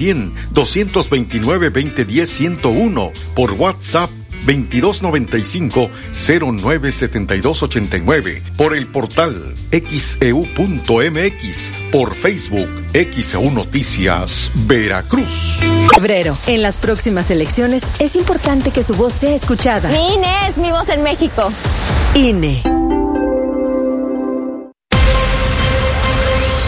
100 229 2010 101 por WhatsApp 2295-097289, por el portal xeu.mx, e por Facebook XEU Noticias Veracruz. Febrero, en las próximas elecciones es importante que su voz sea escuchada. Mi INE es mi voz en México. INE.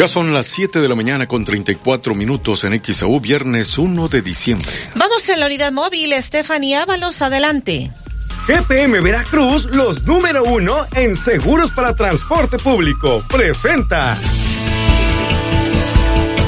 Ya son las 7 de la mañana con 34 minutos en XAU, viernes 1 de diciembre. Vamos a la unidad móvil, Stephanie Ábalos, adelante. GPM Veracruz, los número uno en seguros para transporte público, presenta.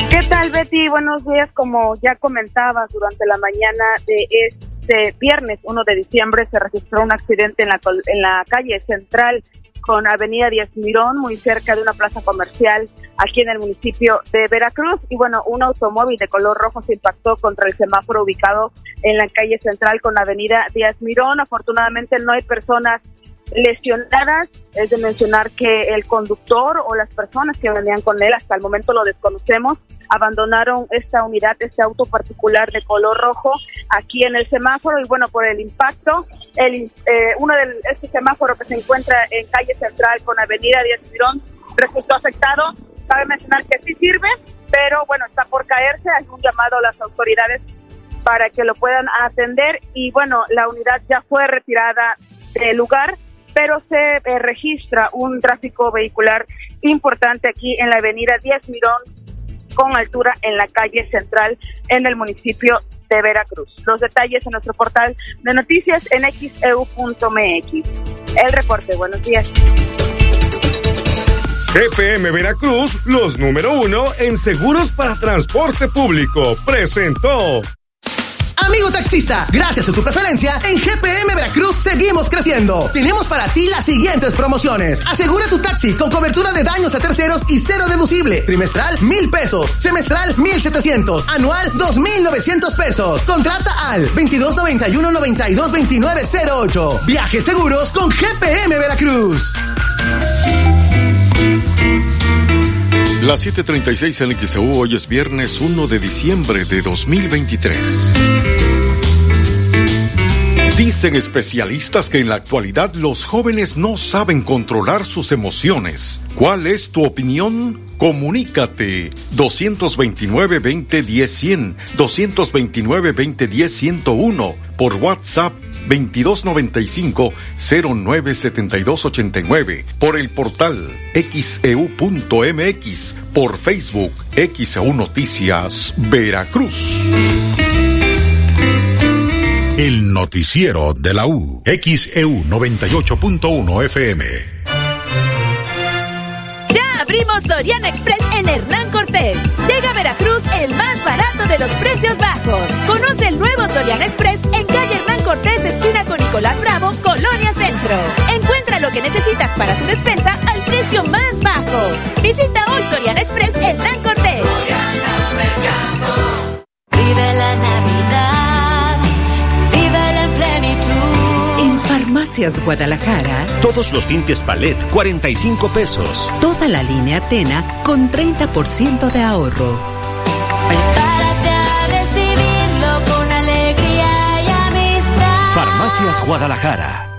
¿Qué tal, Betty? Buenos días. Como ya comentabas durante la mañana de este viernes 1 de diciembre, se registró un accidente en la, en la calle central con Avenida Díaz Mirón, muy cerca de una plaza comercial aquí en el municipio de Veracruz. Y bueno, un automóvil de color rojo se impactó contra el semáforo ubicado en la calle central con Avenida Díaz Mirón. Afortunadamente no hay personas lesionadas. Es de mencionar que el conductor o las personas que venían con él, hasta el momento lo desconocemos, abandonaron esta unidad, este auto particular de color rojo aquí en el semáforo y bueno, por el impacto, el, eh, uno de este semáforo que se encuentra en calle central con avenida Díaz Mirón resultó afectado. Cabe mencionar que sí sirve, pero bueno, está por caerse. Hay un llamado a las autoridades para que lo puedan atender y bueno, la unidad ya fue retirada del lugar pero se eh, registra un tráfico vehicular importante aquí en la avenida Díaz Mirón con altura en la calle central en el municipio de Veracruz. Los detalles en nuestro portal de noticias en xeu.mx. El reporte, buenos días. GPM Veracruz, los número uno en seguros para transporte público, presentó. Amigo taxista, gracias a tu preferencia, en GPM Veracruz seguimos creciendo. Tenemos para ti las siguientes promociones. Asegura tu taxi con cobertura de daños a terceros y cero deducible. Trimestral, mil pesos. Semestral, mil setecientos. Anual, dos mil novecientos pesos. Contrata al 2291 92 Viajes seguros con GPM Veracruz. Las 7:36 en XEU, hoy es viernes 1 de diciembre de 2023. Dicen especialistas que en la actualidad los jóvenes no saben controlar sus emociones. ¿Cuál es tu opinión? Comunícate 229-2010-100, 229-2010-101 por WhatsApp 2295-097289, por el portal xeu.mx, e por Facebook XEU Noticias Veracruz. El noticiero de la U, XEU 98.1 FM. Ya abrimos Soriana Express en Hernán Cortés. Llega a Veracruz el más barato de los precios bajos. Conoce el nuevo Soriana Express en calle Hernán Cortés, esquina con Nicolás Bravo, Colonia Centro. Encuentra lo que necesitas para tu despensa al precio más bajo. Visita hoy Soriana Express Hernán Cortés. Vive la Navidad. Farmacias Guadalajara. Todos los tintes palet, 45 pesos. Toda la línea Atena con 30% de ahorro. Prepárate a recibirlo con alegría y amistad. Farmacias Guadalajara.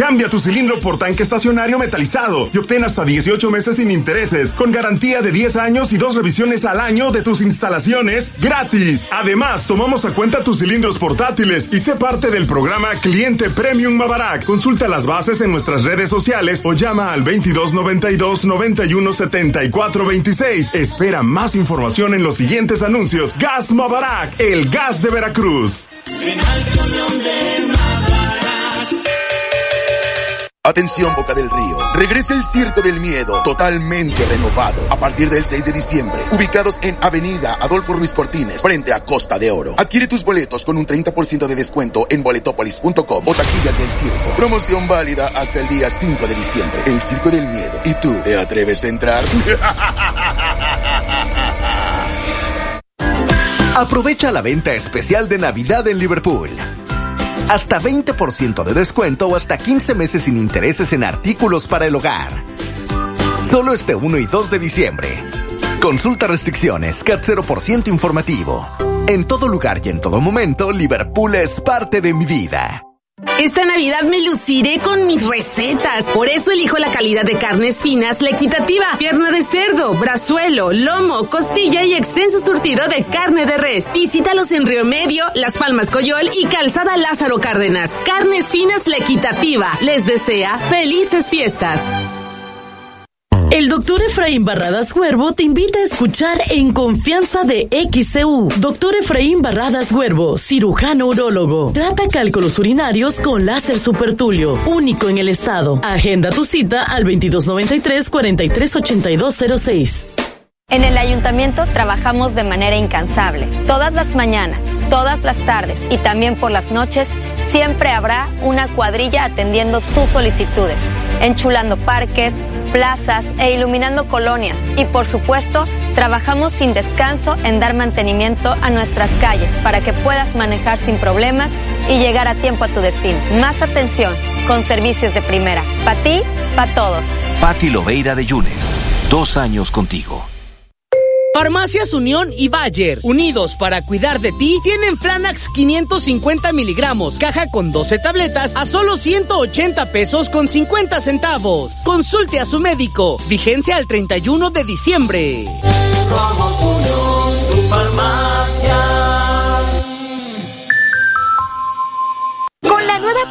Cambia tu cilindro por tanque estacionario metalizado y obtén hasta 18 meses sin intereses, con garantía de 10 años y dos revisiones al año de tus instalaciones gratis. Además, tomamos a cuenta tus cilindros portátiles y sé parte del programa Cliente Premium Mabarak. Consulta las bases en nuestras redes sociales o llama al 2292 91 26. Espera más información en los siguientes anuncios. Gas Mabarak, el gas de Veracruz. Atención Boca del Río. Regresa el Circo del Miedo, totalmente renovado, a partir del 6 de diciembre. Ubicados en Avenida Adolfo Ruiz Cortines, frente a Costa de Oro. Adquiere tus boletos con un 30% de descuento en boletopolis.com o taquillas del circo. Promoción válida hasta el día 5 de diciembre. El Circo del Miedo. ¿Y tú te atreves a entrar? Aprovecha la venta especial de Navidad en Liverpool. Hasta 20% de descuento o hasta 15 meses sin intereses en artículos para el hogar. Solo este 1 y 2 de diciembre. Consulta restricciones, CAT 0% informativo. En todo lugar y en todo momento, Liverpool es parte de mi vida. Esta Navidad me luciré con mis recetas. Por eso elijo la calidad de carnes finas, la equitativa, pierna de cerdo, brazuelo, lomo, costilla y extenso surtido de carne de res. Visítalos en Río Medio, Las Palmas Coyol y Calzada Lázaro Cárdenas. Carnes finas, la equitativa. Les desea felices fiestas. El doctor Efraín Barradas Huervo te invita a escuchar En Confianza de XCU. Doctor Efraín Barradas Huervo, cirujano urólogo. Trata cálculos urinarios con láser supertulio, único en el estado. Agenda tu cita al 2293-438206. En el ayuntamiento trabajamos de manera incansable. Todas las mañanas, todas las tardes y también por las noches siempre habrá una cuadrilla atendiendo tus solicitudes, enchulando parques, plazas e iluminando colonias. Y por supuesto, trabajamos sin descanso en dar mantenimiento a nuestras calles para que puedas manejar sin problemas y llegar a tiempo a tu destino. Más atención con servicios de primera. Para ti, para todos. Patti Loveira de Yunes. Dos años contigo. Farmacias Unión y Bayer, unidos para cuidar de ti, tienen Flanax 550 miligramos, caja con 12 tabletas a solo 180 pesos con 50 centavos. Consulte a su médico, vigencia al 31 de diciembre. Somos Unión, tu farmacia.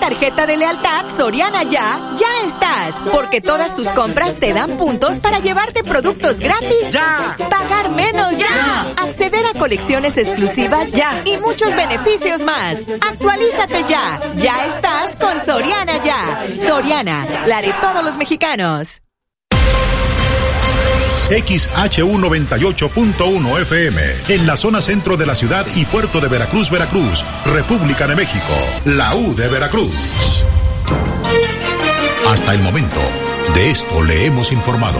Tarjeta de lealtad Soriana Ya, ya estás. Porque todas tus compras te dan puntos para llevarte productos gratis. Ya. Pagar menos. Ya. Acceder a colecciones exclusivas. Ya. Y muchos beneficios más. Actualízate ya. Ya estás con Soriana Ya. Soriana, la de todos los mexicanos. XHU98.1 FM, en la zona centro de la ciudad y puerto de Veracruz, Veracruz, República de México, la U de Veracruz. Hasta el momento, de esto le hemos informado.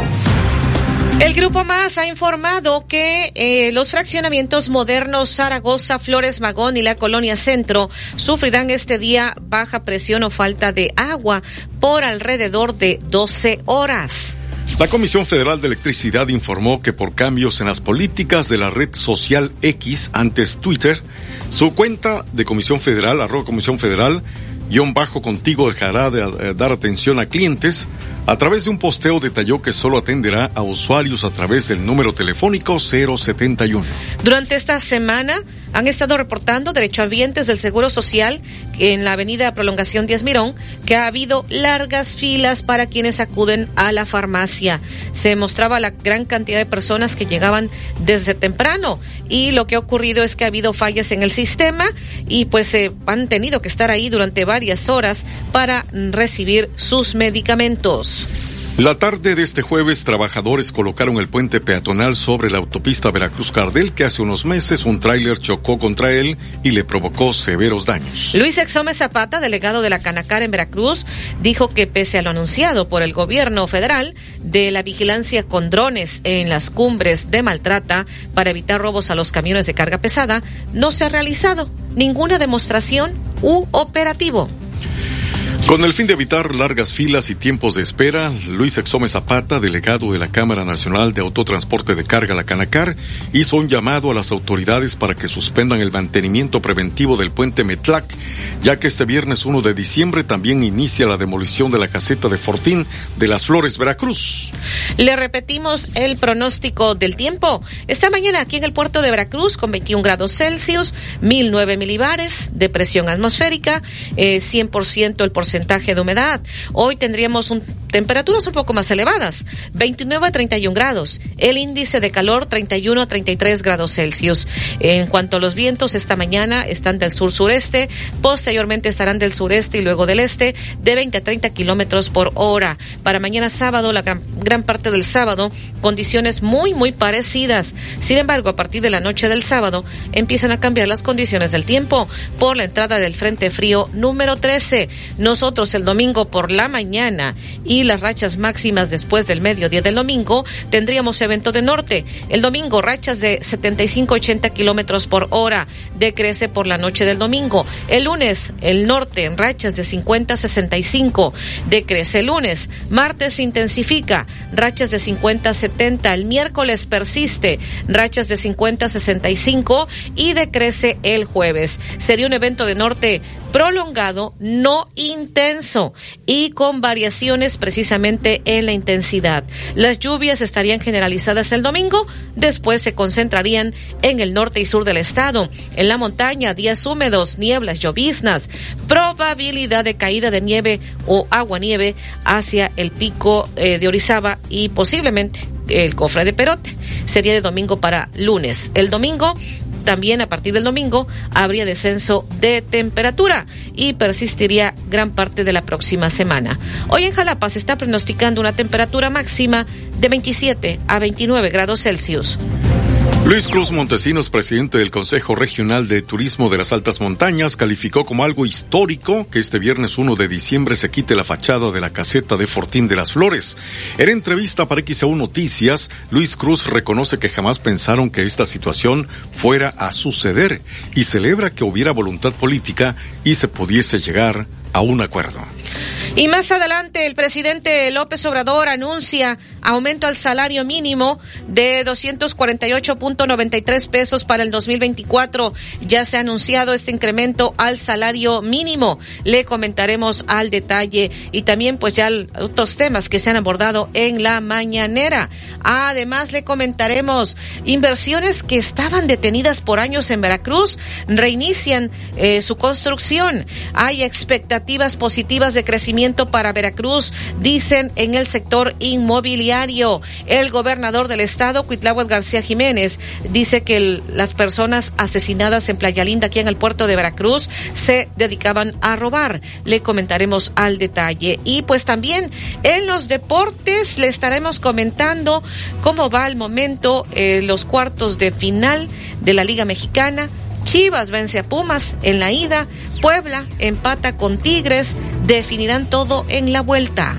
El Grupo Más ha informado que eh, los fraccionamientos modernos Zaragoza, Flores Magón y la Colonia Centro sufrirán este día baja presión o falta de agua por alrededor de 12 horas. La Comisión Federal de Electricidad informó que por cambios en las políticas de la red social X, antes Twitter, su cuenta de Comisión Federal, arroba Comisión Federal, guion bajo contigo dejará de eh, dar atención a clientes. A través de un posteo detalló que solo atenderá a usuarios a través del número telefónico 071. Durante esta semana han estado reportando derechohabientes del Seguro Social en la avenida Prolongación Díaz Mirón que ha habido largas filas para quienes acuden a la farmacia. Se mostraba la gran cantidad de personas que llegaban desde temprano y lo que ha ocurrido es que ha habido fallas en el sistema y pues se han tenido que estar ahí durante varias horas para recibir sus medicamentos. La tarde de este jueves, trabajadores colocaron el puente peatonal sobre la autopista Veracruz-Cardel, que hace unos meses un tráiler chocó contra él y le provocó severos daños. Luis Exome Zapata, delegado de la Canacar en Veracruz, dijo que pese a lo anunciado por el gobierno federal de la vigilancia con drones en las cumbres de Maltrata para evitar robos a los camiones de carga pesada, no se ha realizado ninguna demostración u operativo. Con el fin de evitar largas filas y tiempos de espera, Luis Exome Zapata, delegado de la Cámara Nacional de Autotransporte de Carga, la Canacar, hizo un llamado a las autoridades para que suspendan el mantenimiento preventivo del puente Metlac, ya que este viernes 1 de diciembre también inicia la demolición de la caseta de Fortín de las Flores, Veracruz. Le repetimos el pronóstico del tiempo. Esta mañana aquí en el puerto de Veracruz con 21 grados Celsius, 1009 milibares de presión atmosférica, eh, 100% el porcentaje porcentaje de humedad. Hoy tendríamos un, temperaturas un poco más elevadas, 29 a 31 grados. El índice de calor 31 a 33 grados Celsius. En cuanto a los vientos, esta mañana están del sur-sureste, posteriormente estarán del sureste y luego del este, de 20 a 30 kilómetros por hora. Para mañana sábado, la gran, gran parte del sábado, condiciones muy, muy parecidas. Sin embargo, a partir de la noche del sábado, empiezan a cambiar las condiciones del tiempo por la entrada del Frente Frío número 13. Nosotros el domingo por la mañana y las rachas máximas después del mediodía del domingo tendríamos evento de norte. El domingo rachas de 75-80 kilómetros por hora decrece por la noche del domingo. El lunes el norte en rachas de 50-65 decrece el lunes. Martes intensifica rachas de 50-70. El miércoles persiste rachas de 50-65 y decrece el jueves. Sería un evento de norte prolongado, no intenso y con variaciones precisamente en la intensidad. Las lluvias estarían generalizadas el domingo, después se concentrarían en el norte y sur del estado. En la montaña, días húmedos, nieblas, lloviznas, probabilidad de caída de nieve o agua nieve hacia el pico eh, de Orizaba y posiblemente el cofre de Perote. Sería de domingo para lunes. El domingo también a partir del domingo habría descenso de temperatura y persistiría gran parte de la próxima semana. Hoy en Jalapa se está pronosticando una temperatura máxima de 27 a 29 grados Celsius. Luis Cruz Montesinos, presidente del Consejo Regional de Turismo de las Altas Montañas, calificó como algo histórico que este viernes 1 de diciembre se quite la fachada de la caseta de Fortín de las Flores. En entrevista para XAU Noticias, Luis Cruz reconoce que jamás pensaron que esta situación fuera a suceder y celebra que hubiera voluntad política y se pudiese llegar a un acuerdo. Y más adelante, el presidente López Obrador anuncia aumento al salario mínimo de 248.93 pesos para el 2024. Ya se ha anunciado este incremento al salario mínimo. Le comentaremos al detalle y también pues ya otros temas que se han abordado en la mañanera. Además, le comentaremos inversiones que estaban detenidas por años en Veracruz reinician eh, su construcción. Hay expectativas positivas de crecimiento para Veracruz, dicen en el sector inmobiliario. El gobernador del estado, Cuitláhuac García Jiménez, dice que las personas asesinadas en Playa Linda, aquí en el puerto de Veracruz, se dedicaban a robar. Le comentaremos al detalle. Y pues también en los deportes le estaremos comentando cómo va el momento, eh, los cuartos de final de la Liga Mexicana. Chivas vence a Pumas en la ida, Puebla empata con Tigres, definirán todo en la vuelta.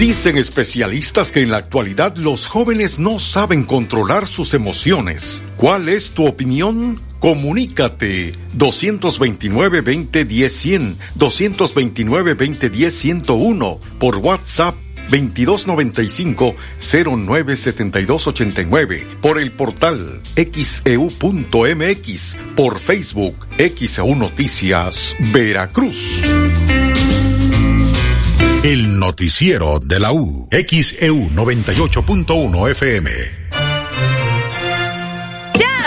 Dicen especialistas que en la actualidad los jóvenes no saben controlar sus emociones. ¿Cuál es tu opinión? Comunícate 229-2010-100, 229-2010-101 por WhatsApp 2295-097289, por el portal xeu.mx, e por Facebook XEU Noticias Veracruz. El noticiero de la U, XEU 98.1 FM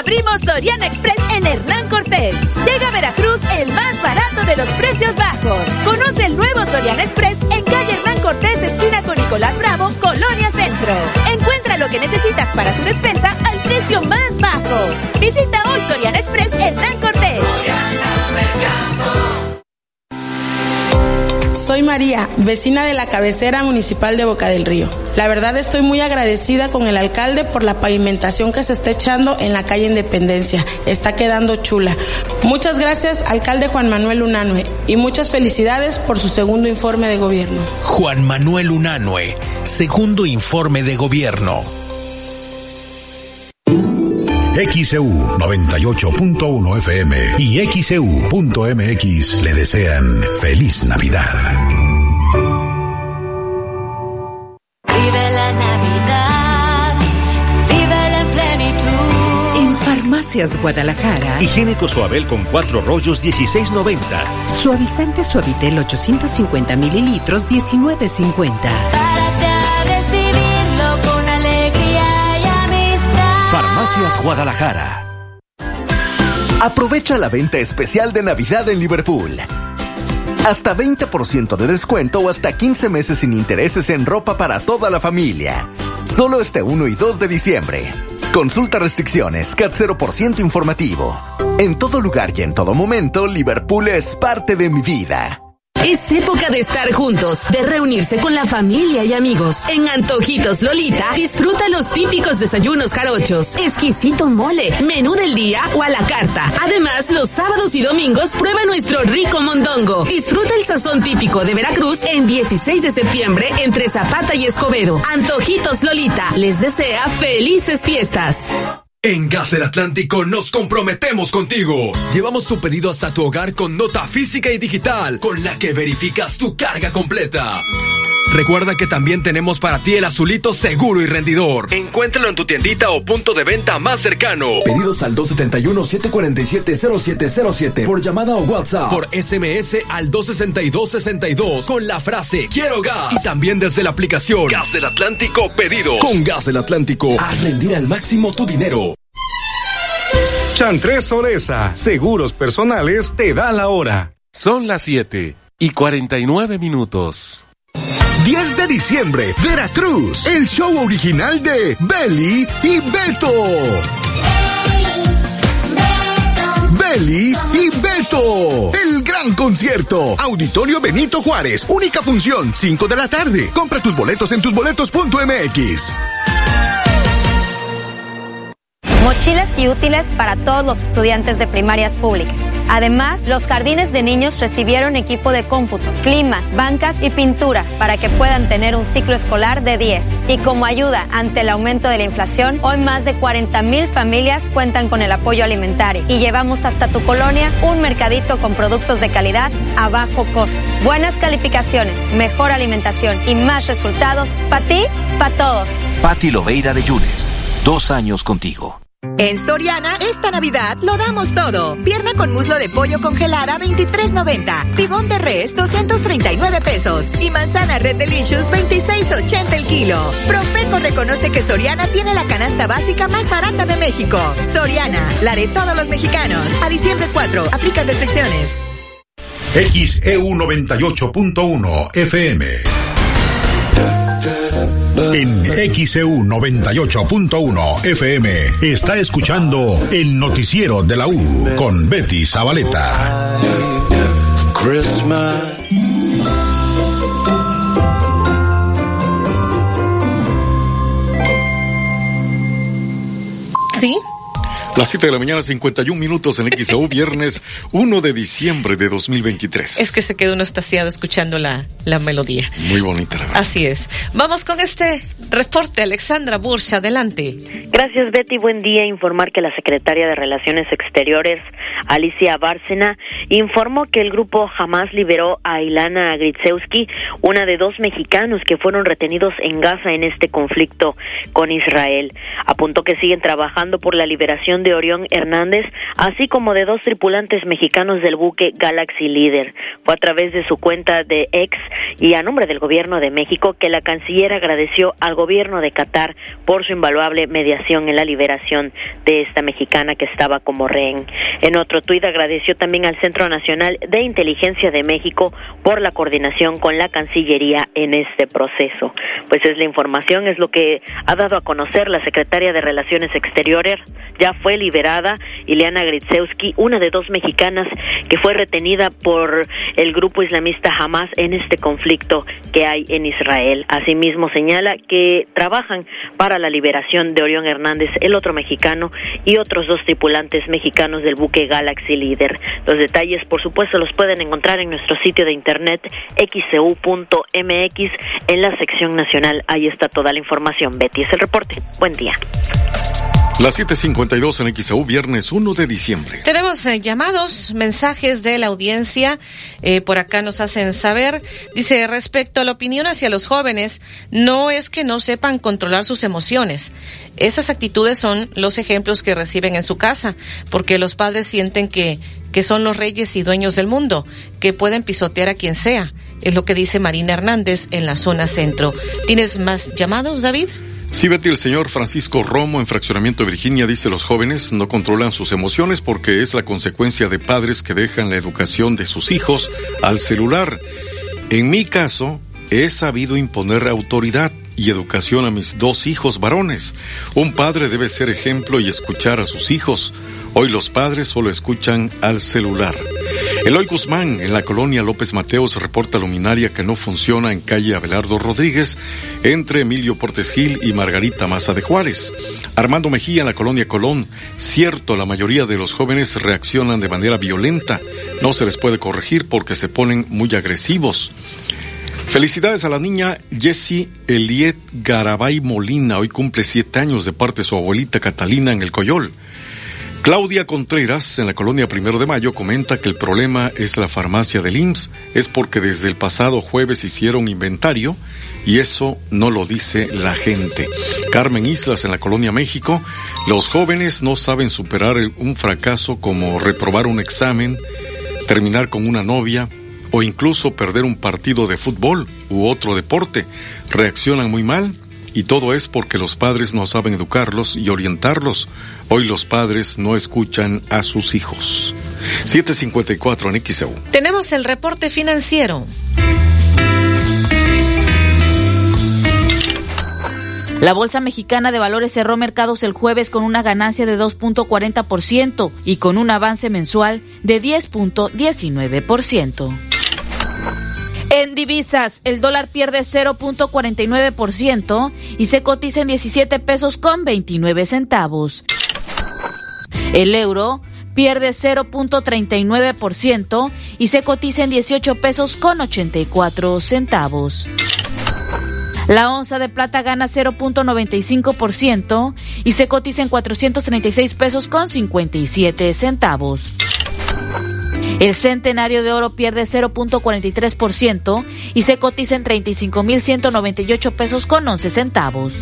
abrimos Soriana Express en Hernán Cortés. Llega a Veracruz el más barato de los precios bajos. Conoce el nuevo Soriana Express en calle Hernán Cortés, esquina con Nicolás Bravo, Colonia Centro. Encuentra lo que necesitas para tu despensa al precio más bajo. Visita hoy Soriana Express Hernán Cortés. Soy María, vecina de la cabecera municipal de Boca del Río. La verdad estoy muy agradecida con el alcalde por la pavimentación que se está echando en la calle Independencia. Está quedando chula. Muchas gracias, alcalde Juan Manuel Unanue, y muchas felicidades por su segundo informe de gobierno. Juan Manuel Unanue, segundo informe de gobierno. XEU 98.1 FM y XEU.mx le desean feliz Navidad. Vive la Navidad, vive la plenitud. En Farmacias Guadalajara. Higiénico Suabel con cuatro rollos 16.90. Suavizante Suavitel 850 mililitros 19.50. Guadalajara. Aprovecha la venta especial de Navidad en Liverpool. Hasta 20% de descuento o hasta 15 meses sin intereses en ropa para toda la familia. Solo este 1 y 2 de diciembre. Consulta restricciones, CAT 0% informativo. En todo lugar y en todo momento, Liverpool es parte de mi vida. Es época de estar juntos, de reunirse con la familia y amigos. En Antojitos Lolita, disfruta los típicos desayunos jarochos, exquisito mole, menú del día o a la carta. Además, los sábados y domingos prueba nuestro rico mondongo. Disfruta el sazón típico de Veracruz en 16 de septiembre entre Zapata y Escobedo. Antojitos Lolita les desea felices fiestas. En Gas del Atlántico nos comprometemos contigo. Llevamos tu pedido hasta tu hogar con nota física y digital, con la que verificas tu carga completa. Recuerda que también tenemos para ti el azulito seguro y rendidor. Encuéntralo en tu tiendita o punto de venta más cercano. Pedidos al 271-747-0707 por llamada o WhatsApp. Por SMS al 262-62 con la frase Quiero gas. Y también desde la aplicación Gas del Atlántico Pedidos. Con Gas del Atlántico, haz rendir al máximo tu dinero. Chantres Soresa, seguros personales, te da la hora. Son las 7 y 49 minutos. 10 de diciembre, Veracruz, el show original de Belly y Beto. Belly y Beto. El gran concierto. Auditorio Benito Juárez. Única función, 5 de la tarde. Compra tus boletos en tusboletos.mx. Mochilas y útiles para todos los estudiantes de primarias públicas. Además, los jardines de niños recibieron equipo de cómputo, climas, bancas y pintura para que puedan tener un ciclo escolar de 10. Y como ayuda ante el aumento de la inflación, hoy más de 40 mil familias cuentan con el apoyo alimentario y llevamos hasta tu colonia un mercadito con productos de calidad a bajo costo. Buenas calificaciones, mejor alimentación y más resultados para ti, para todos. Patti Loveira de Yunes. Dos años contigo. En Soriana, esta Navidad lo damos todo. Pierna con muslo de pollo congelada, 23.90. Tibón de res, 239 pesos. Y manzana Red Delicious, 26.80 el kilo. Profeco reconoce que Soriana tiene la canasta básica más barata de México. Soriana, la de todos los mexicanos. A diciembre 4, aplica restricciones. XEU 98.1 FM. En XEU 98.1 FM está escuchando el noticiero de la U con Betty Zabaleta. ¿Sí? Las 7 de la mañana, 51 minutos en XEU, viernes 1 de diciembre de 2023. Es que se quedó uno estaciado escuchando la, la melodía. Muy bonita, la verdad. Así es. Vamos con este reporte, Alexandra Bursch, adelante. Gracias, Betty. Buen día. Informar que la secretaria de Relaciones Exteriores, Alicia Bárcena, informó que el grupo jamás liberó a Ilana Gritsewski, una de dos mexicanos que fueron retenidos en Gaza en este conflicto con Israel. Apuntó que siguen trabajando por la liberación de Orión Hernández, así como de dos tripulantes mexicanos del buque Galaxy Leader. Fue a través de su cuenta de ex y a nombre del gobierno de México que la canciller agradeció al gobierno de Qatar por su invaluable mediación en la liberación de esta mexicana que estaba como rehén. En otro tuit agradeció también al Centro Nacional de Inteligencia de México por la coordinación con la Cancillería en este proceso. Pues es la información, es lo que ha dado a conocer la secretaria de Relaciones Exteriores. Ya fue liberada Ileana Gritsewski, una de dos mexicanas que fue retenida por el grupo islamista Hamas en este conflicto que hay en Israel. Asimismo señala que trabajan para la liberación de Orión Hernández, el otro mexicano, y otros dos tripulantes mexicanos del buque Galaxy Leader. Los detalles, por supuesto, los pueden encontrar en nuestro sitio de internet xcu.mx en la sección nacional. Ahí está toda la información. Betty es el reporte. Buen día. Las 7:52 en XEU, viernes 1 de diciembre. Tenemos eh, llamados, mensajes de la audiencia. Eh, por acá nos hacen saber. Dice, respecto a la opinión hacia los jóvenes, no es que no sepan controlar sus emociones. Esas actitudes son los ejemplos que reciben en su casa, porque los padres sienten que, que son los reyes y dueños del mundo, que pueden pisotear a quien sea. Es lo que dice Marina Hernández en la zona centro. ¿Tienes más llamados, David? Sí, Betty, el señor Francisco Romo en Fraccionamiento Virginia dice los jóvenes no controlan sus emociones porque es la consecuencia de padres que dejan la educación de sus hijos al celular. En mi caso, he sabido imponer autoridad y educación a mis dos hijos varones. Un padre debe ser ejemplo y escuchar a sus hijos. Hoy los padres solo escuchan al celular. Eloy Guzmán, en la colonia López Mateos, reporta luminaria que no funciona en calle Abelardo Rodríguez, entre Emilio Portes Gil y Margarita Maza de Juárez. Armando Mejía, en la colonia Colón, cierto, la mayoría de los jóvenes reaccionan de manera violenta. No se les puede corregir porque se ponen muy agresivos. Felicidades a la niña Jessie Eliet Garabay Molina. Hoy cumple siete años de parte de su abuelita Catalina en el Coyol. Claudia Contreras, en la colonia Primero de Mayo, comenta que el problema es la farmacia del IMSS, es porque desde el pasado jueves hicieron inventario y eso no lo dice la gente. Carmen Islas, en la colonia México, los jóvenes no saben superar un fracaso como reprobar un examen, terminar con una novia o incluso perder un partido de fútbol u otro deporte. Reaccionan muy mal y todo es porque los padres no saben educarlos y orientarlos. Hoy los padres no escuchan a sus hijos. 754 en XEU. Tenemos el reporte financiero. La Bolsa Mexicana de Valores cerró mercados el jueves con una ganancia de 2.40% y con un avance mensual de 10.19%. En divisas, el dólar pierde 0.49% y se cotiza en 17 pesos con 29 centavos. El euro pierde 0.39% y se cotiza en 18 pesos con 84 centavos. La onza de plata gana 0.95% y se cotiza en 436 pesos con 57 centavos. El centenario de oro pierde 0.43% y se cotiza en 35.198 pesos con 11 centavos.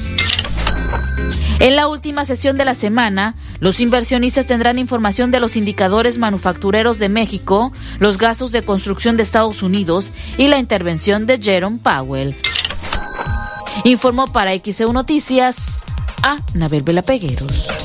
En la última sesión de la semana, los inversionistas tendrán información de los indicadores manufactureros de México, los gastos de construcción de Estados Unidos y la intervención de Jerome Powell. Informó para XEU Noticias a Nabel Vela Pegueros.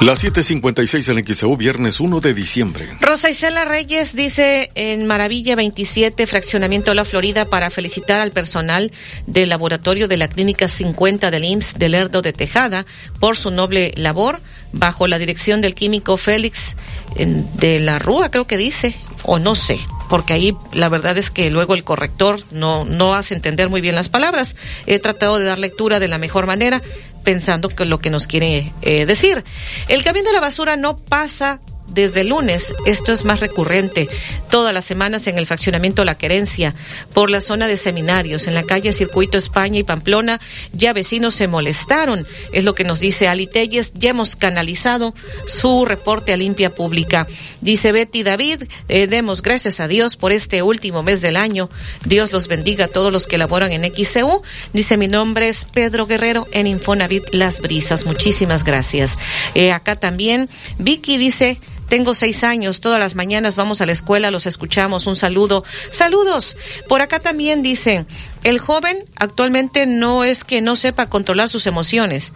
Las 7:56 en XEU, viernes 1 de diciembre. Rosa Isela Reyes dice en Maravilla 27, Fraccionamiento La Florida, para felicitar al personal del laboratorio de la Clínica 50 del IMSS de Lerdo de Tejada por su noble labor bajo la dirección del químico Félix de la Rúa, creo que dice, o no sé porque ahí la verdad es que luego el corrector no, no hace entender muy bien las palabras. He tratado de dar lectura de la mejor manera, pensando que lo que nos quiere eh, decir. El camión de la basura no pasa desde lunes. Esto es más recurrente. Todas las semanas en el fraccionamiento La Querencia, por la zona de seminarios, en la calle Circuito España y Pamplona, ya vecinos se molestaron. Es lo que nos dice Ali Telles. Ya hemos canalizado su reporte a limpia pública. Dice Betty David, eh, demos gracias a Dios por este último mes del año. Dios los bendiga a todos los que laboran en XCU. Dice mi nombre es Pedro Guerrero en Infonavit Las Brisas. Muchísimas gracias. Eh, acá también Vicky dice, tengo seis años, todas las mañanas vamos a la escuela, los escuchamos. Un saludo. Saludos. Por acá también dicen, el joven actualmente no es que no sepa controlar sus emociones.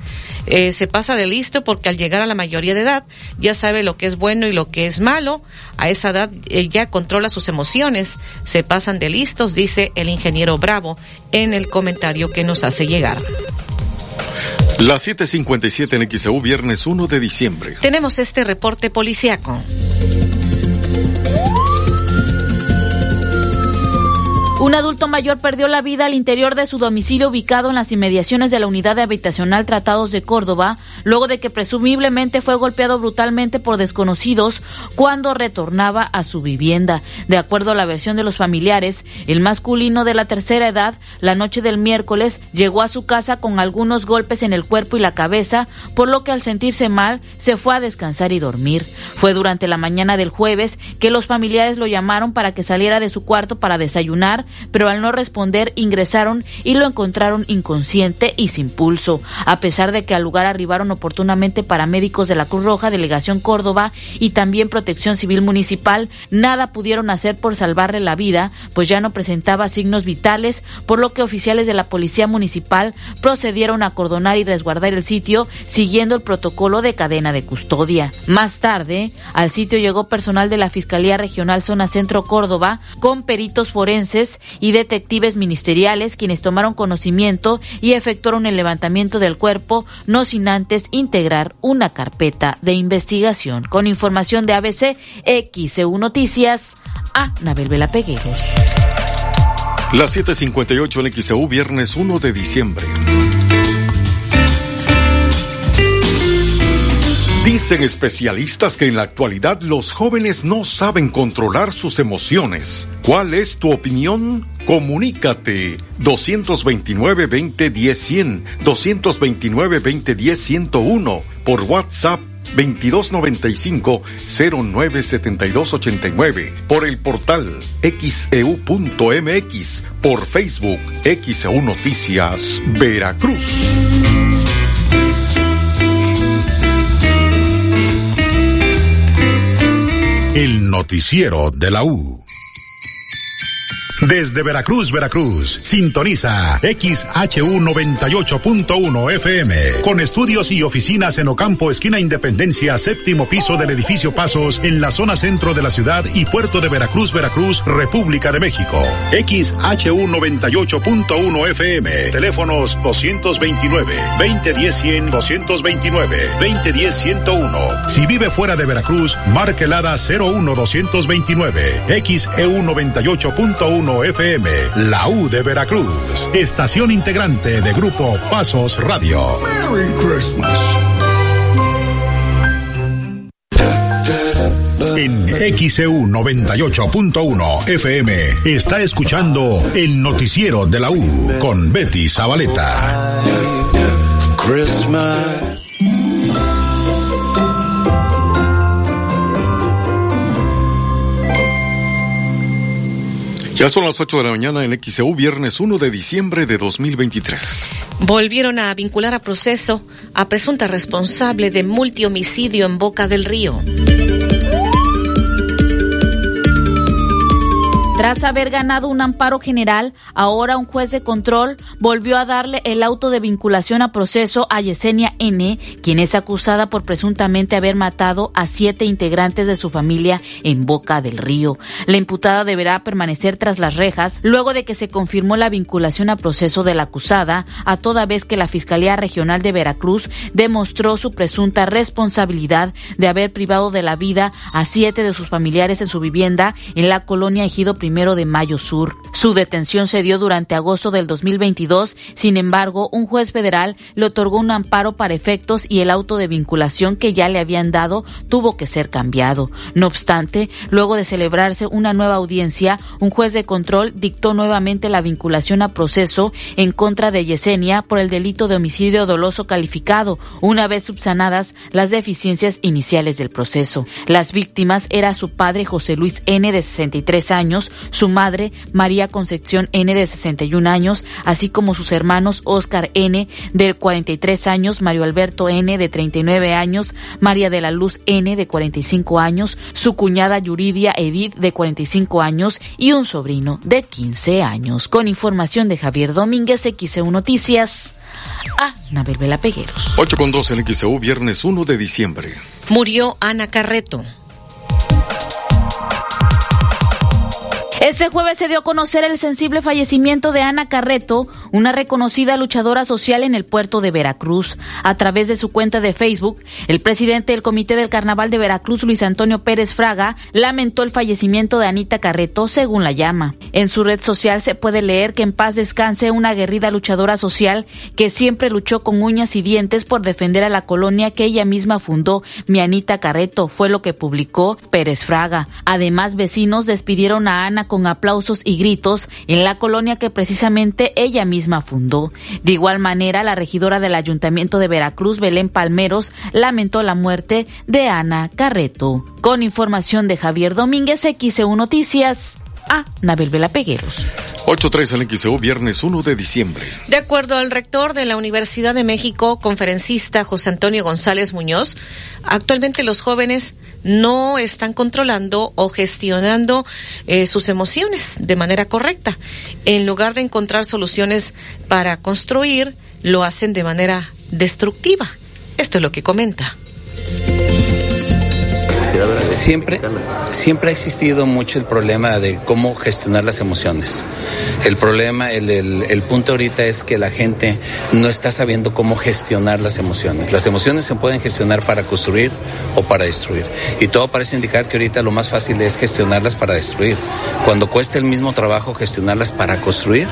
Eh, se pasa de listo porque al llegar a la mayoría de edad ya sabe lo que es bueno y lo que es malo. A esa edad eh, ya controla sus emociones. Se pasan de listos, dice el ingeniero Bravo en el comentario que nos hace llegar. Las 7:57 en XEU, viernes 1 de diciembre. Tenemos este reporte policiaco. Un adulto mayor perdió la vida al interior de su domicilio ubicado en las inmediaciones de la unidad de habitacional Tratados de Córdoba, luego de que presumiblemente fue golpeado brutalmente por desconocidos cuando retornaba a su vivienda. De acuerdo a la versión de los familiares, el masculino de la tercera edad, la noche del miércoles, llegó a su casa con algunos golpes en el cuerpo y la cabeza, por lo que al sentirse mal se fue a descansar y dormir. Fue durante la mañana del jueves que los familiares lo llamaron para que saliera de su cuarto para desayunar pero al no responder ingresaron y lo encontraron inconsciente y sin pulso. A pesar de que al lugar arribaron oportunamente paramédicos de la Cruz Roja, Delegación Córdoba y también Protección Civil Municipal, nada pudieron hacer por salvarle la vida, pues ya no presentaba signos vitales, por lo que oficiales de la Policía Municipal procedieron a acordonar y resguardar el sitio siguiendo el protocolo de cadena de custodia. Más tarde, al sitio llegó personal de la Fiscalía Regional Zona Centro Córdoba con peritos forenses y detectives ministeriales quienes tomaron conocimiento y efectuaron el levantamiento del cuerpo, no sin antes integrar una carpeta de investigación. Con información de ABC, XEU Noticias, a Nabel Vela Pegueros. Las 7:58 en XEU, viernes 1 de diciembre. Dicen especialistas que en la actualidad los jóvenes no saben controlar sus emociones. ¿Cuál es tu opinión? Comunícate 229-2010-100, 229-2010-101 por WhatsApp 2295-097289, por el portal xeu.mx, por Facebook XEU Noticias Veracruz. El noticiero de la U. Desde Veracruz, Veracruz, sintoniza XHU 98.1 FM, con estudios y oficinas en Ocampo, esquina Independencia, séptimo piso del edificio Pasos, en la zona centro de la ciudad y puerto de Veracruz, Veracruz, República de México. XHU 98.1 FM, teléfonos 229, 2010 100, 229, 2010 101. Si vive fuera de Veracruz, marque el 01 229, XEU 98.1 FM, la U de Veracruz, estación integrante de Grupo Pasos Radio. Merry Christmas. En XEU 98.1 FM está escuchando el noticiero de la U con Betty Zabaleta. Christmas. Ya son las 8 de la mañana en XEU, viernes 1 de diciembre de 2023. Volvieron a vincular a proceso a presunta responsable de multihomicidio en Boca del Río. Tras haber ganado un amparo general, ahora un juez de control volvió a darle el auto de vinculación a proceso a Yesenia N., quien es acusada por presuntamente haber matado a siete integrantes de su familia en Boca del Río. La imputada deberá permanecer tras las rejas luego de que se confirmó la vinculación a proceso de la acusada, a toda vez que la Fiscalía Regional de Veracruz demostró su presunta responsabilidad de haber privado de la vida a siete de sus familiares en su vivienda en la colonia Ejido de Mayo Sur. Su detención se dio durante agosto del 2022. Sin embargo, un juez federal le otorgó un amparo para efectos y el auto de vinculación que ya le habían dado tuvo que ser cambiado. No obstante, luego de celebrarse una nueva audiencia, un juez de control dictó nuevamente la vinculación a proceso en contra de Yesenia por el delito de homicidio doloso calificado, una vez subsanadas las deficiencias iniciales del proceso. Las víctimas era su padre José Luis N de 63 años, su madre, María Concepción N, de 61 años, así como sus hermanos Oscar N, de 43 años, Mario Alberto N, de 39 años, María de la Luz N, de 45 años, su cuñada Yuridia Edith, de 45 años, y un sobrino de 15 años. Con información de Javier Domínguez, XEU Noticias. A Nabel Vela Pegueros. 8 con 2 en XEU, viernes 1 de diciembre. Murió Ana Carreto. Este jueves se dio a conocer el sensible fallecimiento de Ana Carreto, una reconocida luchadora social en el puerto de Veracruz. A través de su cuenta de Facebook, el presidente del Comité del Carnaval de Veracruz, Luis Antonio Pérez Fraga, lamentó el fallecimiento de Anita Carreto, según la llama. En su red social se puede leer que en paz descanse una aguerrida luchadora social que siempre luchó con uñas y dientes por defender a la colonia que ella misma fundó. Mi Anita Carreto fue lo que publicó Pérez Fraga. Además, vecinos despidieron a Ana con aplausos y gritos en la colonia que precisamente ella misma fundó. De igual manera, la regidora del Ayuntamiento de Veracruz, Belén Palmeros, lamentó la muerte de Ana Carreto. Con información de Javier Domínguez, XEU Noticias, a Nabel Vela Pegueros. 8.3 el XEU, viernes 1 de diciembre. De acuerdo al rector de la Universidad de México, conferencista José Antonio González Muñoz, actualmente los jóvenes no están controlando o gestionando eh, sus emociones de manera correcta. En lugar de encontrar soluciones para construir, lo hacen de manera destructiva. Esto es lo que comenta. Siempre, siempre ha existido mucho el problema de cómo gestionar las emociones. El problema, el, el, el, punto ahorita es que la gente no está sabiendo cómo gestionar las emociones. Las emociones se pueden gestionar para construir o para destruir. Y todo parece indicar que ahorita lo más fácil es gestionarlas para destruir. Cuando cuesta el mismo trabajo gestionarlas para construir,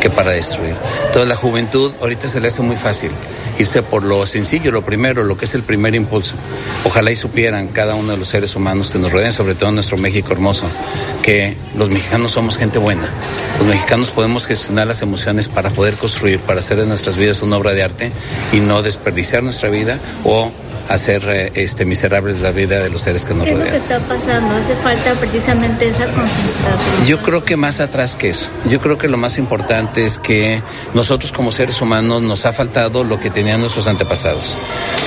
que para destruir. Entonces la juventud ahorita se le hace muy fácil irse por lo sencillo, lo primero, lo que es el primer impulso. Ojalá y supieran cada uno de los seres humanos que nos rodean, sobre todo en nuestro México hermoso, que los mexicanos somos gente buena. Los mexicanos podemos gestionar las emociones para poder construir, para hacer de nuestras vidas una obra de arte y no desperdiciar nuestra vida o hacer eh, este miserables la vida de los seres que nos ¿Qué rodean. Es lo que está pasando? Hace falta precisamente esa concentración. Yo creo que más atrás que eso. Yo creo que lo más importante es que nosotros como seres humanos nos ha faltado lo que tenían nuestros antepasados.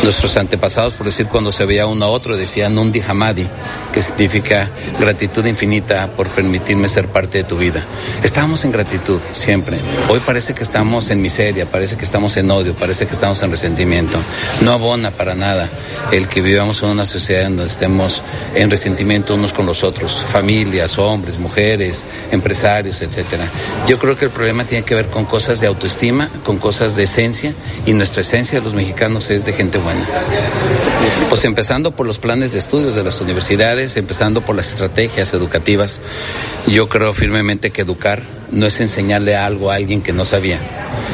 Nuestros antepasados, por decir, cuando se veía uno a otro, decían un dihamadi, que significa gratitud infinita por permitirme ser parte de tu vida. Estábamos en gratitud siempre. Hoy parece que estamos en miseria, parece que estamos en odio, parece que estamos en resentimiento. No abona para nada el que vivamos en una sociedad en donde estemos en resentimiento unos con los otros, familias, hombres, mujeres, empresarios, etcétera. Yo creo que el problema tiene que ver con cosas de autoestima, con cosas de esencia, y nuestra esencia los mexicanos es de gente buena. Pues empezando por los planes de estudios de las universidades, empezando por las estrategias educativas, yo creo firmemente que educar no es enseñarle algo a alguien que no sabía,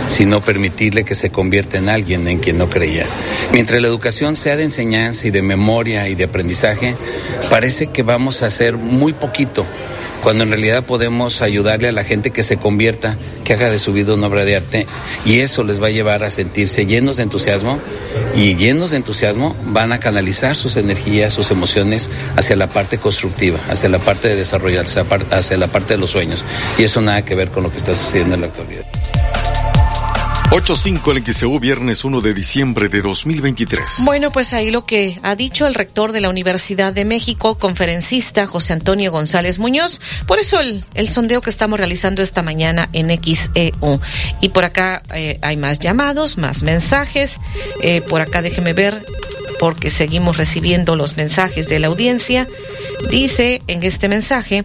sino permitirle que se convierta en alguien en quien no creía. Mientras la educación sea de enseñanza y de memoria y de aprendizaje, parece que vamos a hacer muy poquito cuando en realidad podemos ayudarle a la gente que se convierta, que haga de su vida una obra de arte y eso les va a llevar a sentirse llenos de entusiasmo y llenos de entusiasmo van a canalizar sus energías, sus emociones hacia la parte constructiva, hacia la parte de desarrollo, hacia, hacia la parte de los sueños y eso nada que ver con lo que está sucediendo en la actualidad. 8.5 el XEU, viernes 1 de diciembre de 2023. Bueno, pues ahí lo que ha dicho el rector de la Universidad de México, conferencista José Antonio González Muñoz. Por eso el, el sondeo que estamos realizando esta mañana en XEU. Y por acá eh, hay más llamados, más mensajes. Eh, por acá déjeme ver, porque seguimos recibiendo los mensajes de la audiencia. Dice en este mensaje,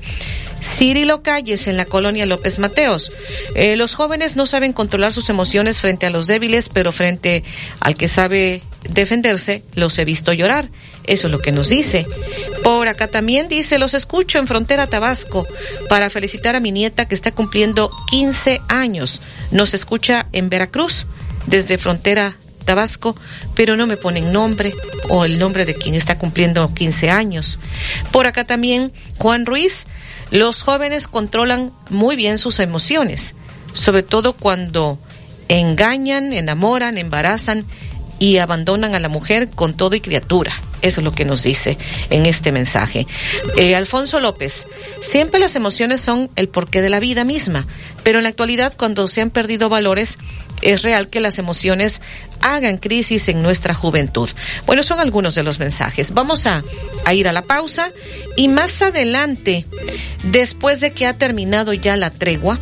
Cirilo Calles en la colonia López Mateos. Eh, los jóvenes no saben controlar sus emociones frente a los débiles, pero frente al que sabe defenderse, los he visto llorar. Eso es lo que nos dice. Por acá también dice, los escucho en Frontera Tabasco para felicitar a mi nieta que está cumpliendo 15 años. Nos escucha en Veracruz desde Frontera Tabasco, pero no me ponen nombre o el nombre de quien está cumpliendo 15 años. Por acá también Juan Ruiz, los jóvenes controlan muy bien sus emociones, sobre todo cuando engañan, enamoran, embarazan y abandonan a la mujer con todo y criatura. Eso es lo que nos dice en este mensaje. Eh, Alfonso López, siempre las emociones son el porqué de la vida misma, pero en la actualidad cuando se han perdido valores, es real que las emociones hagan crisis en nuestra juventud. Bueno, son algunos de los mensajes. Vamos a, a ir a la pausa y más adelante, después de que ha terminado ya la tregua,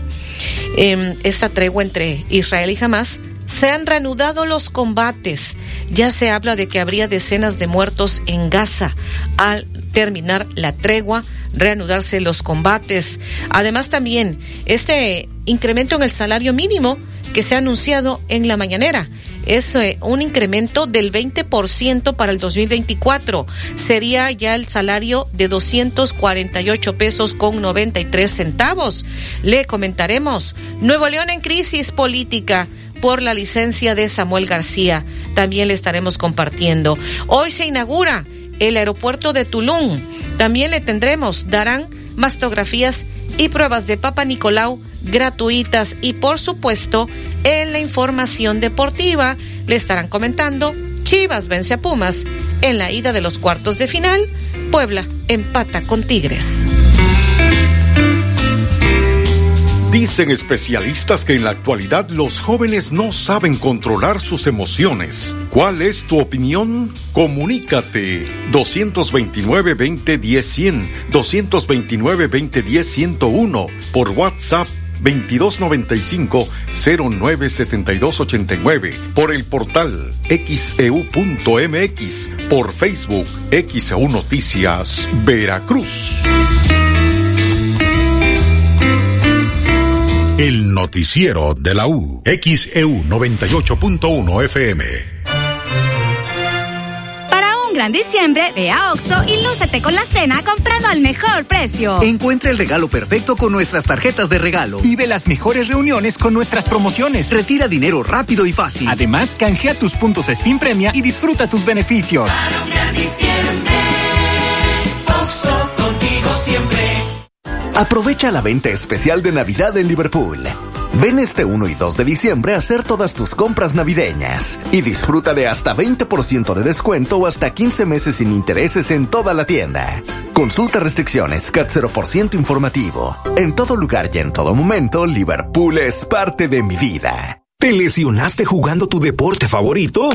eh, esta tregua entre Israel y Hamas, se han reanudado los combates. Ya se habla de que habría decenas de muertos en Gaza al terminar la tregua, reanudarse los combates. Además también este incremento en el salario mínimo que se ha anunciado en la mañanera. Es eh, un incremento del 20% para el 2024. Sería ya el salario de 248 pesos con 93 centavos. Le comentaremos. Nuevo León en crisis política por la licencia de Samuel García. También le estaremos compartiendo. Hoy se inaugura el aeropuerto de Tulum. También le tendremos, darán mastografías y pruebas de Papa Nicolau gratuitas y por supuesto en la información deportiva le estarán comentando Chivas vence a Pumas en la ida de los cuartos de final, Puebla empata con Tigres. Dicen especialistas que en la actualidad los jóvenes no saben controlar sus emociones. ¿Cuál es tu opinión? Comunícate 229-2010-100, 229-2010-101 por WhatsApp 2295-097289, por el portal xeu.mx, e por Facebook XEU Noticias Veracruz. El noticiero de la U, XEU 98.1 FM. Para un gran diciembre, ve a Oxo y lúcete con la cena comprando al mejor precio. Encuentra el regalo perfecto con nuestras tarjetas de regalo. Vive las mejores reuniones con nuestras promociones. Retira dinero rápido y fácil. Además, canjea tus puntos Steam Premia y disfruta tus beneficios. Para un gran diciembre, Aprovecha la venta especial de Navidad en Liverpool. Ven este 1 y 2 de diciembre a hacer todas tus compras navideñas y disfruta de hasta 20% de descuento o hasta 15 meses sin intereses en toda la tienda. Consulta restricciones CAT 0% informativo. En todo lugar y en todo momento, Liverpool es parte de mi vida. ¿Te lesionaste jugando tu deporte favorito?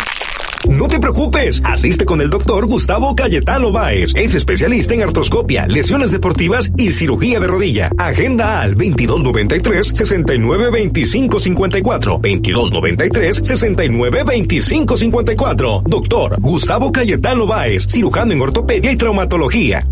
No te preocupes, asiste con el doctor Gustavo Cayetano Báez. Es especialista en artroscopia, lesiones deportivas y cirugía de rodilla. Agenda al 2293 692554 2293 692554 Doctor Gustavo Cayetano Báez, cirujano en ortopedia y traumatología.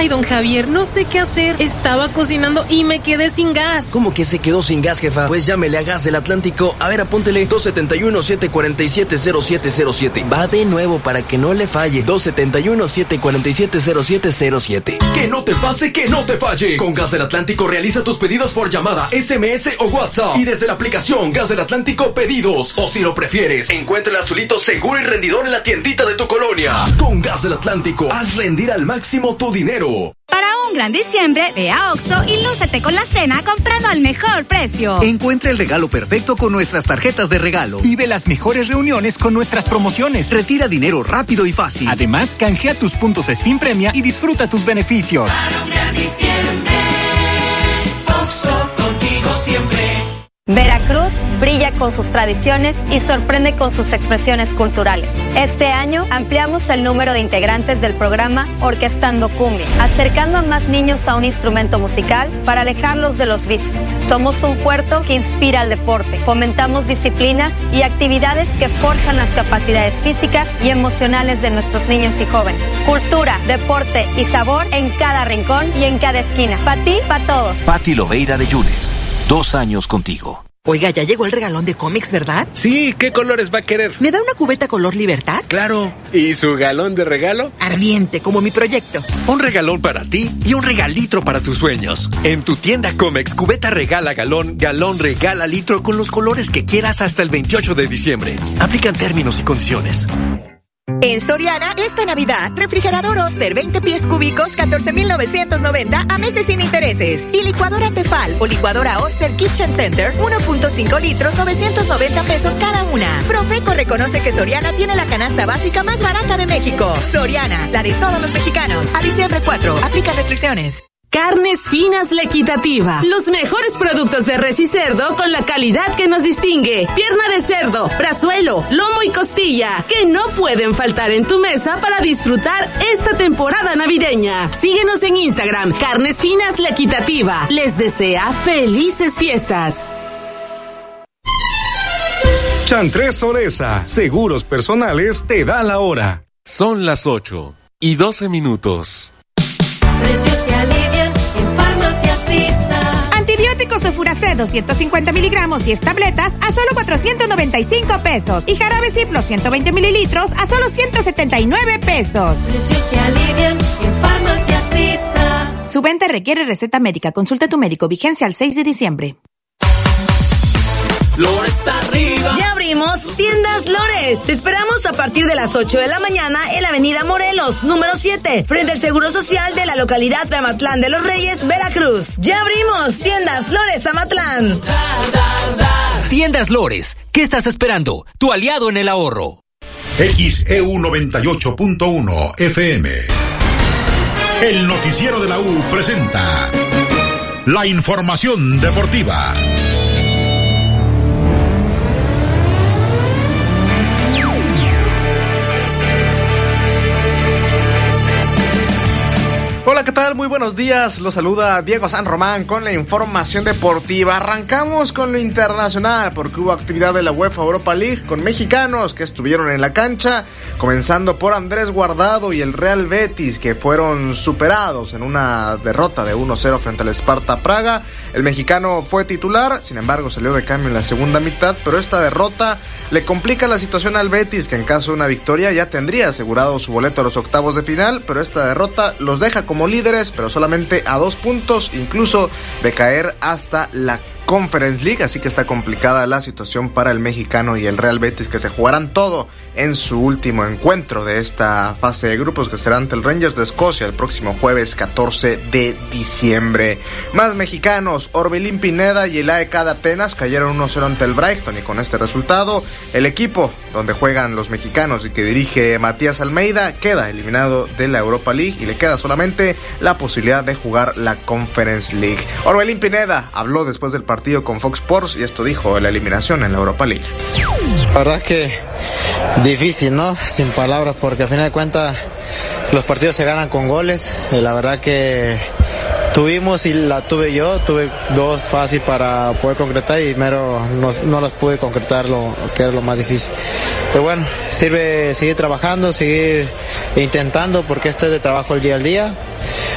Ay, don Javier, no sé qué hacer. Estaba cocinando y me quedé sin gas. ¿Cómo que se quedó sin gas, jefa? Pues llámele a Gas del Atlántico. A ver, apúntele 271-747-0707. Va de nuevo para que no le falle. 271-747-0707. Que no te pase, que no te falle. Con Gas del Atlántico realiza tus pedidos por llamada, SMS o WhatsApp. Y desde la aplicación Gas del Atlántico Pedidos. O si lo prefieres, encuentra el azulito seguro y rendidor en la tiendita de tu colonia. Con Gas del Atlántico, haz rendir al máximo tu dinero. Para un gran diciembre, ve a Oxo y lúcete con la cena comprando al mejor precio. Encuentra el regalo perfecto con nuestras tarjetas de regalo. Vive las mejores reuniones con nuestras promociones. Retira dinero rápido y fácil. Además, canjea tus puntos Steam Premia y disfruta tus beneficios. Para un gran diciembre, Oxo contigo siempre. Veracruz brilla con sus tradiciones y sorprende con sus expresiones culturales. Este año ampliamos el número de integrantes del programa Orquestando Cumbia, acercando a más niños a un instrumento musical para alejarlos de los vicios. Somos un puerto que inspira al deporte, fomentamos disciplinas y actividades que forjan las capacidades físicas y emocionales de nuestros niños y jóvenes. Cultura, deporte y sabor en cada rincón y en cada esquina. Para ti, para todos. Patti Loveira de Yunes. Dos años contigo. Oiga, ya llegó el regalón de cómics, ¿verdad? Sí, ¿qué colores va a querer? ¿Me da una cubeta color libertad? Claro. ¿Y su galón de regalo? Ardiente, como mi proyecto. Un regalón para ti y un regalitro para tus sueños. En tu tienda Comex, cubeta regala galón, galón regala litro con los colores que quieras hasta el 28 de diciembre. Aplican términos y condiciones. En Soriana, esta Navidad, refrigerador Oster 20 pies cúbicos, 14,990 a meses sin intereses. Y licuadora Tefal o licuadora Oster Kitchen Center, 1.5 litros, 990 pesos cada una. Profeco reconoce que Soriana tiene la canasta básica más barata de México. Soriana, la de todos los mexicanos. A diciembre 4, aplica restricciones. Carnes Finas La Equitativa. Los mejores productos de res y cerdo con la calidad que nos distingue. Pierna de cerdo, brazuelo, lomo y costilla. Que no pueden faltar en tu mesa para disfrutar esta temporada navideña. Síguenos en Instagram, Carnes Finas La Equitativa. Les desea felices fiestas. Chantres Soresa, seguros personales, te da la hora. Son las 8 y 12 minutos. Antibióticos Furacet 250 miligramos 10 tabletas a solo 495 pesos. Y jarabe Ciplo 120 mililitros a solo 179 pesos. Precios que alivian en Farmacias. Su venta requiere receta médica. Consulta a tu médico. Vigencia al 6 de diciembre. Lores arriba. Ya abrimos Tiendas Lores. Te esperamos a partir de las 8 de la mañana en la Avenida Morelos, número 7, frente al Seguro Social de la localidad de Amatlán de los Reyes, Veracruz. Ya abrimos Tiendas Lores Amatlán. Tiendas Lores, ¿qué estás esperando? Tu aliado en el ahorro. XEU 98.1 FM. El noticiero de la U presenta la información deportiva. ¿Qué tal? Muy buenos días. Los saluda Diego San Román con la información deportiva. Arrancamos con lo internacional porque hubo actividad de la UEFA Europa League con mexicanos que estuvieron en la cancha, comenzando por Andrés Guardado y el Real Betis que fueron superados en una derrota de 1-0 frente al Sparta Praga. El mexicano fue titular, sin embargo salió de cambio en la segunda mitad, pero esta derrota le complica la situación al Betis que en caso de una victoria ya tendría asegurado su boleto a los octavos de final, pero esta derrota los deja como líderes, pero solamente a dos puntos, incluso de caer hasta la Conference League, así que está complicada la situación para el mexicano y el Real Betis que se jugarán todo en su último encuentro de esta fase de grupos que será ante el Rangers de Escocia el próximo jueves 14 de diciembre. Más mexicanos, Orbelín Pineda y el AEK de Atenas cayeron 1-0 ante el Brighton y con este resultado el equipo donde juegan los mexicanos y que dirige Matías Almeida queda eliminado de la Europa League y le queda solamente la posibilidad de jugar la Conference League. Orbelín Pineda habló después del partido con Fox Sports y esto dijo la eliminación en la Europa League. La verdad que difícil, ¿no? Sin palabras, porque al final de cuentas los partidos se ganan con goles. Y la verdad que tuvimos y la tuve yo, tuve dos fáciles para poder concretar y mero no, no las pude concretar, lo que era lo más difícil. Pero bueno, sirve seguir trabajando, seguir intentando, porque esto es de trabajo el día al día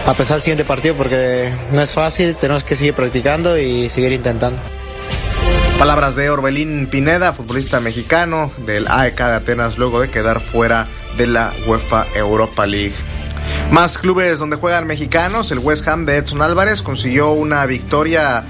a pensar el siguiente partido porque no es fácil, tenemos que seguir practicando y seguir intentando. Palabras de Orbelín Pineda, futbolista mexicano del AEK de Atenas luego de quedar fuera de la UEFA Europa League. Más clubes donde juegan mexicanos, el West Ham de Edson Álvarez consiguió una victoria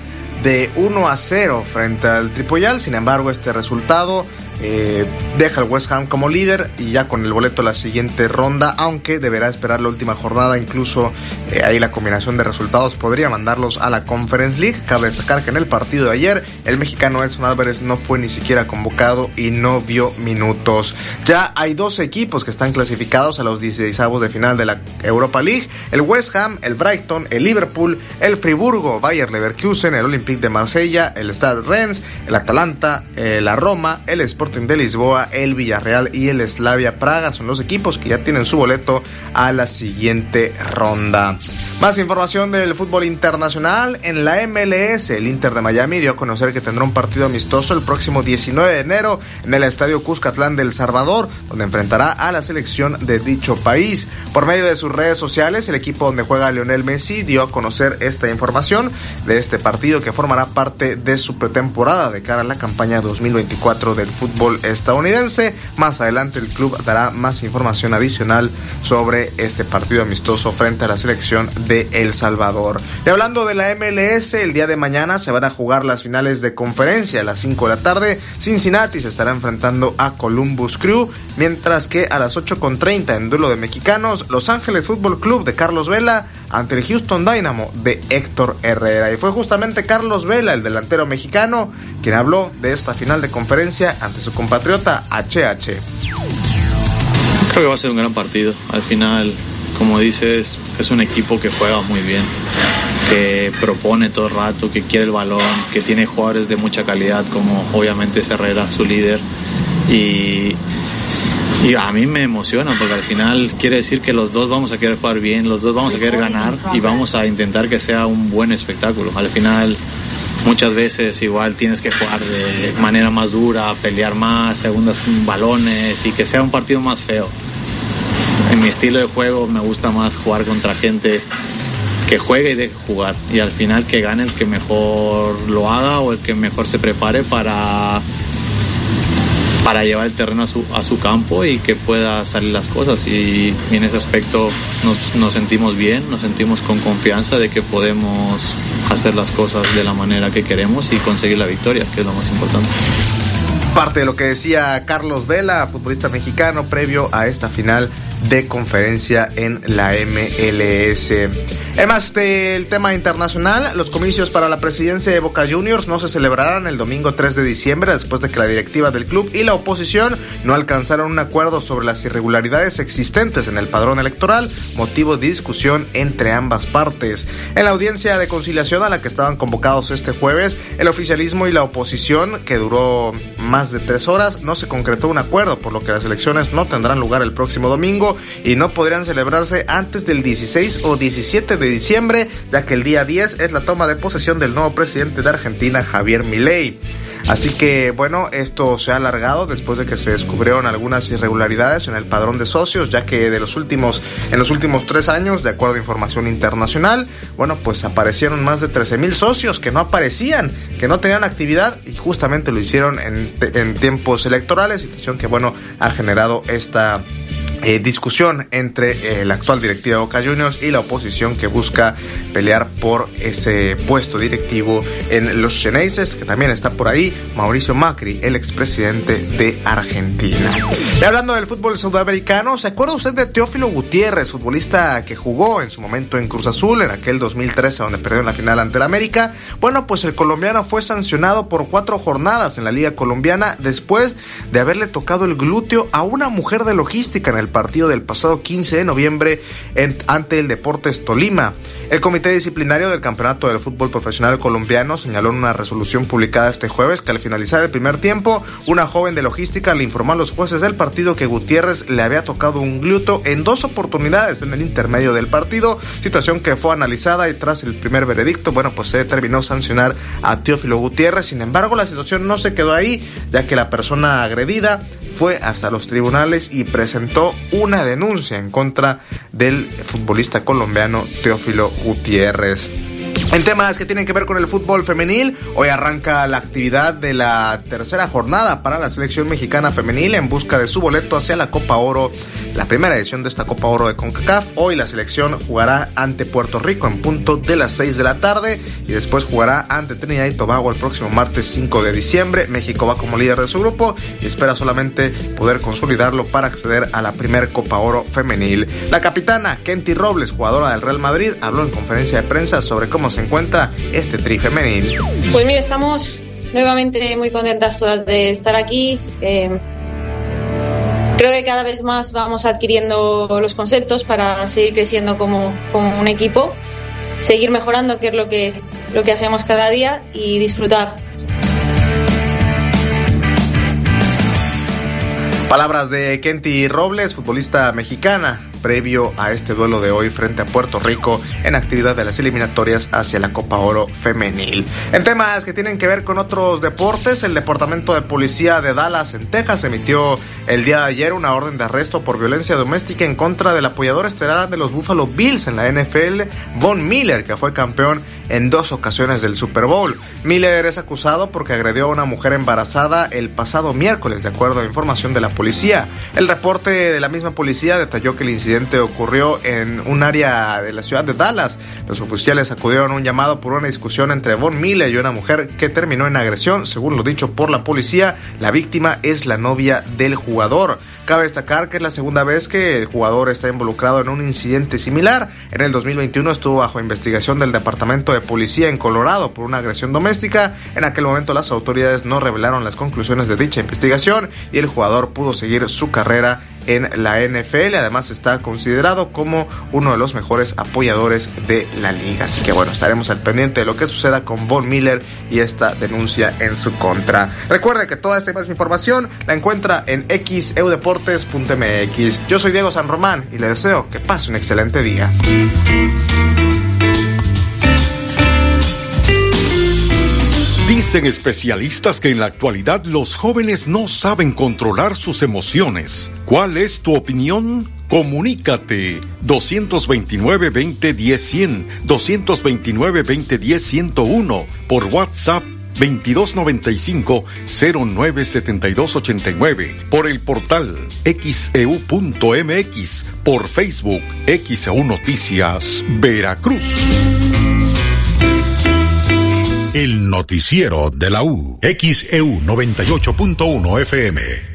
de 1 a 0 frente al Tripoyal, sin embargo este resultado eh, deja al West Ham como líder y ya con el boleto la siguiente ronda, aunque deberá esperar la última jornada, incluso eh, ahí la combinación de resultados podría mandarlos a la Conference League. Cabe destacar que en el partido de ayer el mexicano Edson Álvarez no fue ni siquiera convocado y no vio minutos. Ya hay dos equipos que están clasificados a los 16 de final de la Europa League, el West Ham, el Brighton, el Liverpool, el Friburgo, Bayer Leverkusen, el Olympique de Marsella, el Stade Rennes, el Atalanta, eh, la Roma, el Sport de Lisboa, el Villarreal y el Slavia Praga son los equipos que ya tienen su boleto a la siguiente ronda. Más información del fútbol internacional en la MLS. El Inter de Miami dio a conocer que tendrá un partido amistoso el próximo 19 de enero en el Estadio Cuscatlán del Salvador, donde enfrentará a la selección de dicho país. Por medio de sus redes sociales, el equipo donde juega Lionel Messi dio a conocer esta información de este partido que formará parte de su pretemporada de cara a la campaña 2024 del fútbol estadounidense. Más adelante el club dará más información adicional sobre este partido amistoso frente a la selección de El Salvador. Y hablando de la MLS, el día de mañana se van a jugar las finales de conferencia a las 5 de la tarde. Cincinnati se estará enfrentando a Columbus Crew, mientras que a las 8.30 en duelo de mexicanos, Los Ángeles Fútbol Club de Carlos Vela ante el Houston Dynamo de Héctor Herrera. Y fue justamente Carlos Vela, el delantero mexicano, quien habló de esta final de conferencia ante su compatriota HH. Creo que va a ser un gran partido. Al final, como dices, es un equipo que juega muy bien, que propone todo el rato, que quiere el balón, que tiene jugadores de mucha calidad, como obviamente es Herrera, su líder. Y, y a mí me emociona porque al final quiere decir que los dos vamos a querer jugar bien, los dos vamos a querer ganar y vamos a intentar que sea un buen espectáculo. Al final muchas veces igual tienes que jugar de manera más dura, pelear más, segundos balones y que sea un partido más feo. En mi estilo de juego me gusta más jugar contra gente que juegue y deje jugar y al final que gane el que mejor lo haga o el que mejor se prepare para para llevar el terreno a su, a su campo y que pueda salir las cosas. Y, y en ese aspecto nos, nos, sentimos bien, nos sentimos con confianza de que podemos hacer las cosas de la manera que queremos y conseguir la victoria, que es lo más importante. Parte de lo que decía Carlos Vela, futbolista mexicano, previo a esta final de conferencia en la MLS. Además del tema internacional, los comicios para la presidencia de Boca Juniors no se celebrarán el domingo 3 de diciembre después de que la directiva del club y la oposición no alcanzaron un acuerdo sobre las irregularidades existentes en el padrón electoral, motivo de discusión entre ambas partes. En la audiencia de conciliación a la que estaban convocados este jueves, el oficialismo y la oposición, que duró más de tres horas, no se concretó un acuerdo, por lo que las elecciones no tendrán lugar el próximo domingo y no podrían celebrarse antes del 16 o 17 de diciembre, ya que el día 10 es la toma de posesión del nuevo presidente de Argentina, Javier Milei. Así que bueno, esto se ha alargado después de que se descubrieron algunas irregularidades en el padrón de socios, ya que de los últimos, en los últimos tres años, de acuerdo a información internacional, bueno, pues aparecieron más de 13 mil socios que no aparecían, que no tenían actividad y justamente lo hicieron en, en tiempos electorales, situación que bueno ha generado esta eh, discusión entre eh, la actual directiva de Boca Juniors y la oposición que busca pelear por ese puesto directivo en los Cheneises, que también está por ahí Mauricio Macri, el expresidente de Argentina. Y hablando del fútbol sudamericano, ¿se acuerda usted de Teófilo Gutiérrez, futbolista que jugó en su momento en Cruz Azul en aquel 2013 donde perdió en la final ante el América? Bueno, pues el colombiano fue sancionado por cuatro jornadas en la Liga Colombiana después de haberle tocado el glúteo a una mujer de logística en el partido del pasado 15 de noviembre en, ante el Deportes Tolima. El Comité Disciplinario del Campeonato del Fútbol Profesional Colombiano señaló en una resolución publicada este jueves que al finalizar el primer tiempo, una joven de logística le informó a los jueces del partido que Gutiérrez le había tocado un glúteo en dos oportunidades en el intermedio del partido, situación que fue analizada y tras el primer veredicto, bueno, pues se determinó sancionar a Teófilo Gutiérrez. Sin embargo, la situación no se quedó ahí, ya que la persona agredida fue hasta los tribunales y presentó una denuncia en contra del futbolista colombiano Teófilo Gutiérrez. Gutiérrez. En temas que tienen que ver con el fútbol femenil, hoy arranca la actividad de la tercera jornada para la selección mexicana femenil en busca de su boleto hacia la Copa Oro, la primera edición de esta Copa Oro de CONCACAF. Hoy la selección jugará ante Puerto Rico en punto de las 6 de la tarde y después jugará ante Trinidad y Tobago el próximo martes 5 de diciembre. México va como líder de su grupo y espera solamente poder consolidarlo para acceder a la primera Copa Oro femenil. La capitana Kenty Robles, jugadora del Real Madrid, habló en conferencia de prensa sobre cómo se encuentra este tri femenil. Pues mira, estamos nuevamente muy contentas todas de estar aquí. Eh, creo que cada vez más vamos adquiriendo los conceptos para seguir creciendo como, como un equipo, seguir mejorando, que es lo que, lo que hacemos cada día, y disfrutar. Palabras de Kenty Robles, futbolista mexicana, previo a este duelo de hoy frente a Puerto Rico en actividad de las eliminatorias hacia la Copa Oro Femenil. En temas que tienen que ver con otros deportes, el Departamento de Policía de Dallas en Texas emitió el día de ayer una orden de arresto por violencia doméstica en contra del apoyador estelar de los Buffalo Bills en la NFL, Von Miller, que fue campeón en dos ocasiones del Super Bowl. Miller es acusado porque agredió a una mujer embarazada el pasado miércoles, de acuerdo a información de la policía. El reporte de la misma policía detalló que el incidente ocurrió en un área de la ciudad de Dallas. Los oficiales acudieron a un llamado por una discusión entre Von Miller y una mujer que terminó en agresión. Según lo dicho por la policía, la víctima es la novia del jugador. Cabe destacar que es la segunda vez que el jugador está involucrado en un incidente similar. En el 2021 estuvo bajo investigación del Departamento de Policía en Colorado por una agresión doméstica. En aquel momento las autoridades no revelaron las conclusiones de dicha investigación y el jugador pudo seguir su carrera en la NFL. Además está considerado como uno de los mejores apoyadores de la liga. Así que bueno, estaremos al pendiente de lo que suceda con Von Miller y esta denuncia en su contra. Recuerde que toda esta más información la encuentra en xeudeportes.mx. Yo soy Diego San Román y le deseo que pase un excelente día. Dicen especialistas que en la actualidad los jóvenes no saben controlar sus emociones. ¿Cuál es tu opinión? Comunícate 229-2010-100, 229-2010-101 por WhatsApp 2295-097289, por el portal xeu.mx, por Facebook XEU Noticias Veracruz. El noticiero de la U. XEU 98.1 FM.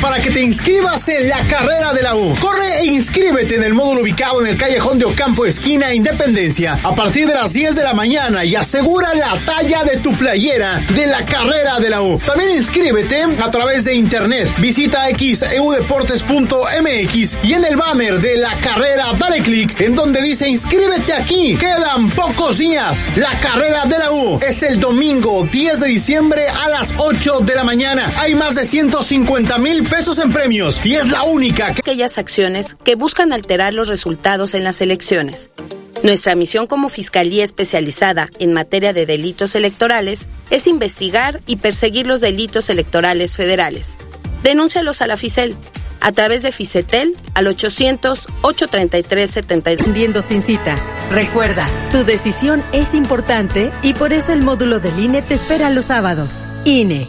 Para que te inscribas en la carrera de la U. Corre e inscríbete en el módulo ubicado en el callejón de Ocampo, esquina Independencia, a partir de las 10 de la mañana y asegura la talla de tu playera de la carrera de la U. También inscríbete a través de internet. Visita xeudeportes.mx y en el banner de la carrera dale clic en donde dice inscríbete aquí. Quedan pocos días. La carrera de la U es el domingo 10 de diciembre a las 8 de la mañana. Hay más de 150 mil pesos en premios y es la única que... Aquellas acciones que buscan alterar los resultados en las elecciones. Nuestra misión como Fiscalía Especializada en materia de delitos electorales es investigar y perseguir los delitos electorales federales. Denúncialos a la FICEL a través de FICETEL al 800-833-72. Vendiendo sin cita. Recuerda, tu decisión es importante y por eso el módulo del INE te espera los sábados. INE.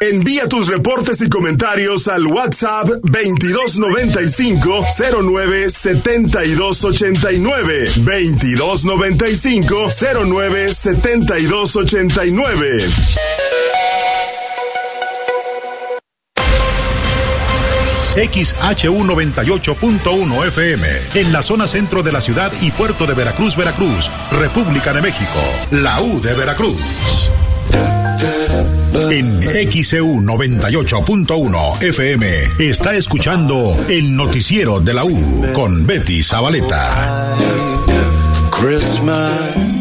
Envía tus reportes y comentarios al WhatsApp 2295 09 7289 2295 09 7289 XHU98.1 FM, en la zona centro de la ciudad y puerto de Veracruz, Veracruz, República de México, la U de Veracruz. En XEU 98.1 FM está escuchando el noticiero de la U con Betty Zabaleta. Christmas.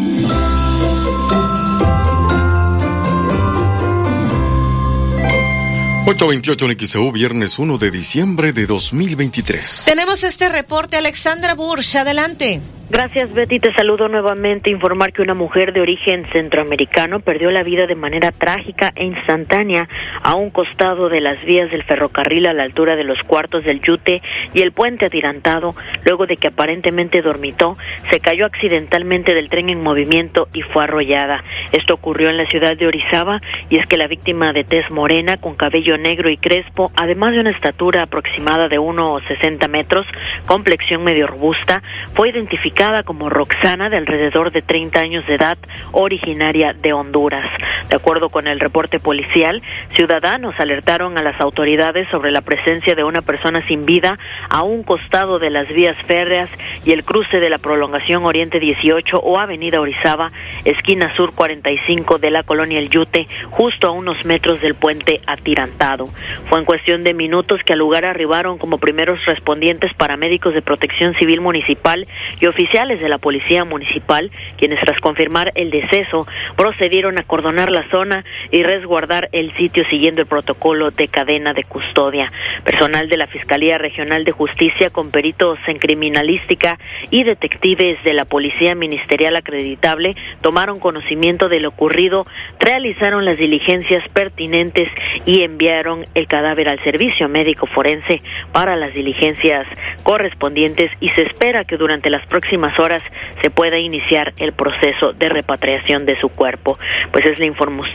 828 en XEU, viernes 1 de diciembre de 2023. Tenemos este reporte, Alexandra Bursch, adelante. Gracias Betty, te saludo nuevamente. Informar que una mujer de origen centroamericano perdió la vida de manera trágica e instantánea a un costado de las vías del ferrocarril a la altura de los cuartos del Yute y el puente atirantado, luego de que aparentemente dormitó, se cayó accidentalmente del tren en movimiento y fue arrollada. Esto ocurrió en la ciudad de Orizaba y es que la víctima de tez morena con cabello negro y crespo, además de una estatura aproximada de 1,60 metros, complexión medio robusta, fue identificada como Roxana, de alrededor de 30 años de edad, originaria de Honduras. De acuerdo con el reporte policial, ciudadanos alertaron a las autoridades sobre la presencia de una persona sin vida a un costado de las vías férreas y el cruce de la prolongación Oriente 18 o Avenida Orizaba, esquina sur 45 de la colonia El Yute, justo a unos metros del puente atirantado. Fue en cuestión de minutos que al lugar arribaron como primeros respondientes paramédicos de protección civil municipal y oficiales oficiales de la Policía Municipal, quienes tras confirmar el deceso procedieron a cordonar la zona y resguardar el sitio siguiendo el protocolo de cadena de custodia. Personal de la Fiscalía Regional de Justicia con peritos en criminalística y detectives de la Policía Ministerial acreditable tomaron conocimiento de lo ocurrido, realizaron las diligencias pertinentes y enviaron el cadáver al servicio médico forense para las diligencias correspondientes y se espera que durante las próximas horas se pueda iniciar el proceso de repatriación de su cuerpo. Pues es la,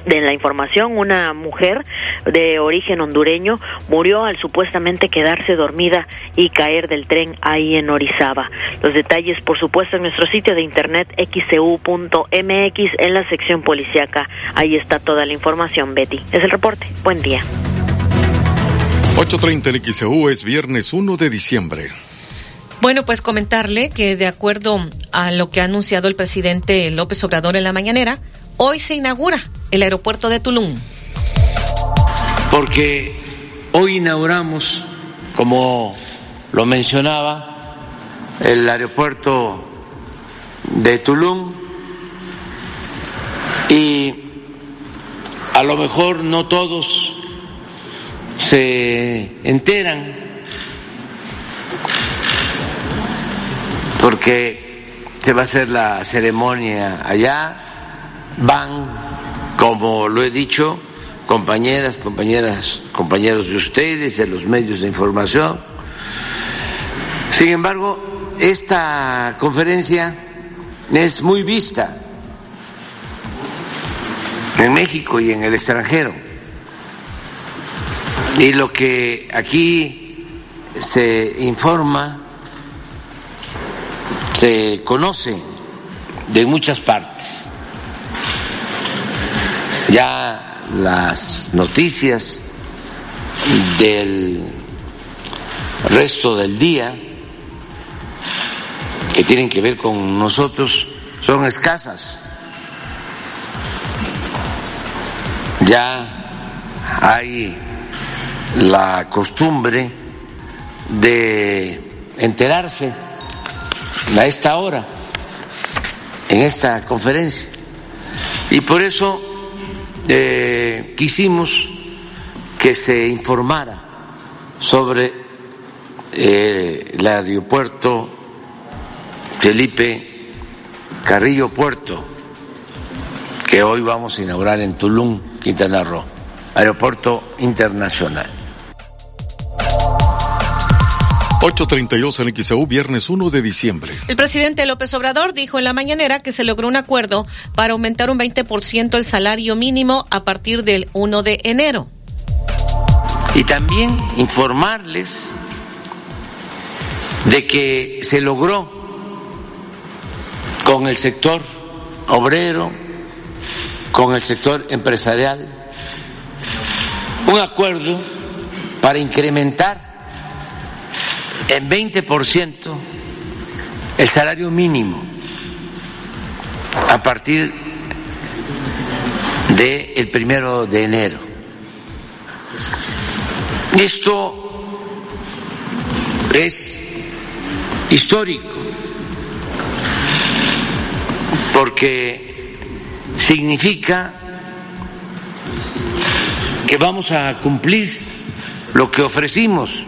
de la información, una mujer de origen hondureño murió al supuestamente quedarse dormida y caer del tren ahí en Orizaba. Los detalles, por supuesto, en nuestro sitio de internet xcu.mx en la sección policiaca. Ahí está toda la información, Betty. Es el reporte. Buen día. 8.30 en XEU es viernes 1 de diciembre. Bueno, pues comentarle que de acuerdo a lo que ha anunciado el presidente López Obrador en la mañanera, hoy se inaugura el aeropuerto de Tulum. Porque hoy inauguramos, como lo mencionaba, el aeropuerto de Tulum y a lo mejor no todos se enteran porque se va a hacer la ceremonia allá, van, como lo he dicho, compañeras, compañeras, compañeros de ustedes, de los medios de información. Sin embargo, esta conferencia es muy vista en México y en el extranjero. Y lo que aquí se informa se conoce de muchas partes. Ya las noticias del resto del día que tienen que ver con nosotros son escasas. Ya hay la costumbre de enterarse a esta hora en esta conferencia. Y por eso eh, quisimos que se informara sobre eh, el aeropuerto Felipe Carrillo Puerto, que hoy vamos a inaugurar en Tulum, Quintana Roo, aeropuerto internacional. 832 en XEU, viernes 1 de diciembre. El presidente López Obrador dijo en la mañanera que se logró un acuerdo para aumentar un 20% el salario mínimo a partir del 1 de enero. Y también informarles de que se logró con el sector obrero, con el sector empresarial, un acuerdo para incrementar en 20% el salario mínimo a partir del el primero de enero. Esto es histórico porque significa que vamos a cumplir lo que ofrecimos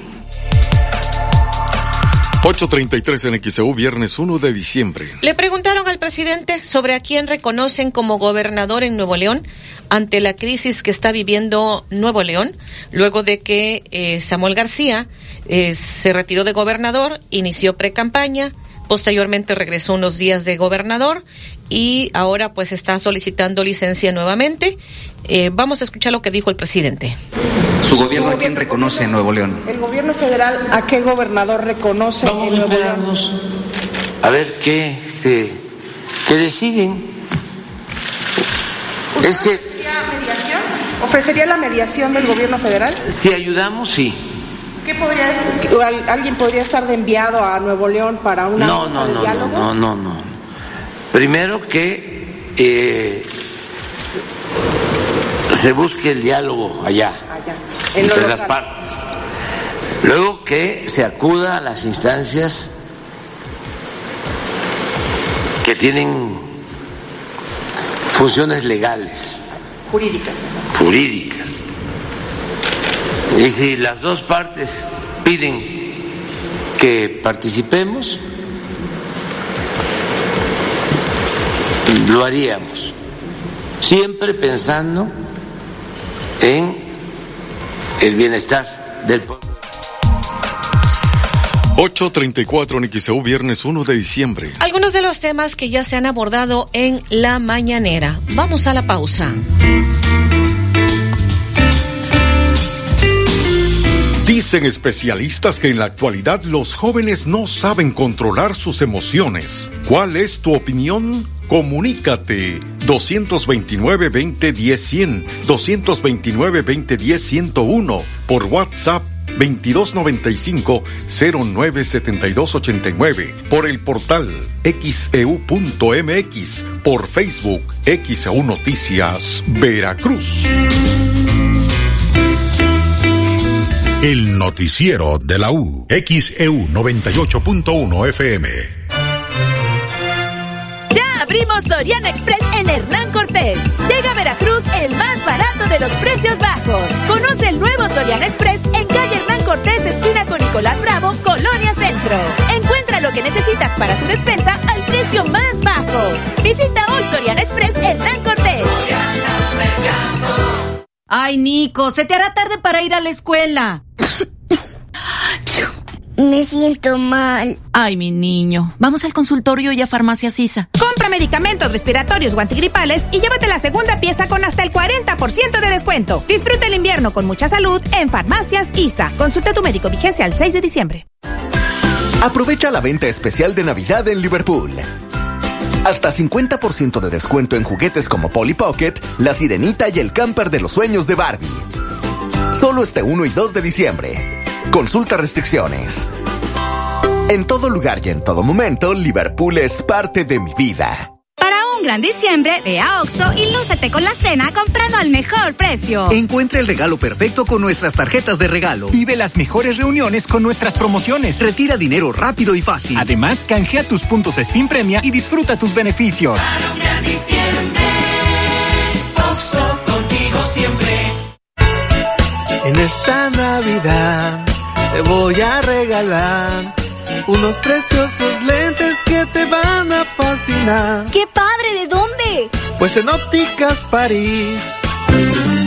833 en XEU, viernes 1 de diciembre. Le preguntaron al presidente sobre a quién reconocen como gobernador en Nuevo León ante la crisis que está viviendo Nuevo León, luego de que eh, Samuel García eh, se retiró de gobernador, inició pre-campaña, posteriormente regresó unos días de gobernador y ahora pues está solicitando licencia nuevamente. Eh, vamos a escuchar lo que dijo el presidente. ¿Su gobierno a quién reconoce en Nuevo León? ¿El gobierno federal a qué gobernador reconoce Vamos en Nuevo a León? a ver qué se qué deciden. ¿Ofrecería mediación? ¿Ofrecería la mediación del gobierno federal? si ayudamos, sí. ¿Qué podría, ¿Alguien podría estar de enviado a Nuevo León para una No, no, de no, no, no, no, no. Primero que eh, se busque el diálogo allá, en entre las partes. Luego que se acuda a las instancias que tienen funciones legales, Jurídica. jurídicas. Y si las dos partes piden que participemos, lo haríamos, siempre pensando en el bienestar del pueblo. 834 en XEU, viernes 1 de diciembre. Algunos de los temas que ya se han abordado en la mañanera. Vamos a la pausa. Dicen especialistas que en la actualidad los jóvenes no saben controlar sus emociones. ¿Cuál es tu opinión? Comunícate 229-2010-100, 229-2010-101 por WhatsApp 2295-097289, por el portal xeu.mx, por Facebook XEU Noticias Veracruz. El noticiero de la U. XEU 98.1 FM. Ya abrimos Soriana Express en Hernán Cortés. Llega a Veracruz el más barato de los precios bajos. Conoce el nuevo Soriana Express en calle Hernán Cortés, esquina con Nicolás Bravo, Colonia Centro. Encuentra lo que necesitas para tu despensa al precio más bajo. Visita hoy Soriana Express Hernán Cortés. Ay, Nico, se te hará tarde para ir a la escuela. Me siento mal. Ay, mi niño. Vamos al consultorio y a Farmacia Sisa. Compra medicamentos respiratorios o antigripales y llévate la segunda pieza con hasta el 40% de descuento. Disfruta el invierno con mucha salud en Farmacias ISA. Consulta a tu médico vigencia el 6 de diciembre. Aprovecha la venta especial de Navidad en Liverpool. Hasta 50% de descuento en juguetes como Polly Pocket, La Sirenita y el camper de los sueños de Barbie. Solo este 1 y 2 de diciembre. Consulta restricciones. En todo lugar y en todo momento, Liverpool es parte de mi vida. Para un gran diciembre, ve a Oxo y lúcete con la cena comprando al mejor precio. Encuentra el regalo perfecto con nuestras tarjetas de regalo. Vive las mejores reuniones con nuestras promociones. Retira dinero rápido y fácil. Además, canjea tus puntos Spin Premia y disfruta tus beneficios. Para un gran diciembre, Oxo contigo siempre. En esta Navidad te voy a regalar unos preciosos lentes que te van a fascinar. ¡Qué padre! ¿De dónde? Pues en Ópticas París.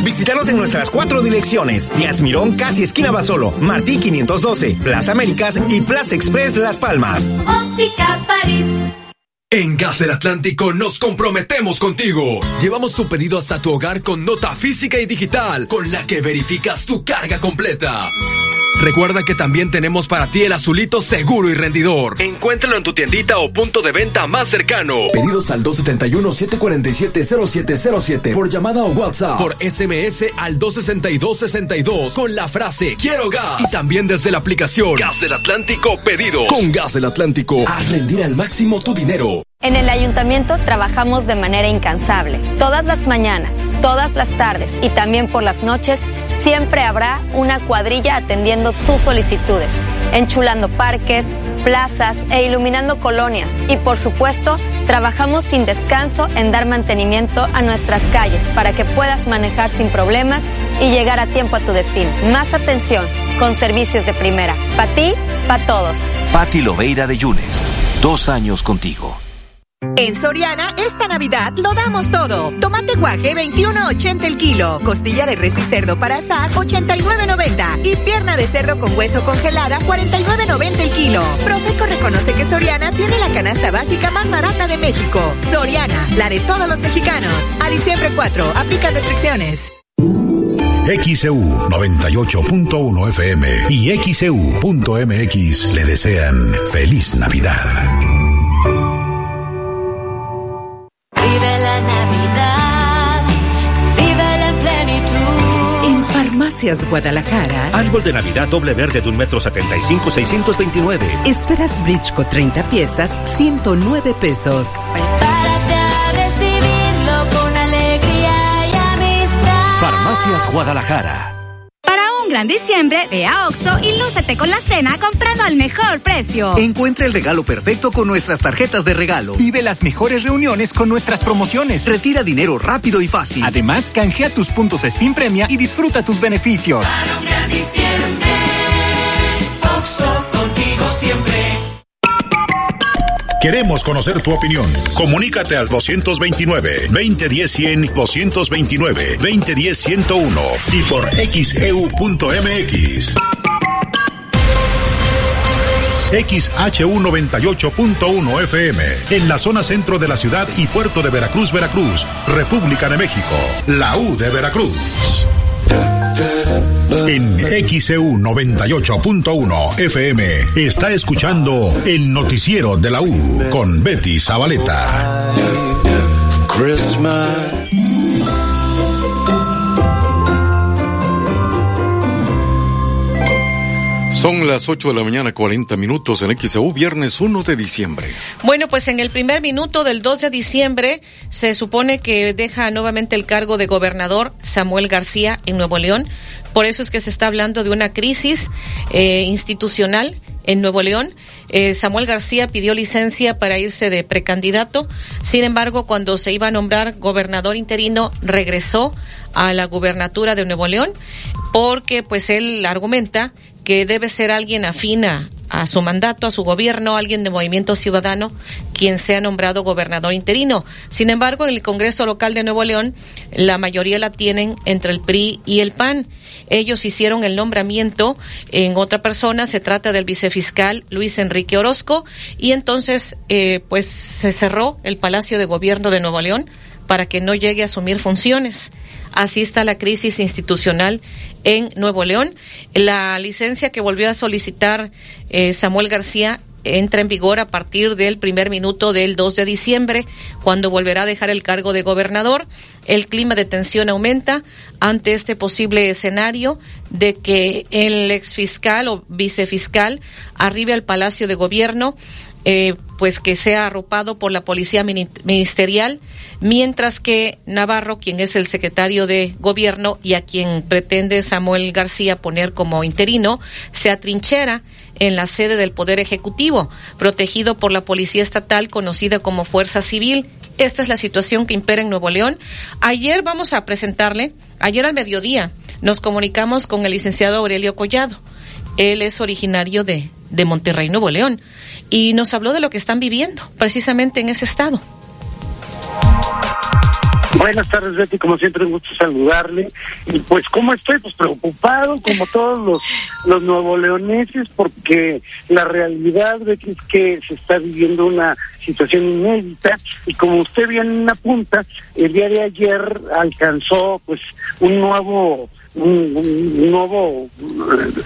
Visítanos en nuestras cuatro direcciones: Díaz Mirón, casi esquina Basolo, Martí 512, Plaza Américas y Plaza Express Las Palmas. Óptica París. En Gas del Atlántico nos comprometemos contigo. Llevamos tu pedido hasta tu hogar con nota física y digital, con la que verificas tu carga completa. Recuerda que también tenemos para ti el azulito seguro y rendidor. Encuéntralo en tu tiendita o punto de venta más cercano. Pedidos al 271-747-0707 por llamada o WhatsApp. Por SMS al 262-62 con la frase Quiero gas. Y también desde la aplicación Gas del Atlántico Pedido. Con Gas del Atlántico, a rendir al máximo tu dinero. En el ayuntamiento trabajamos de manera incansable. Todas las mañanas, todas las tardes y también por las noches siempre habrá una cuadrilla atendiendo tus solicitudes, enchulando parques, plazas e iluminando colonias. Y por supuesto, trabajamos sin descanso en dar mantenimiento a nuestras calles para que puedas manejar sin problemas y llegar a tiempo a tu destino. Más atención, con servicios de primera. Para ti, para todos. Pati Loveira de Yunes. Dos años contigo. En Soriana, esta Navidad lo damos todo. Tomate guaje 21.80 el kilo. Costilla de res y cerdo para asar 89.90. Y pierna de cerdo con hueso congelada 49.90 el kilo. Profeco reconoce que Soriana tiene la canasta básica más barata de México. Soriana, la de todos los mexicanos. A diciembre 4, aplica restricciones. XEU 98.1 FM y XEU.mx le desean feliz Navidad. La Navidad, vive la plenitud. En Farmacias Guadalajara. Árbol de Navidad doble verde de un metro setenta y cinco, seiscientos veintinueve. Esferas Bridgco 30 piezas, 109 pesos. Prepárate a recibirlo con alegría y amistad. Farmacias Guadalajara. Un gran diciembre, ve a Oxo y lúcete con la cena comprando al mejor precio. Encuentra el regalo perfecto con nuestras tarjetas de regalo. Vive las mejores reuniones con nuestras promociones. Retira dinero rápido y fácil. Además, canjea tus puntos Spin Premia y disfruta tus beneficios. Para un gran diciembre, Queremos conocer tu opinión. Comunícate al 229-2010-100, 229-2010-101 y por xeu.mx. XHU 98.1 FM, en la zona centro de la ciudad y puerto de Veracruz, Veracruz, República de México, la U de Veracruz. En XEU 98.1 FM está escuchando el noticiero de la U con Betty Zabaleta. Christmas. Son las 8 de la mañana, 40 minutos en XEU, viernes 1 de diciembre. Bueno, pues en el primer minuto del 2 de diciembre se supone que deja nuevamente el cargo de gobernador Samuel García en Nuevo León. Por eso es que se está hablando de una crisis eh, institucional en Nuevo León. Eh, Samuel García pidió licencia para irse de precandidato. Sin embargo, cuando se iba a nombrar gobernador interino, regresó a la gubernatura de Nuevo León porque pues él argumenta que debe ser alguien afina a su mandato, a su gobierno, alguien de Movimiento Ciudadano, quien sea nombrado gobernador interino. Sin embargo, en el Congreso local de Nuevo León, la mayoría la tienen entre el PRI y el PAN. Ellos hicieron el nombramiento en otra persona, se trata del vicefiscal Luis Enrique Orozco, y entonces, eh, pues se cerró el Palacio de Gobierno de Nuevo León para que no llegue a asumir funciones. Así está la crisis institucional en Nuevo León. La licencia que volvió a solicitar eh, Samuel García entra en vigor a partir del primer minuto del 2 de diciembre, cuando volverá a dejar el cargo de gobernador. El clima de tensión aumenta ante este posible escenario de que el exfiscal o vicefiscal arribe al Palacio de Gobierno eh, pues que sea arropado por la policía ministerial, mientras que Navarro, quien es el secretario de gobierno y a quien pretende Samuel García poner como interino, se atrinchera en la sede del Poder Ejecutivo, protegido por la Policía Estatal conocida como Fuerza Civil. Esta es la situación que impera en Nuevo León. Ayer vamos a presentarle, ayer al mediodía, nos comunicamos con el licenciado Aurelio Collado. Él es originario de, de Monterrey, Nuevo León y nos habló de lo que están viviendo precisamente en ese estado. Buenas tardes, Betty. Como siempre, un gusto saludarle. Y pues, ¿cómo estoy? Pues preocupado, como todos los, los nuevo leoneses, porque la realidad, Betty, es que se está viviendo una situación inédita. Y como usted bien apunta, el día de ayer alcanzó, pues, un nuevo un, nuevo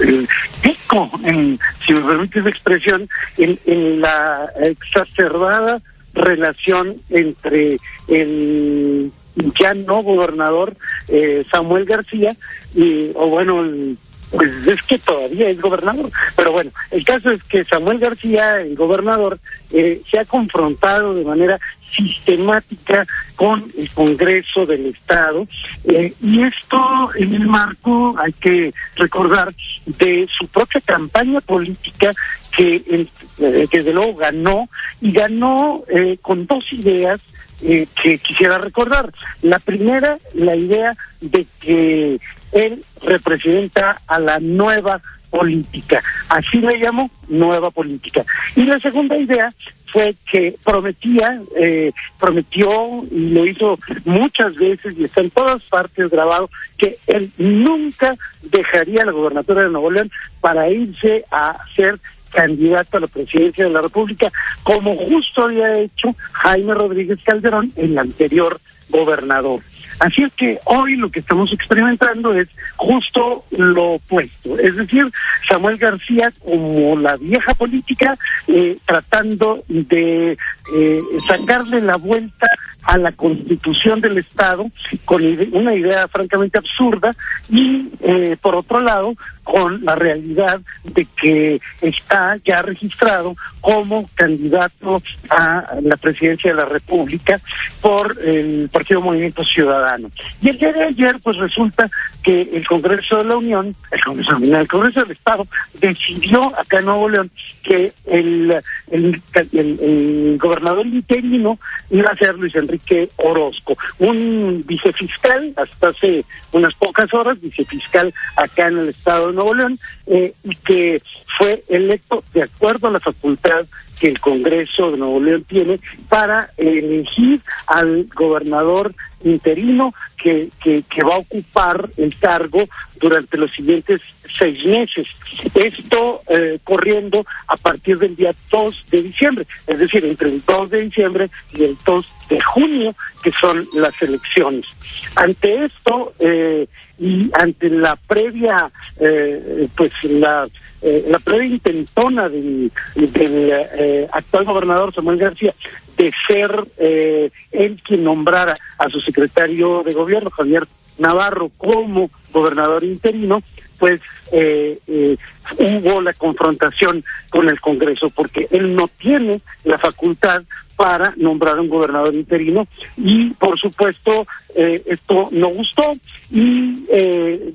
eh, pico, en, si me permite la expresión, en, en la exacerbada relación entre el ya no gobernador eh, Samuel García y o bueno pues es que todavía es gobernador pero bueno el caso es que Samuel García el gobernador eh, se ha confrontado de manera sistemática con el Congreso del Estado eh, y esto en el marco hay que recordar de su propia campaña política que eh, desde luego ganó y ganó eh, con dos ideas que quisiera recordar. La primera, la idea de que él representa a la nueva política. Así le llamo nueva política. Y la segunda idea fue que prometía, eh, prometió y lo hizo muchas veces y está en todas partes grabado, que él nunca dejaría la gobernatura de Nuevo León para irse a ser candidato a la presidencia de la República, como justo había hecho Jaime Rodríguez Calderón, el anterior gobernador. Así es que hoy lo que estamos experimentando es justo lo opuesto. Es decir, Samuel García como la vieja política eh, tratando de eh, sacarle la vuelta a la constitución del Estado con una idea francamente absurda y eh, por otro lado con la realidad de que está ya registrado como candidato a la presidencia de la República por el Partido Movimiento Ciudadano. Y el día de ayer pues resulta que el Congreso de la Unión, el Congreso, el Congreso del Estado decidió acá en Nuevo León que el, gobernador interino iba a ser Luis Enrique Orozco, un vicefiscal hasta hace unas pocas horas, vicefiscal acá en el estado de Nuevo León, eh, y que fue electo de acuerdo a la facultad que el Congreso de Nuevo León tiene para elegir al gobernador interino que, que, va a ocupar el cargo durante los siguientes seis meses. Esto eh, corriendo a partir del día 2 de diciembre, es decir, entre el 2 de diciembre y el 2 de junio, que son las elecciones. Ante esto eh, y ante la previa, eh, pues la eh, la previa intentona del, del eh, actual gobernador Samuel García de ser eh, él quien nombrara a su secretario de gobierno, Javier Navarro, como gobernador interino, pues eh, eh, hubo la confrontación con el Congreso, porque él no tiene la facultad para nombrar un gobernador interino y por supuesto eh, esto no gustó y eh,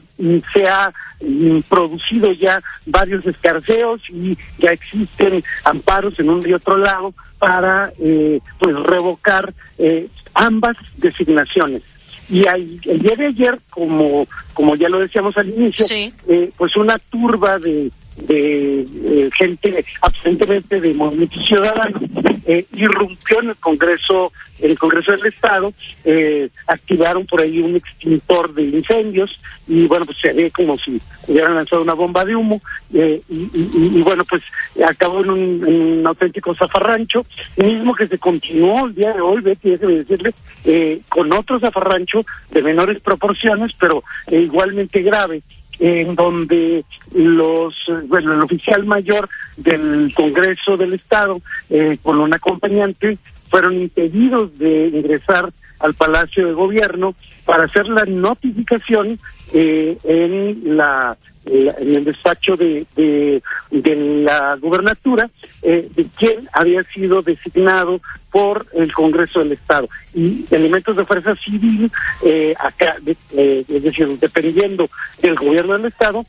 se ha mm, producido ya varios escarceos y ya existen amparos en un y otro lado para eh, pues revocar eh, ambas designaciones. Y el día de ayer, como, como ya lo decíamos al inicio, eh, pues una turba de, de eh, gente aparentemente de movimiento ciudadano eh, irrumpió en el Congreso, en el Congreso del Estado, eh, activaron por ahí un extintor de incendios y bueno pues se ve como si hubieran lanzado una bomba de humo eh, y, bueno pues acabó en un, auténtico zafarrancho mismo que se continuó el día de hoy Betty déjeme decirle con otro zafarrancho de menores proporciones pero igualmente grave en donde los, bueno, el oficial mayor del Congreso del Estado, eh, con un acompañante, fueron impedidos de ingresar al Palacio de Gobierno para hacer la notificación eh, en la en el despacho de, de, la gubernatura eh, de quién había sido designado por el Congreso del Estado. Y elementos de fuerza civil, eh, acá, eh, es decir, dependiendo del gobierno del Estado,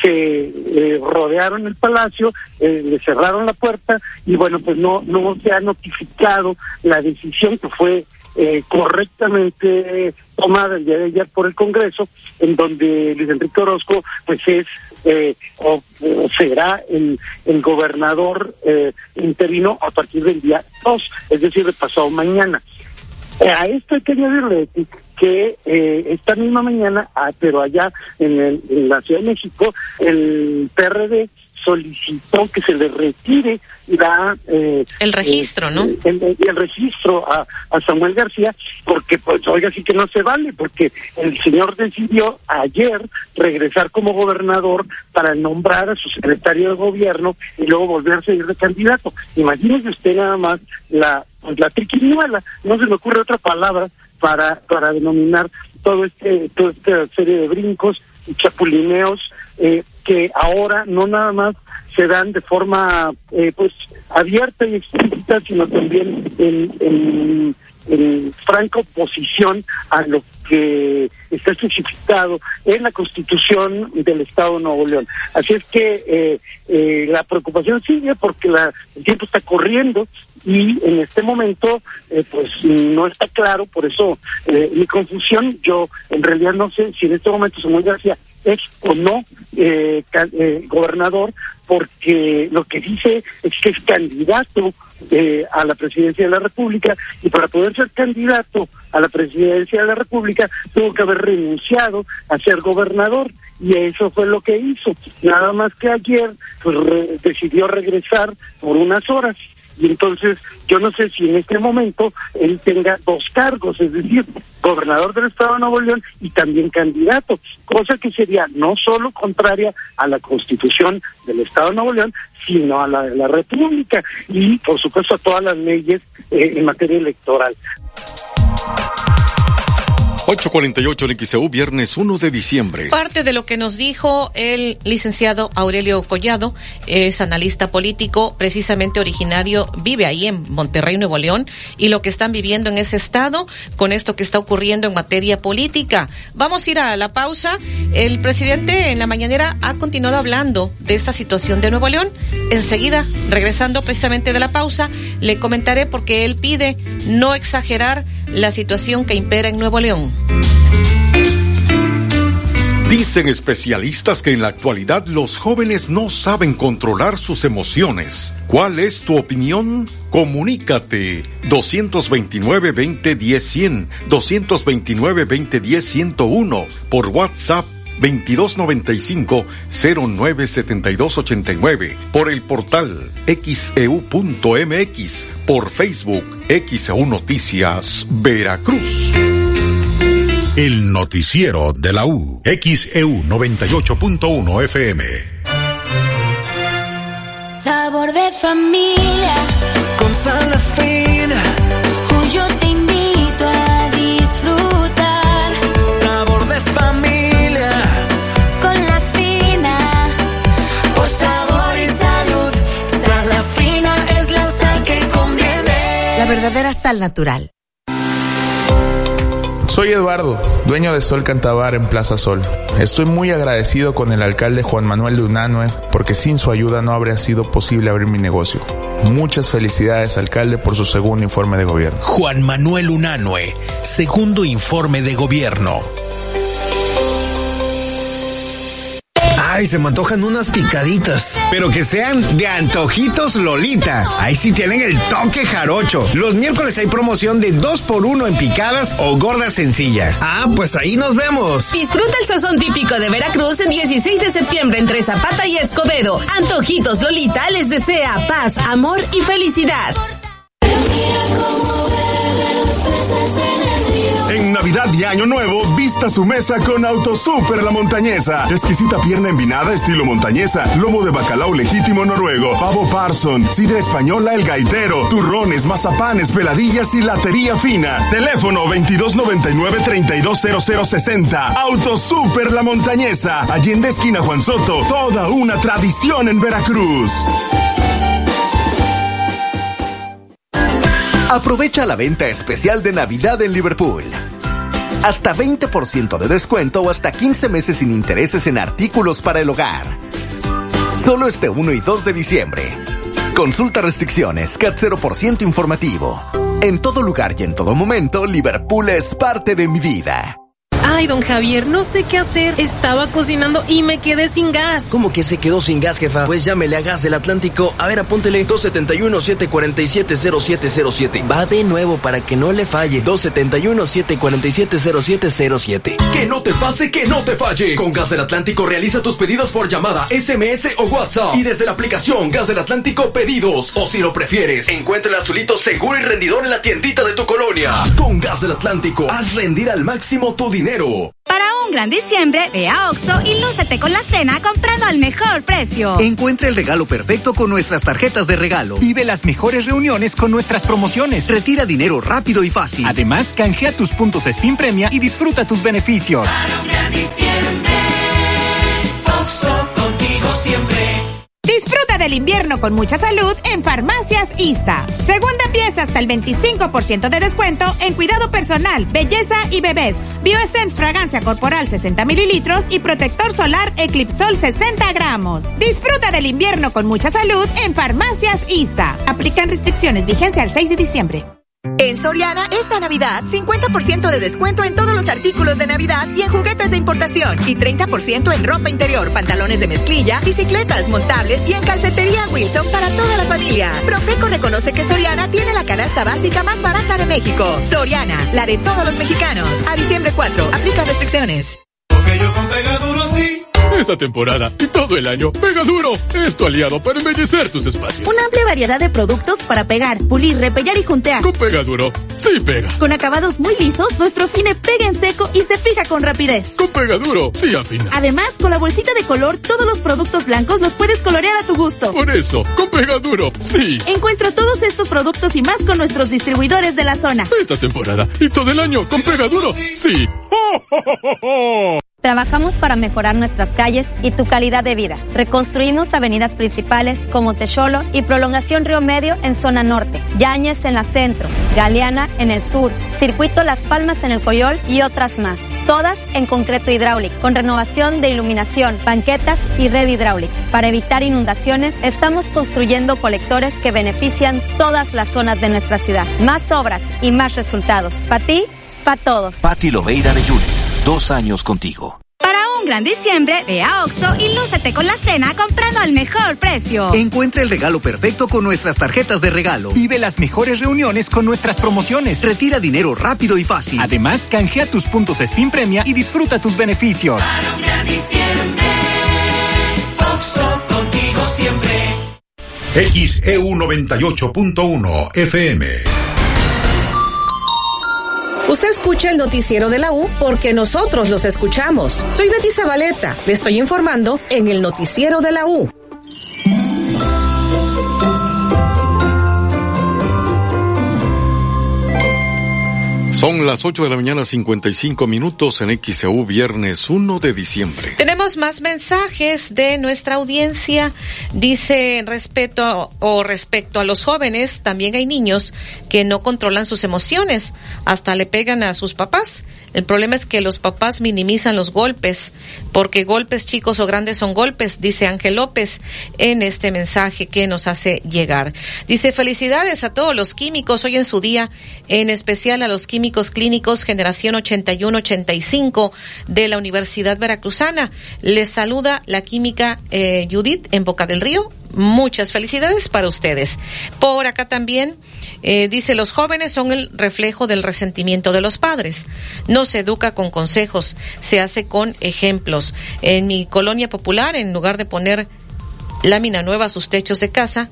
se rodearon el palacio, le cerraron la puerta y bueno, pues no, no se ha notificado la decisión que fue eh, correctamente tomada el día de ayer por el Congreso, en donde Luis Enrique Orozco pues es eh, o, será el, el gobernador eh, interino a partir del día 2, es decir, de pasado mañana. a esto hay que añadirle que esta misma mañana, ah, pero allá en, el, en la Ciudad de México, el PRD solicitó que se le retire la eh, el registro, eh, ¿no? El, el, registro a, a, Samuel García, porque pues oiga sí que no se vale, porque el señor decidió ayer regresar como gobernador para nombrar a su secretario de gobierno y luego volverse a ir de candidato. Imagínese usted nada más la pues, la triquiñuela, no se me ocurre otra palabra para para denominar todo este toda esta serie de brincos y chapulineos eh, que ahora no nada más se dan de forma eh, pues abierta y explícita, sino también en, en, franca oposición a lo que está especificado en la Constitución del Estado de Nuevo León. Así es que eh, eh, la preocupación sigue porque la, el tiempo está corriendo y en este momento eh, pues no está claro, por eso eh, mi confusión, yo en realidad no sé si en este momento Samuel García es o no eh, eh, gobernador, porque lo que dice es que es candidato eh, a la presidencia de la República y para poder ser candidato a la presidencia de la República tuvo que haber renunciado a ser gobernador y eso fue lo que hizo. Nada más que ayer pues, decidió regresar por unas horas y entonces yo no sé si en este momento él tenga dos cargos, es decir, gobernador del Estado de Nuevo León y también candidato, cosa que sería no solo contraria a la constitución del Estado de Nuevo León, sino a la de la República y por supuesto a todas las leyes eh, en materia electoral. 848 en XEU, viernes 1 de diciembre. Parte de lo que nos dijo el licenciado Aurelio Collado, es analista político, precisamente originario, vive ahí en Monterrey, Nuevo León, y lo que están viviendo en ese estado con esto que está ocurriendo en materia política. Vamos a ir a la pausa. El presidente en la mañanera ha continuado hablando de esta situación de Nuevo León. Enseguida, regresando precisamente de la pausa, le comentaré porque él pide no exagerar la situación que impera en Nuevo León. Dicen especialistas que en la actualidad los jóvenes no saben controlar sus emociones. ¿Cuál es tu opinión? Comunícate 229-2010-100, 229-2010-101 por WhatsApp 2295-097289, por el portal xeu.mx, por Facebook XEU Noticias Veracruz. El noticiero de la U, XEU 98.1 FM. Sabor de familia, con sal fina. Yo te invito a disfrutar. Sabor de familia, con la fina. por sabor y salud. Sal fina es la sal que conviene. La verdadera sal natural. Soy Eduardo, dueño de Sol Cantabar en Plaza Sol. Estoy muy agradecido con el alcalde Juan Manuel de Unanue porque sin su ayuda no habría sido posible abrir mi negocio. Muchas felicidades alcalde por su segundo informe de gobierno. Juan Manuel Unanue, segundo informe de gobierno. Ay, se me antojan unas picaditas. Pero que sean de antojitos Lolita. Ahí sí tienen el toque jarocho. Los miércoles hay promoción de 2 por 1 en picadas o gordas sencillas. Ah, pues ahí nos vemos. Disfruta el sazón típico de Veracruz el 16 de septiembre entre Zapata y Escobedo. Antojitos Lolita les desea paz, amor y felicidad. En Navidad y Año Nuevo, vista su mesa con Autosuper La Montañesa. Exquisita pierna envinada estilo montañesa, lomo de bacalao legítimo noruego, pavo parson, sidra española el gaitero, turrones, mazapanes, peladillas y latería fina. Teléfono 2299-320060. Autosuper La Montañesa. Allende esquina Juan Soto. Toda una tradición en Veracruz. Aprovecha la venta especial de Navidad en Liverpool. Hasta 20% de descuento o hasta 15 meses sin intereses en artículos para el hogar. Solo este 1 y 2 de diciembre. Consulta restricciones, CAT 0% informativo. En todo lugar y en todo momento, Liverpool es parte de mi vida. Ay, don Javier, no sé qué hacer. Estaba cocinando y me quedé sin gas. ¿Cómo que se quedó sin gas, jefa? Pues llámele a Gas del Atlántico. A ver, apúntele 271-747-0707. Va de nuevo para que no le falle. 271-747-0707. Que no te pase, que no te falle. Con Gas del Atlántico realiza tus pedidos por llamada, SMS o WhatsApp. Y desde la aplicación Gas del Atlántico Pedidos. O si lo prefieres, encuentra el azulito seguro y rendidor en la tiendita de tu colonia. Con Gas del Atlántico, haz rendir al máximo tu dinero. Para un gran diciembre, ve a Oxo y lúcete con la cena comprando al mejor precio. Encuentra el regalo perfecto con nuestras tarjetas de regalo. Vive las mejores reuniones con nuestras promociones. Retira dinero rápido y fácil. Además, canjea tus puntos Spin Premia y disfruta tus beneficios. Para un gran diciembre, Disfruta del invierno con mucha salud en Farmacias ISA. Segunda pieza hasta el 25% de descuento en cuidado personal, belleza y bebés. Bioessence fragancia corporal 60 mililitros y protector solar Eclipsol 60 gramos. Disfruta del invierno con mucha salud en Farmacias ISA. Aplican restricciones, vigencia al 6 de diciembre. En Soriana, esta Navidad, 50% de descuento en todos los artículos de Navidad y en juguetes de importación. Y 30% en ropa interior, pantalones de mezclilla, bicicletas, montables y en calcetería Wilson para toda la familia. Profeco reconoce que Soriana tiene la canasta básica más barata de México. Soriana, la de todos los mexicanos. A diciembre 4, aplica restricciones. Porque yo con Pegaduro sí. Esta temporada y todo el año, Pega Duro es tu aliado para embellecer tus espacios. Una amplia variedad de productos para pegar, pulir, repellar y juntear. Con Pega Duro, sí pega. Con acabados muy lisos, nuestro fine pega en seco y se fija con rapidez. Con Pega Duro, sí afina. Además, con la bolsita de color, todos los productos blancos los puedes colorear a tu gusto. Por eso, con Pega Duro, sí. Encuentra todos estos productos y más con nuestros distribuidores de la zona. Esta temporada y todo el año, con Pega Duro, sí. Trabajamos para mejorar nuestras calles y tu calidad de vida. Reconstruimos avenidas principales como Techolo y Prolongación Río Medio en zona norte, Yañez en la centro, Galeana en el sur, Circuito Las Palmas en el Coyol y otras más. Todas en concreto hidráulico, con renovación de iluminación, banquetas y red hidráulica. Para evitar inundaciones, estamos construyendo colectores que benefician todas las zonas de nuestra ciudad. Más obras y más resultados. Para ti, para todos. Patti Loveira de Yunes, dos años contigo. Para un gran diciembre, ve a Oxo y lúcete con la cena comprando al mejor precio. Encuentra el regalo perfecto con nuestras tarjetas de regalo. Vive las mejores reuniones con nuestras promociones. Retira dinero rápido y fácil. Además, canjea tus puntos Spin Premia y disfruta tus beneficios. Para un gran diciembre, Oxo contigo siempre. XEU 98.1 FM. Escucha el noticiero de la U porque nosotros los escuchamos. Soy Betty Zabaleta. Le estoy informando en el noticiero de la U. Son las 8 de la mañana 55 minutos en XEU viernes 1 de diciembre. Tenemos más mensajes de nuestra audiencia. Dice respeto o respecto a los jóvenes, también hay niños que no controlan sus emociones, hasta le pegan a sus papás. El problema es que los papás minimizan los golpes, porque golpes chicos o grandes son golpes, dice Ángel López en este mensaje que nos hace llegar. Dice felicidades a todos los químicos hoy en su día, en especial a los químicos clínicos generación 81-85 de la Universidad Veracruzana. Les saluda la química eh, Judith en Boca del Río. Muchas felicidades para ustedes. Por acá también eh, dice, los jóvenes son el reflejo del resentimiento de los padres. No se educa con consejos, se hace con ejemplos. En mi colonia popular, en lugar de poner lámina nueva a sus techos de casa,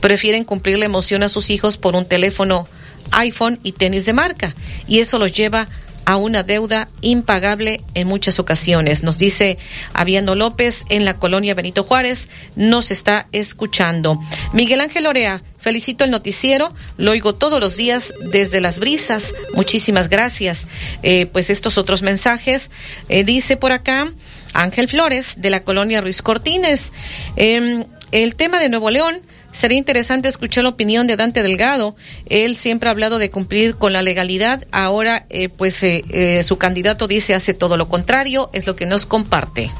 prefieren cumplir la emoción a sus hijos por un teléfono iPhone y tenis de marca. Y eso los lleva a una deuda impagable en muchas ocasiones. Nos dice Aviendo López en la colonia Benito Juárez, nos está escuchando. Miguel Ángel Orea, felicito el noticiero, lo oigo todos los días desde las brisas. Muchísimas gracias. Eh, pues estos otros mensajes, eh, dice por acá Ángel Flores de la colonia Ruiz Cortines. Em, el tema de Nuevo León Sería interesante escuchar la opinión de Dante Delgado. Él siempre ha hablado de cumplir con la legalidad. Ahora, eh, pues eh, eh, su candidato dice hace todo lo contrario. Es lo que nos comparte.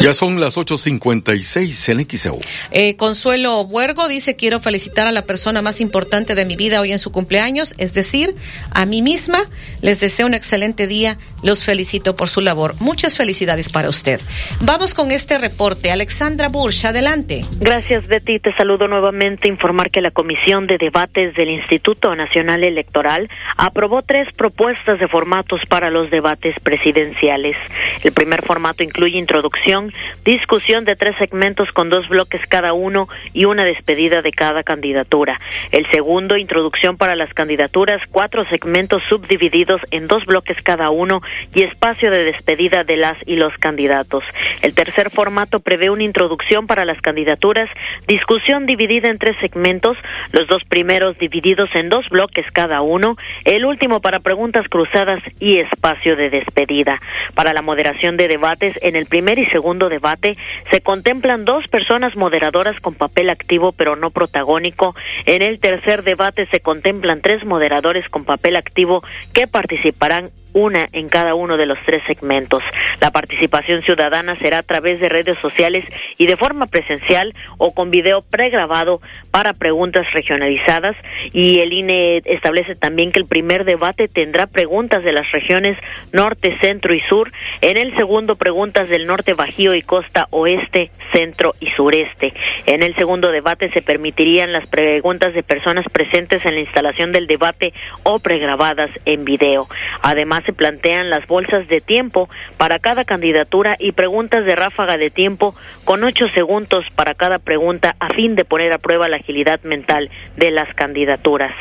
Ya son las 8.56 en XEU. Eh, Consuelo Buergo dice, quiero felicitar a la persona más importante de mi vida hoy en su cumpleaños, es decir, a mí misma. Les deseo un excelente día. Los felicito por su labor. Muchas felicidades para usted. Vamos con este reporte. Alexandra Bursch, adelante. Gracias, Betty. Te saludo nuevamente. Informar que la Comisión de Debates del Instituto Nacional Electoral aprobó tres propuestas de formatos para los debates presidenciales. El primer formato incluye introducción, discusión de tres segmentos con dos bloques cada uno y una despedida de cada candidatura. El segundo, introducción para las candidaturas, cuatro segmentos subdivididos en dos bloques cada uno y espacio de despedida de las y los candidatos. El tercer formato prevé una introducción para las candidaturas, discusión dividida en tres segmentos, los dos primeros divididos en dos bloques cada uno, el último para preguntas cruzadas y espacio de despedida. Para la moderación de debates, en el primer y segundo debate se contemplan dos personas moderadoras con papel activo pero no protagónico. En el tercer debate se contemplan tres moderadores con papel activo que participarán una en cada uno de los tres segmentos. La participación ciudadana será a través de redes sociales y de forma presencial o con video pregrabado para preguntas regionalizadas y el INE establece también que el primer debate tendrá preguntas de las regiones norte, centro y sur, en el segundo preguntas del norte, bajío y costa oeste, centro y sureste. En el segundo debate se permitirían las preguntas de personas presentes en la instalación del debate o pregrabadas en video. Además se plantean las bolsas de tiempo para cada candidatura y preguntas de ráfaga de tiempo con ocho segundos para cada pregunta a fin de poner a prueba la agilidad mental de las candidaturas.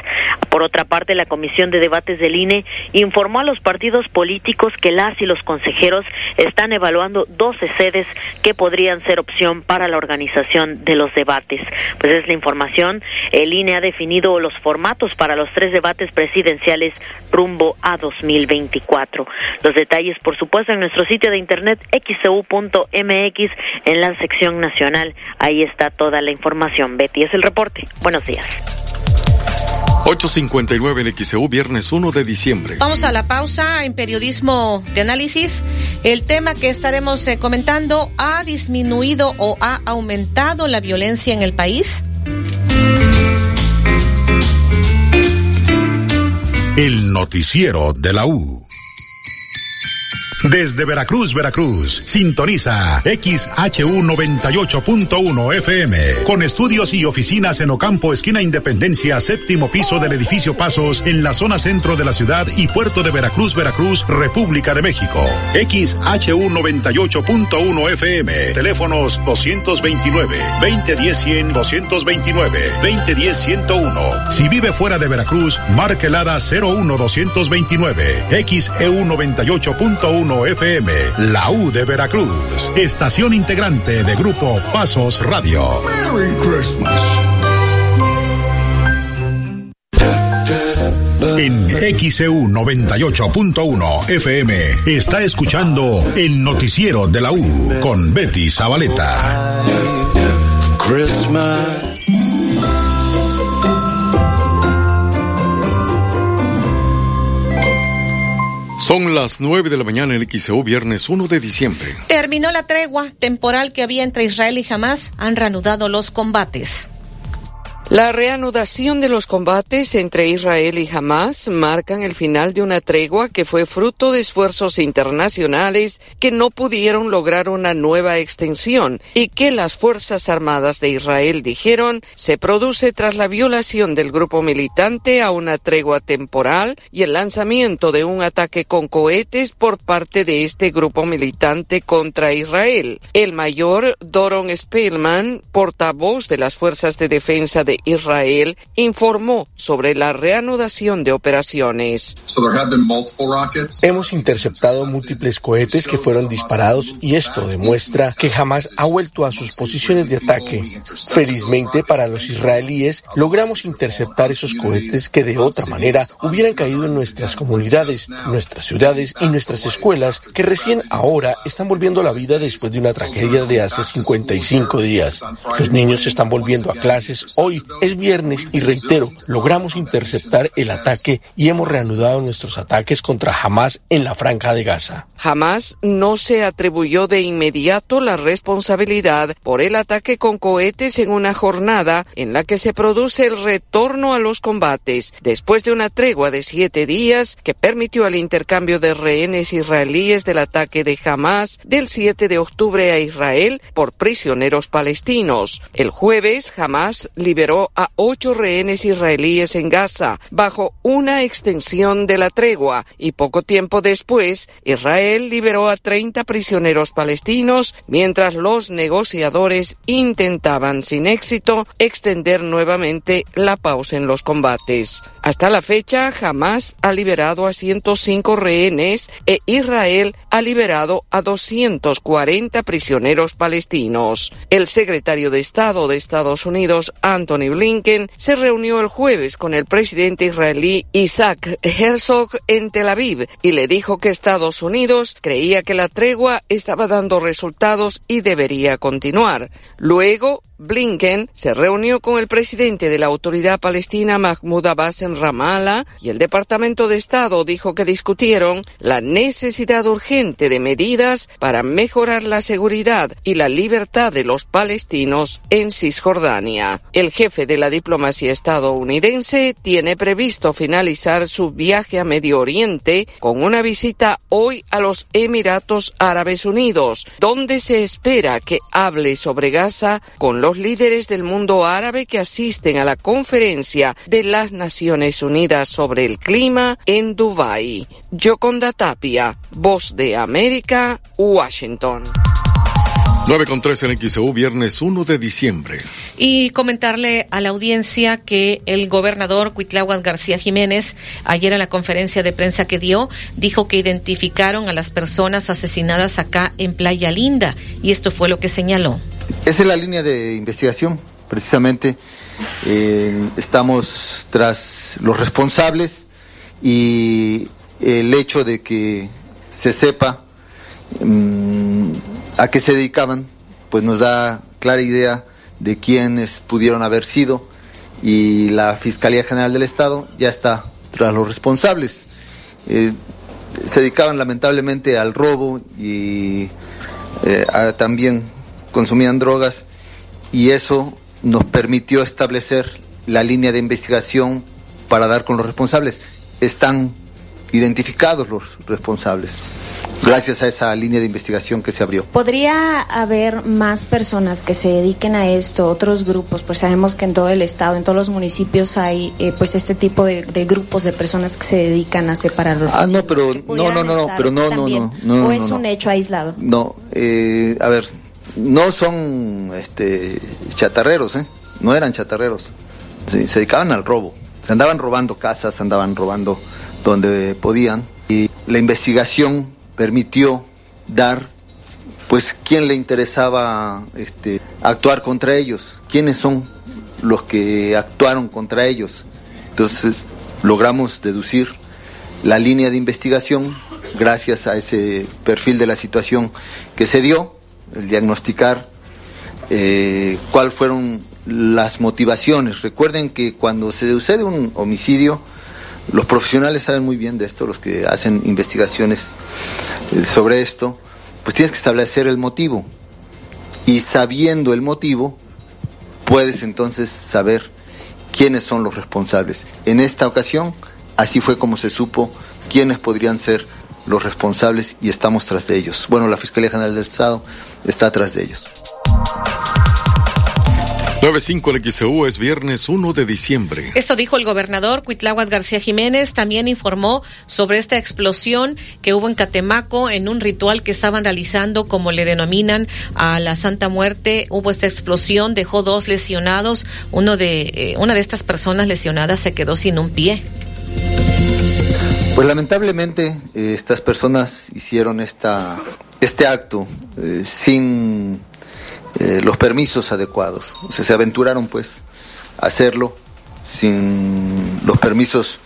Por otra parte, la Comisión de Debates del INE informó a los partidos políticos que las y los consejeros están evaluando 12 sedes que podrían ser opción para la organización de los debates. Pues es la información. El INE ha definido los formatos para los tres debates presidenciales rumbo a 2020. Los detalles, por supuesto, en nuestro sitio de internet xcu.mx en la sección nacional. Ahí está toda la información. Betty es el reporte. Buenos días. 8.59 en XEU, viernes 1 de diciembre. Vamos a la pausa en periodismo de análisis. El tema que estaremos eh, comentando, ¿ha disminuido o ha aumentado la violencia en el país? El noticiero de la U. Desde Veracruz, Veracruz, sintoniza XHU 98.1 FM, con estudios y oficinas en Ocampo, esquina Independencia, séptimo piso del edificio Pasos, en la zona centro de la ciudad y puerto de Veracruz, Veracruz, República de México. XHU 98.1 FM, teléfonos 229, 2010 100, 229, 2010 101. Si vive fuera de Veracruz, marque el 01 229, XEU 98.1 FM, la U de Veracruz, estación integrante de Grupo Pasos Radio. Merry Christmas. En XEU 98.1 FM está escuchando el noticiero de la U con Betty Zabaleta. Christmas. Son las 9 de la mañana en XEU, viernes 1 de diciembre. Terminó la tregua temporal que había entre Israel y Hamas. Han reanudado los combates. La reanudación de los combates entre Israel y Hamas marcan el final de una tregua que fue fruto de esfuerzos internacionales que no pudieron lograr una nueva extensión y que las Fuerzas Armadas de Israel dijeron se produce tras la violación del grupo militante a una tregua temporal y el lanzamiento de un ataque con cohetes por parte de este grupo militante contra Israel. El mayor Doron Spellman, portavoz de las Fuerzas de Defensa de de Israel informó sobre la reanudación de operaciones. Hemos interceptado múltiples cohetes que fueron disparados y esto demuestra que jamás ha vuelto a sus posiciones de ataque. Felizmente para los israelíes logramos interceptar esos cohetes que de otra manera hubieran caído en nuestras comunidades, nuestras ciudades y nuestras escuelas que recién ahora están volviendo a la vida después de una tragedia de hace 55 días. Los niños están volviendo a clases hoy, es viernes y reitero, logramos interceptar el ataque y hemos reanudado nuestros ataques contra Hamas en la franja de Gaza. Hamas no se atribuyó de inmediato la responsabilidad por el ataque con cohetes en una jornada en la que se produce el retorno a los combates después de una tregua de siete días que permitió el intercambio de rehenes israelíes del ataque de Hamas del 7 de octubre a Israel por prisioneros palestinos. El jueves, Hamas liberó a ocho rehenes israelíes en Gaza bajo una extensión de la tregua y poco tiempo después, Israel liberó a 30 prisioneros palestinos mientras los negociadores intentaban sin éxito extender nuevamente la pausa en los combates. Hasta la fecha, Hamas ha liberado a 105 rehenes e Israel ha liberado a 240 prisioneros palestinos. El secretario de Estado de Estados Unidos, Anthony Blinken, se reunió el jueves con el presidente israelí Isaac Herzog en Tel Aviv y le dijo que Estados Unidos creía que la tregua estaba dando resultados y debería continuar. Luego, Blinken se reunió con el presidente de la autoridad palestina Mahmoud Abbas en Ramallah y el Departamento de Estado dijo que discutieron la necesidad urgente de medidas para mejorar la seguridad y la libertad de los palestinos en Cisjordania. El jefe de la diplomacia estadounidense tiene previsto finalizar su viaje a Medio Oriente con una visita hoy a los Emiratos Árabes Unidos, donde se espera que hable sobre Gaza con los líderes del mundo árabe que asisten a la conferencia de las Naciones Unidas sobre el clima en Dubái. Yoconda Tapia, Voz de América, Washington. 9 con 3 en XEU, viernes 1 de diciembre. Y comentarle a la audiencia que el gobernador Cuitláhuac García Jiménez, ayer en la conferencia de prensa que dio, dijo que identificaron a las personas asesinadas acá en Playa Linda. Y esto fue lo que señaló. Esa es la línea de investigación, precisamente. Eh, estamos tras los responsables y el hecho de que se sepa mmm, a qué se dedicaban, pues nos da clara idea de quiénes pudieron haber sido y la Fiscalía General del Estado ya está tras los responsables. Eh, se dedicaban lamentablemente al robo y eh, también consumían drogas y eso nos permitió establecer la línea de investigación para dar con los responsables. Están identificados los responsables gracias a esa línea de investigación que se abrió. ¿Podría haber más personas que se dediquen a esto, otros grupos? Pues sabemos que en todo el estado, en todos los municipios hay eh, pues este tipo de, de, grupos de personas que se dedican a separar los Ah, no, pero no, no, no, pero no, no, no, no, ¿O es un hecho aislado? No, eh, a ver, no son este chatarreros, ¿eh? No eran chatarreros. Sí, se dedicaban al robo. Andaban robando casas, andaban robando donde podían. Y la investigación permitió dar pues quién le interesaba este, actuar contra ellos, quiénes son los que actuaron contra ellos. Entonces logramos deducir la línea de investigación gracias a ese perfil de la situación que se dio, el diagnosticar eh, cuáles fueron las motivaciones. Recuerden que cuando se sucede un homicidio, los profesionales saben muy bien de esto, los que hacen investigaciones sobre esto, pues tienes que establecer el motivo. Y sabiendo el motivo, puedes entonces saber quiénes son los responsables. En esta ocasión, así fue como se supo quiénes podrían ser los responsables y estamos tras de ellos. Bueno, la Fiscalía General del Estado está tras de ellos. 95 el XEU es viernes 1 de diciembre. Esto dijo el gobernador Cuitláhuac García Jiménez. También informó sobre esta explosión que hubo en Catemaco en un ritual que estaban realizando, como le denominan, a la Santa Muerte. Hubo esta explosión, dejó dos lesionados. Uno de, eh, una de estas personas lesionadas se quedó sin un pie. Pues lamentablemente eh, estas personas hicieron esta, este acto eh, sin eh, los permisos adecuados. Se aventuraron pues a hacerlo sin los permisos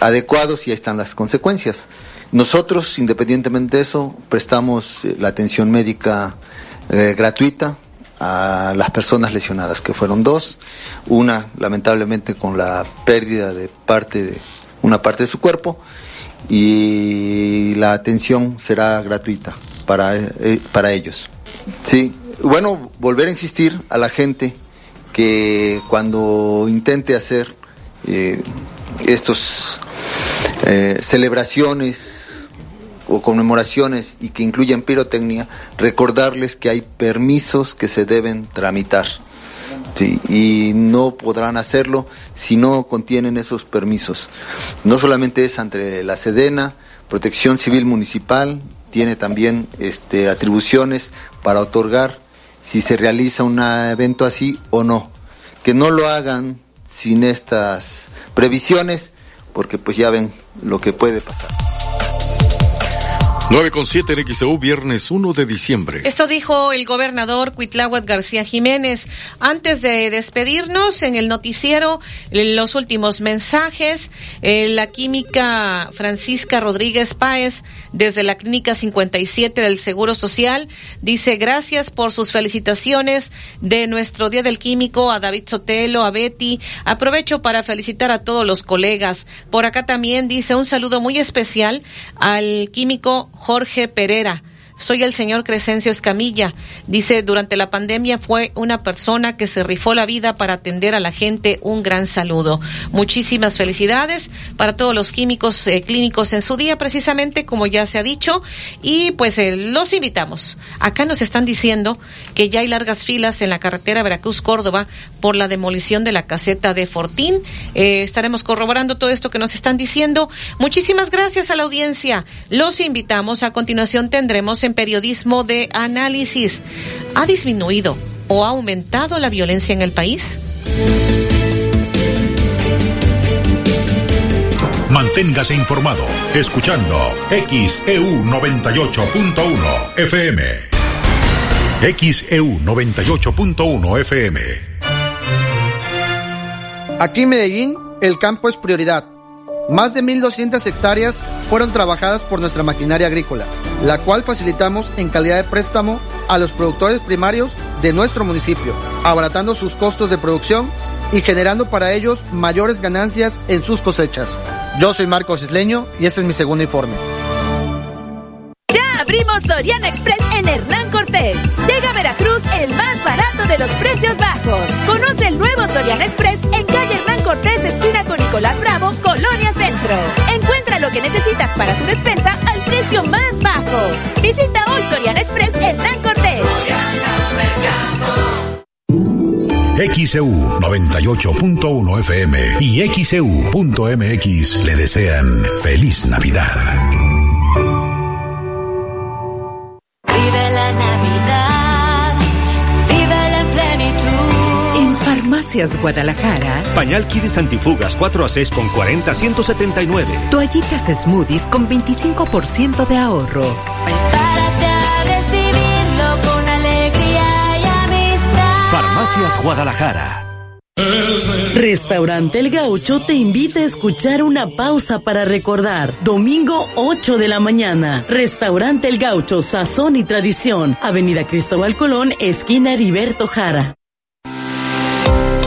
adecuados y ahí están las consecuencias. Nosotros, independientemente de eso, prestamos la atención médica gratuita a las personas lesionadas, que fueron dos, una lamentablemente con la pérdida de parte de una parte de su cuerpo y la atención será gratuita para, eh, para ellos. Sí, bueno, volver a insistir a la gente que cuando intente hacer eh, estos eh, celebraciones o conmemoraciones y que incluyan pirotecnia, recordarles que hay permisos que se deben tramitar. Y no podrán hacerlo si no contienen esos permisos. No solamente es entre la Sedena, Protección Civil Municipal, tiene también este, atribuciones para otorgar si se realiza un evento así o no. Que no lo hagan sin estas previsiones, porque pues ya ven lo que puede pasar. 9 con 7 en XEU, viernes 1 de diciembre. Esto dijo el gobernador Cuitláhuac García Jiménez. Antes de despedirnos en el noticiero, los últimos mensajes. Eh, la química Francisca Rodríguez Páez, desde la Clínica 57 del Seguro Social, dice gracias por sus felicitaciones de nuestro Día del Químico a David Sotelo, a Betty. Aprovecho para felicitar a todos los colegas. Por acá también dice un saludo muy especial al químico Jorge Pereira. Soy el señor Crescencio Escamilla. Dice, durante la pandemia fue una persona que se rifó la vida para atender a la gente. Un gran saludo. Muchísimas felicidades para todos los químicos eh, clínicos en su día, precisamente como ya se ha dicho. Y pues eh, los invitamos. Acá nos están diciendo que ya hay largas filas en la carretera Veracruz-Córdoba por la demolición de la caseta de Fortín. Eh, estaremos corroborando todo esto que nos están diciendo. Muchísimas gracias a la audiencia. Los invitamos. A continuación tendremos en periodismo de análisis. ¿Ha disminuido o ha aumentado la violencia en el país? Manténgase informado escuchando XEU 98.1 FM. XEU 98.1 FM. Aquí en Medellín, el campo es prioridad. Más de 1.200 hectáreas fueron trabajadas por nuestra maquinaria agrícola, la cual facilitamos en calidad de préstamo a los productores primarios de nuestro municipio, abaratando sus costos de producción y generando para ellos mayores ganancias en sus cosechas. Yo soy Marcos Isleño y este es mi segundo informe. Ya abrimos Soriana Express en Hernán Cortés. Llega a Veracruz el más barato de los precios bajos. Conoce el nuevo Soriana Express en calle Hernán Cortés, esquina con Nicolás Bravo, Colonia Centro. Que necesitas para tu despensa al precio más bajo. Visita hoy Soriana Express Hernán Cortés. XEU 98.1 FM y XEU.mx le desean feliz Navidad. Farmacias Guadalajara, Pañal Kids Antifugas 4 a 6 con 40 179. toallitas smoothies con 25% de ahorro. Prepárate a recibirlo con alegría y amistad. Farmacias Guadalajara. Restaurante El Gaucho te invita a escuchar una pausa para recordar. Domingo 8 de la mañana. Restaurante El Gaucho, Sazón y Tradición. Avenida Cristóbal Colón, esquina Heriberto Jara.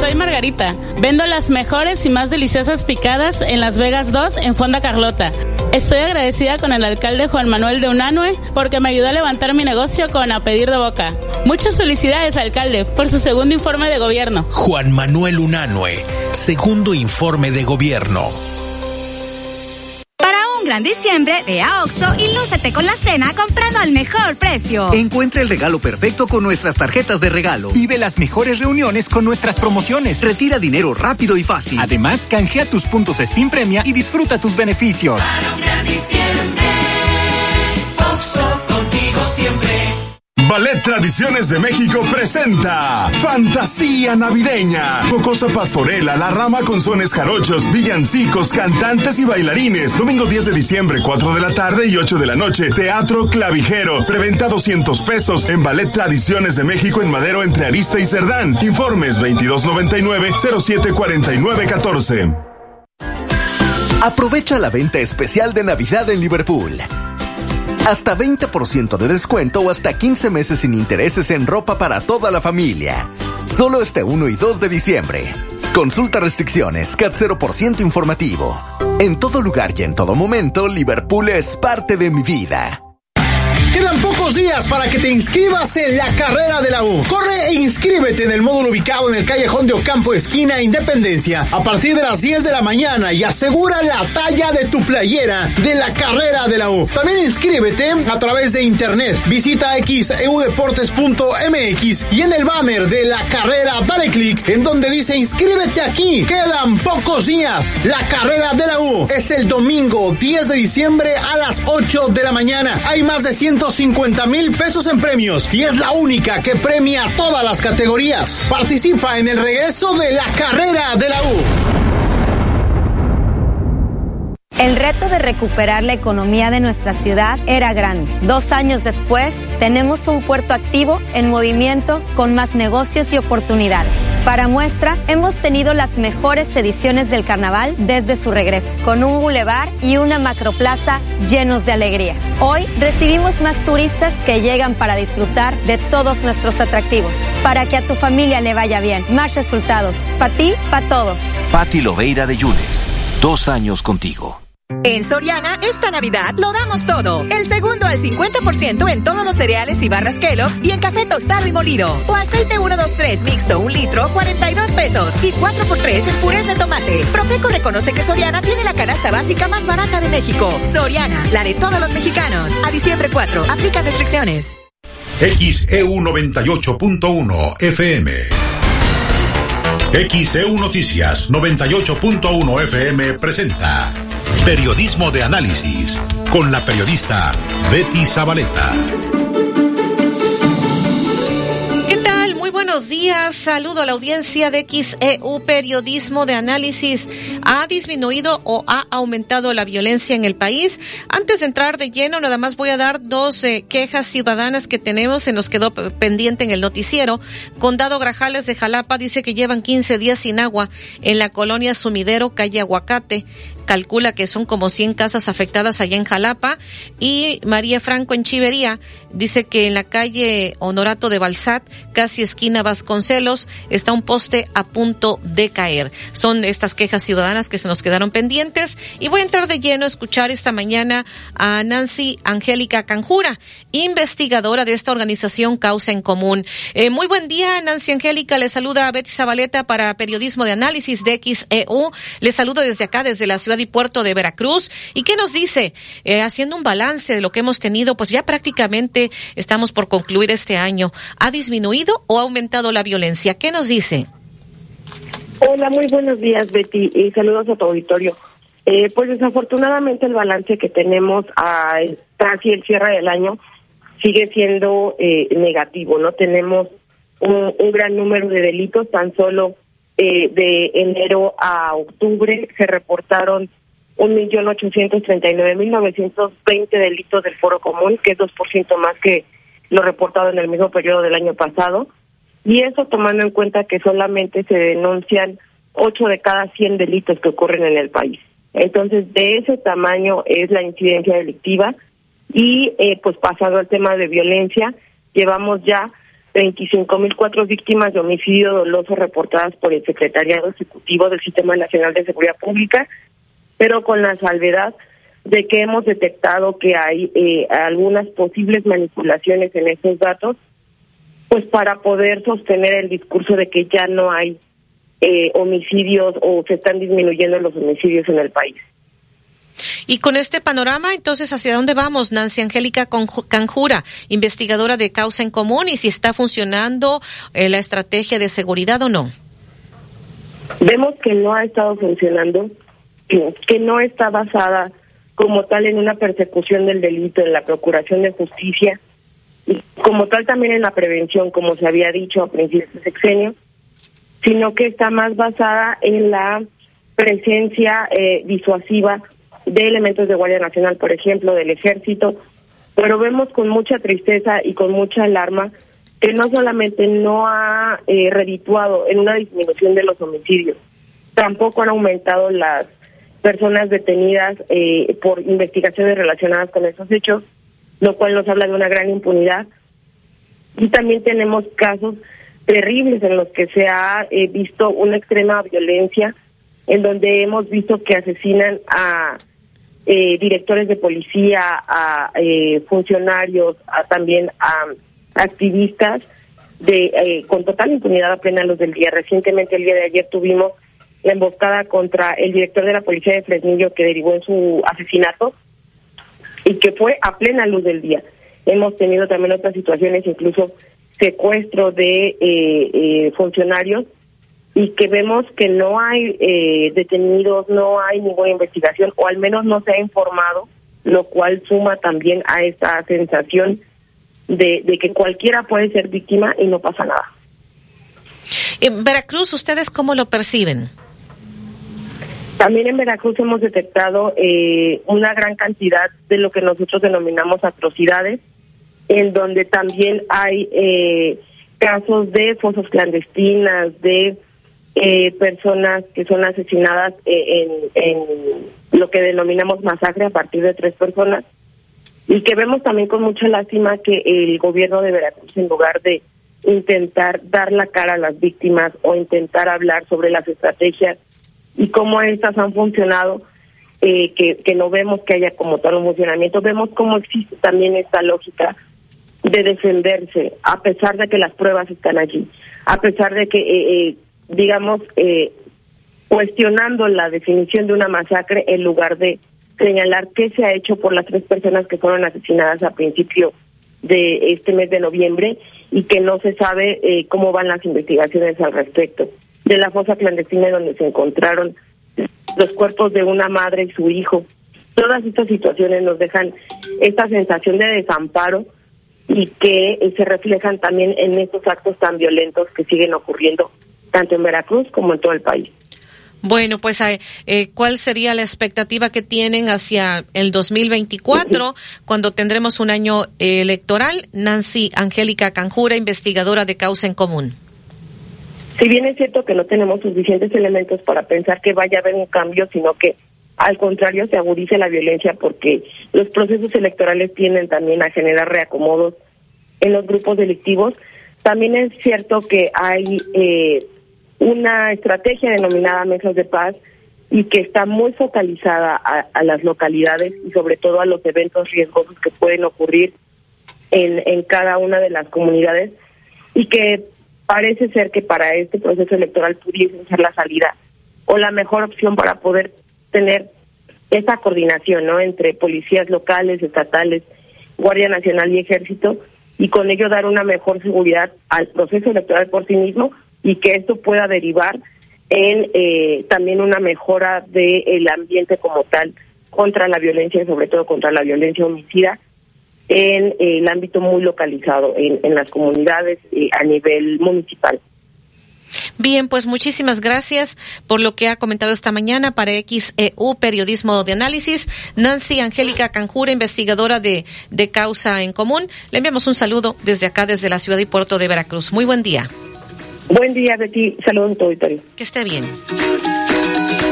Soy Margarita. Vendo las mejores y más deliciosas picadas en Las Vegas 2 en Fonda Carlota. Estoy agradecida con el alcalde Juan Manuel de Unanue porque me ayudó a levantar mi negocio con A Pedir de Boca. Muchas felicidades, alcalde, por su segundo informe de gobierno. Juan Manuel Unanue, segundo informe de gobierno. Gran diciembre, ve a Oxo y lúcete con la cena comprando al mejor precio. Encuentra el regalo perfecto con nuestras tarjetas de regalo. Vive las mejores reuniones con nuestras promociones. Retira dinero rápido y fácil. Además, canjea tus puntos Spin Premia y disfruta tus beneficios. Para un gran diciembre, Ballet Tradiciones de México presenta Fantasía Navideña. Jocosa Pastorela, La Rama con sones jarochos, villancicos, cantantes y bailarines. Domingo 10 de diciembre, 4 de la tarde y 8 de la noche. Teatro Clavijero. Preventa 200 pesos en Ballet Tradiciones de México en Madero entre Arista y Cerdán. Informes 2299-074914. Aprovecha la venta especial de Navidad en Liverpool. Hasta 20% de descuento o hasta 15 meses sin intereses en ropa para toda la familia. Solo este 1 y 2 de diciembre. Consulta restricciones, CAT 0% informativo. En todo lugar y en todo momento, Liverpool es parte de mi vida. Quedan pocos días para que te inscribas en la carrera de la U. Corre e inscríbete en el módulo ubicado en el callejón de Ocampo, esquina Independencia, a partir de las 10 de la mañana y asegura la talla de tu playera de la carrera de la U. También inscríbete a través de internet. Visita xeudeportes.mx y en el banner de la carrera dale clic en donde dice inscríbete aquí. Quedan pocos días. La carrera de la U es el domingo 10 de diciembre a las 8 de la mañana. Hay más de 150 mil pesos en premios y es la única que premia todas las categorías. Participa en el regreso de la carrera de la U. El reto de recuperar la economía de nuestra ciudad era grande. Dos años después, tenemos un puerto activo en movimiento con más negocios y oportunidades. Para muestra, hemos tenido las mejores ediciones del carnaval desde su regreso, con un bulevar y una macroplaza llenos de alegría. Hoy recibimos más turistas que llegan para disfrutar de todos nuestros atractivos. Para que a tu familia le vaya bien, más resultados. Para ti, para todos. Patti Loveira de Yunes. Dos años contigo. En Soriana, esta Navidad lo damos todo. El segundo al 50% en todos los cereales y barras Kellogg's y en café tostado y molido. O aceite 123 mixto, un litro, 42 pesos. Y 4x3 en purés de tomate. Profeco reconoce que Soriana tiene la canasta básica más barata de México. Soriana, la de todos los mexicanos. A diciembre 4, aplica restricciones. XEU 98.1 FM. XEU Noticias 98.1 FM presenta Periodismo de Análisis con la periodista Betty Zabaleta. ¿Qué tal? Muy buenos días. Saludo a la audiencia de XEU Periodismo de Análisis. ¿Ha disminuido o ha aumentado la violencia en el país? Antes de entrar de lleno, nada más voy a dar dos eh, quejas ciudadanas que tenemos. Se nos quedó pendiente en el noticiero. Condado Grajales de Jalapa dice que llevan 15 días sin agua en la colonia Sumidero, calle Aguacate calcula que son como 100 casas afectadas allá en Jalapa y María Franco en Chivería dice que en la calle Honorato de Balsat, casi esquina Vasconcelos, está un poste a punto de caer. Son estas quejas ciudadanas que se nos quedaron pendientes y voy a entrar de lleno a escuchar esta mañana a Nancy Angélica Canjura, investigadora de esta organización Causa en Común. Eh, muy buen día, Nancy Angélica. Le saluda a Betty Zabaleta para Periodismo de Análisis de XEU. Le saludo desde acá, desde la ciudad y puerto de Veracruz. ¿Y qué nos dice? Eh, haciendo un balance de lo que hemos tenido, pues ya prácticamente estamos por concluir este año. ¿Ha disminuido o ha aumentado la violencia? ¿Qué nos dice? Hola, muy buenos días, Betty, y saludos a tu auditorio. Eh, pues desafortunadamente el balance que tenemos a casi el cierre del año sigue siendo eh, negativo, ¿no? Tenemos un, gran número de delitos, tan solo eh, de enero a octubre se reportaron 1.839.920 delitos del foro común, que es 2% más que lo reportado en el mismo periodo del año pasado. Y eso tomando en cuenta que solamente se denuncian 8 de cada 100 delitos que ocurren en el país. Entonces, de ese tamaño es la incidencia delictiva. Y eh, pues pasando al tema de violencia, llevamos ya 25.004 víctimas de homicidio doloso reportadas por el Secretariado Ejecutivo del Sistema Nacional de Seguridad Pública, pero con la salvedad de que hemos detectado que hay eh, algunas posibles manipulaciones en esos datos, pues para poder sostener el discurso de que ya no hay eh, homicidios o se están disminuyendo los homicidios en el país. Y con este panorama, entonces, ¿hacia dónde vamos? Nancy Angélica Canjura, investigadora de causa en común, y si está funcionando eh, la estrategia de seguridad o no. Vemos que no ha estado funcionando, que no está basada como tal en una persecución del delito, en la procuración de justicia, y como tal también en la prevención, como se había dicho a principios de sexenio, sino que está más basada en la presencia eh, disuasiva de elementos de Guardia Nacional, por ejemplo, del Ejército, pero vemos con mucha tristeza y con mucha alarma que no solamente no ha eh, redituado en una disminución de los homicidios, tampoco han aumentado las personas detenidas eh, por investigaciones relacionadas con esos hechos, lo cual nos habla de una gran impunidad. Y también tenemos casos terribles en los que se ha eh, visto una extrema violencia, en donde hemos visto que asesinan a eh, directores de policía, a funcionarios, a, también a activistas de con total impunidad a plena luz del día. Recientemente, el día de ayer, tuvimos la emboscada contra el director de la policía de Fresnillo que derivó en su asesinato y que fue a plena luz del día. Hemos tenido también otras situaciones, incluso secuestro de eh, eh, funcionarios y que vemos que no hay eh, detenidos, no hay ninguna investigación o al menos no se ha informado, lo cual suma también a esta sensación de, de que cualquiera puede ser víctima y no pasa nada. En Veracruz, ¿ustedes cómo lo perciben? También en Veracruz hemos detectado eh, una gran cantidad de lo que nosotros denominamos atrocidades, en donde también hay eh, casos de fosas clandestinas, de eh, personas que son asesinadas en, en lo que denominamos masacre a partir de tres personas, y que vemos también con mucha lástima que el gobierno de Veracruz, en lugar de intentar dar la cara a las víctimas o intentar hablar sobre las estrategias y cómo estas han funcionado, eh, que, que no vemos que haya como tal un funcionamiento, vemos cómo existe también esta lógica de defenderse, a pesar de que las pruebas están allí, a pesar de que, eh, eh, digamos, cuestionando la definición de una masacre en lugar de señalar qué se ha hecho por las tres personas que fueron asesinadas a principio de este mes de noviembre y que no se sabe cómo van las investigaciones al respecto de la fosa clandestina donde se encontraron los cuerpos de una madre y su hijo. Todas estas situaciones nos dejan esta sensación de desamparo y que se reflejan también en estos actos tan violentos que siguen ocurriendo tanto en Veracruz como en todo el país. Bueno, pues, eh, eh ¿cuál sería la expectativa que tienen hacia el 2024, cuando tendremos un año electoral? Nancy Angélica Canjura, investigadora de Causa en Común. Si bien es cierto que no tenemos suficientes elementos para pensar que vaya a haber un cambio, sino que al contrario se agudice la violencia porque los procesos electorales tienden también a generar reacomodos en los grupos delictivos, también es cierto que hay eh, una estrategia denominada mesas de paz y que está muy focalizada a, las localidades y sobre todo a los eventos riesgosos que pueden ocurrir en, en cada una de las comunidades y que parece ser que para este proceso electoral pudiese ser la salida o la mejor opción para poder tener esa coordinación no entre policías locales, estatales, Guardia Nacional y Ejército y con ello dar una mejor seguridad al proceso electoral por sí mismo y que esto pueda derivar en eh, también una mejora del ambiente como tal contra la violencia y sobre todo contra la violencia homicida en el ámbito muy localizado, en, en las comunidades eh, a nivel municipal. Bien, pues muchísimas gracias por lo que ha comentado esta mañana para XEU Periodismo de Análisis. Nancy Angélica Canjura, investigadora de, de Causa en Común. Le enviamos un saludo desde acá, desde la ciudad y puerto de Veracruz. Muy buen día. Buen día, Betty. Saludos a todo Que esté bien.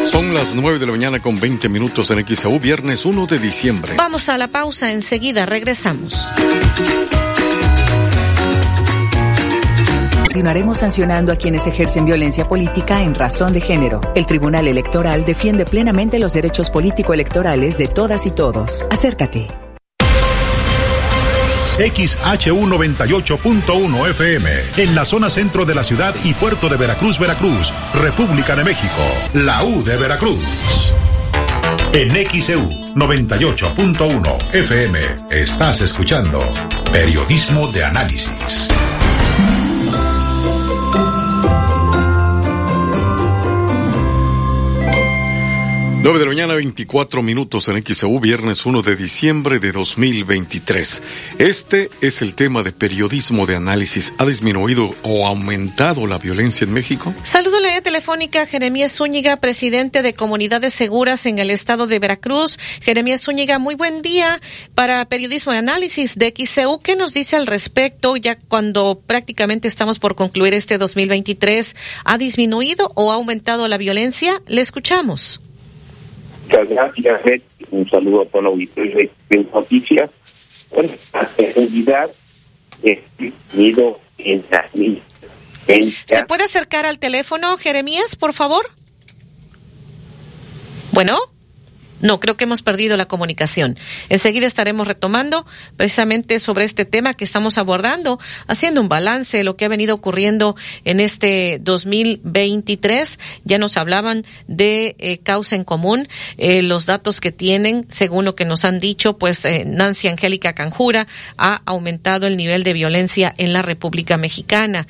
Son las 9 de la mañana con 20 minutos en XAU, viernes 1 de diciembre. Vamos a la pausa, enseguida regresamos. Continuaremos sancionando a quienes ejercen violencia política en razón de género. El Tribunal Electoral defiende plenamente los derechos político-electorales de todas y todos. Acércate. XHU98.1 FM, en la zona centro de la ciudad y puerto de Veracruz, Veracruz, República de México, la U de Veracruz. En XEU 98.1 FM estás escuchando Periodismo de Análisis. 9 de la mañana, 24 minutos en XEU, viernes 1 de diciembre de 2023. Este es el tema de periodismo de análisis. ¿Ha disminuido o aumentado la violencia en México? Saludo la telefónica Jeremías Zúñiga, presidente de Comunidades Seguras en el estado de Veracruz. Jeremías Zúñiga, muy buen día para periodismo de análisis de XEU. ¿Qué nos dice al respecto ya cuando prácticamente estamos por concluir este 2023? ¿Ha disminuido o ha aumentado la violencia? Le escuchamos. Muchas gracias, Un saludo a todo el auditorio de noticias. Bueno, la seguridad es tenido en la ¿Se puede acercar al teléfono, Jeremías, por favor? Bueno. No, creo que hemos perdido la comunicación. Enseguida estaremos retomando precisamente sobre este tema que estamos abordando, haciendo un balance de lo que ha venido ocurriendo en este 2023. Ya nos hablaban de eh, causa en común, eh, los datos que tienen, según lo que nos han dicho, pues eh, Nancy Angélica Canjura ha aumentado el nivel de violencia en la República Mexicana.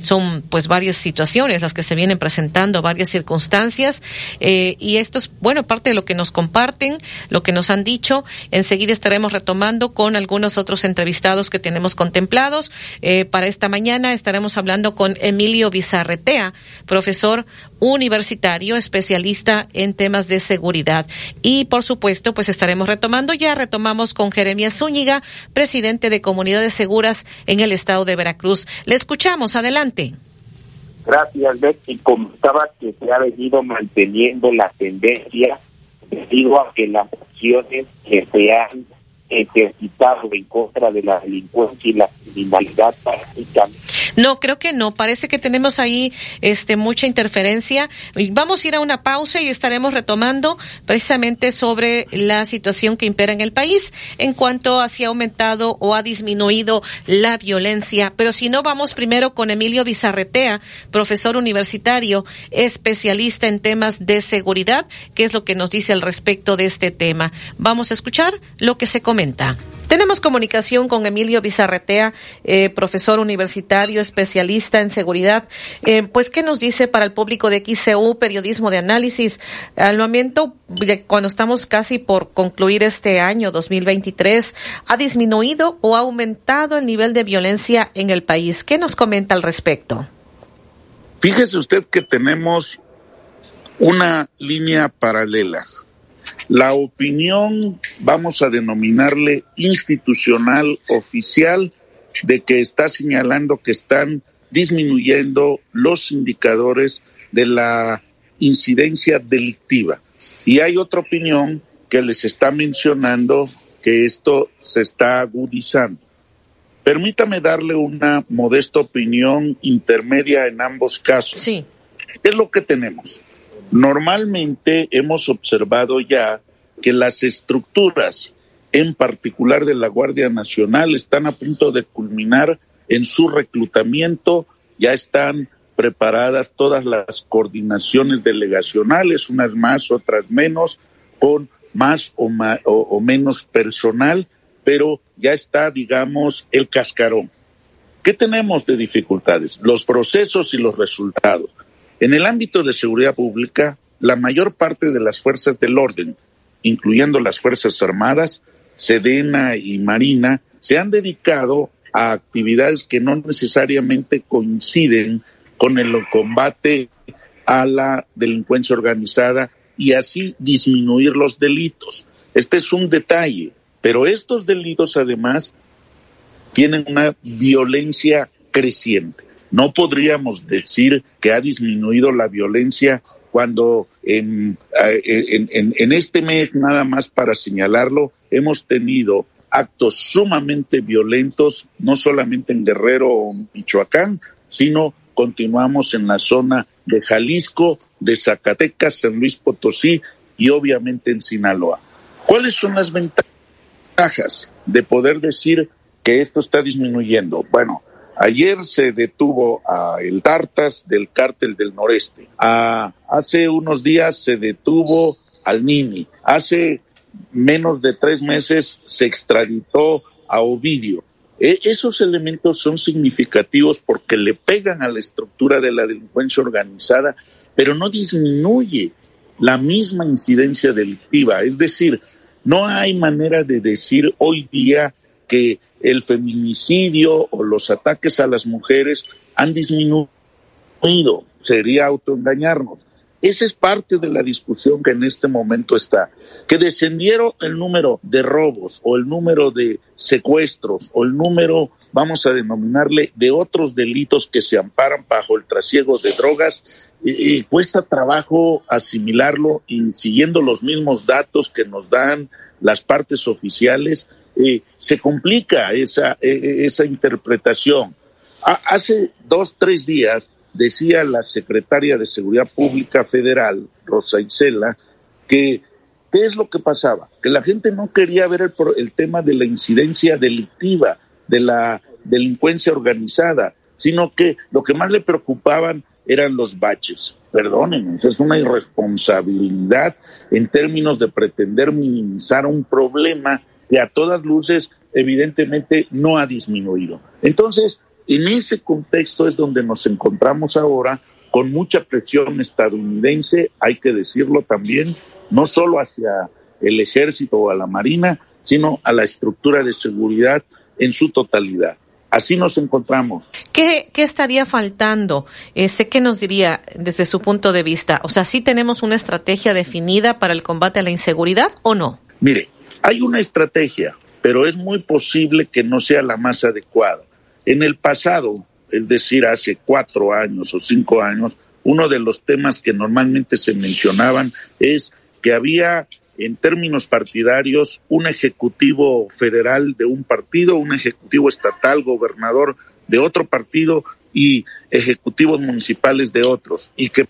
son pues varias situaciones las que se vienen presentando, varias circunstancias, y esto es, bueno, parte de lo que nos comparten, lo que nos han dicho. Enseguida estaremos retomando con algunos otros entrevistados que tenemos contemplados. Eh, para esta mañana estaremos hablando con Emilio Bizarretea, profesor universitario, especialista en temas de seguridad. Y por supuesto, pues estaremos retomando ya, retomamos con Jeremías Zúñiga, presidente de Comunidades Seguras en el estado de Veracruz. Le escuchamos, adelante. Gracias, Betty. estaba que se ha venido manteniendo la tendencia debido a que las acciones que se han ejercitado en contra de la delincuencia y la criminalidad prácticamente no, creo que no. Parece que tenemos ahí este mucha interferencia. Vamos a ir a una pausa y estaremos retomando precisamente sobre la situación que impera en el país en cuanto a si ha aumentado o ha disminuido la violencia. Pero si no, vamos primero con Emilio Bizarretea, profesor universitario, especialista en temas de seguridad, que es lo que nos dice al respecto de este tema. Vamos a escuchar lo que se comenta. Tenemos comunicación con Emilio Bizarretea, eh, profesor universitario, especialista en seguridad. Eh, pues, ¿qué nos dice para el público de XCU, periodismo de análisis? Al momento, cuando estamos casi por concluir este año 2023, ¿ha disminuido o ha aumentado el nivel de violencia en el país? ¿Qué nos comenta al respecto? Fíjese usted que tenemos una línea paralela la opinión, vamos a denominarle institucional oficial, de que está señalando que están disminuyendo los indicadores de la incidencia delictiva. Y hay otra opinión que les está mencionando que esto se está agudizando. Permítame darle una modesta opinión intermedia en ambos casos. Sí. ¿Qué es lo que tenemos? Normalmente hemos observado ya que las estructuras, en particular de la Guardia Nacional, están a punto de culminar en su reclutamiento, ya están preparadas todas las coordinaciones delegacionales, unas más, otras menos, con más o, o menos personal, pero ya está, digamos, el cascarón. ¿Qué tenemos de dificultades? Los procesos y los resultados. En el ámbito de seguridad pública, la mayor parte de las fuerzas del orden, incluyendo las Fuerzas Armadas, Sedena y Marina, se han dedicado a actividades que no necesariamente coinciden con el combate a la delincuencia organizada y así disminuir los delitos. Este es un detalle, pero estos delitos además tienen una violencia creciente. No podríamos decir que ha disminuido la violencia cuando en, en, este mes, nada más para señalarlo, hemos tenido actos sumamente violentos, no solamente en Guerrero o Michoacán, sino continuamos en la zona de Jalisco, de Zacatecas, San Luis Potosí y obviamente en Sinaloa. ¿Cuáles son las ventajas de poder decir que esto está disminuyendo? Bueno, Ayer se detuvo a el Tartas del cártel del noreste. hace unos días se detuvo al Nini. Hace menos de tres meses se extraditó a Ovidio. E, esos elementos son significativos porque le pegan a la estructura de la delincuencia organizada, pero no disminuye la misma incidencia delictiva. Es decir, no hay manera de decir hoy día que el feminicidio o los ataques a las mujeres han disminuido. Sería autoengañarnos. Esa es parte de la discusión que en este momento está. Que descendieron el número de robos o el número de secuestros o el número, vamos a denominarle, de otros delitos que se amparan bajo el trasiego de drogas, y cuesta trabajo asimilarlo y siguiendo los mismos datos que nos dan las partes oficiales, eh, se complica esa, e, e, esa interpretación. hace dos, tres días decía la secretaria de Seguridad Pública Federal, Rosa Isela, que ¿qué es lo que pasaba? Que la gente no quería ver el, el tema de la incidencia delictiva, de la delincuencia organizada, sino que lo que más le preocupaban eran los baches. Perdónenme, es una irresponsabilidad en términos de pretender minimizar un problema que a todas luces evidentemente no ha disminuido. Entonces, en ese contexto es donde nos encontramos ahora con mucha presión estadounidense, hay que decirlo también, no solo hacia el ejército o a la marina, sino a la estructura de seguridad en su totalidad. Así nos encontramos. ¿Qué, qué estaría faltando? Eh, sé que nos diría desde su punto de vista. O sea, ¿sí tenemos una estrategia definida para el combate a la inseguridad o no? Mire, hay una estrategia, pero es muy posible que no sea la más adecuada. En el pasado, es decir, hace cuatro años o cinco años, uno de los temas que normalmente se mencionaban es que había en términos partidarios un ejecutivo federal de un partido, un ejecutivo estatal, gobernador de otro partido y ejecutivos municipales de otros, y que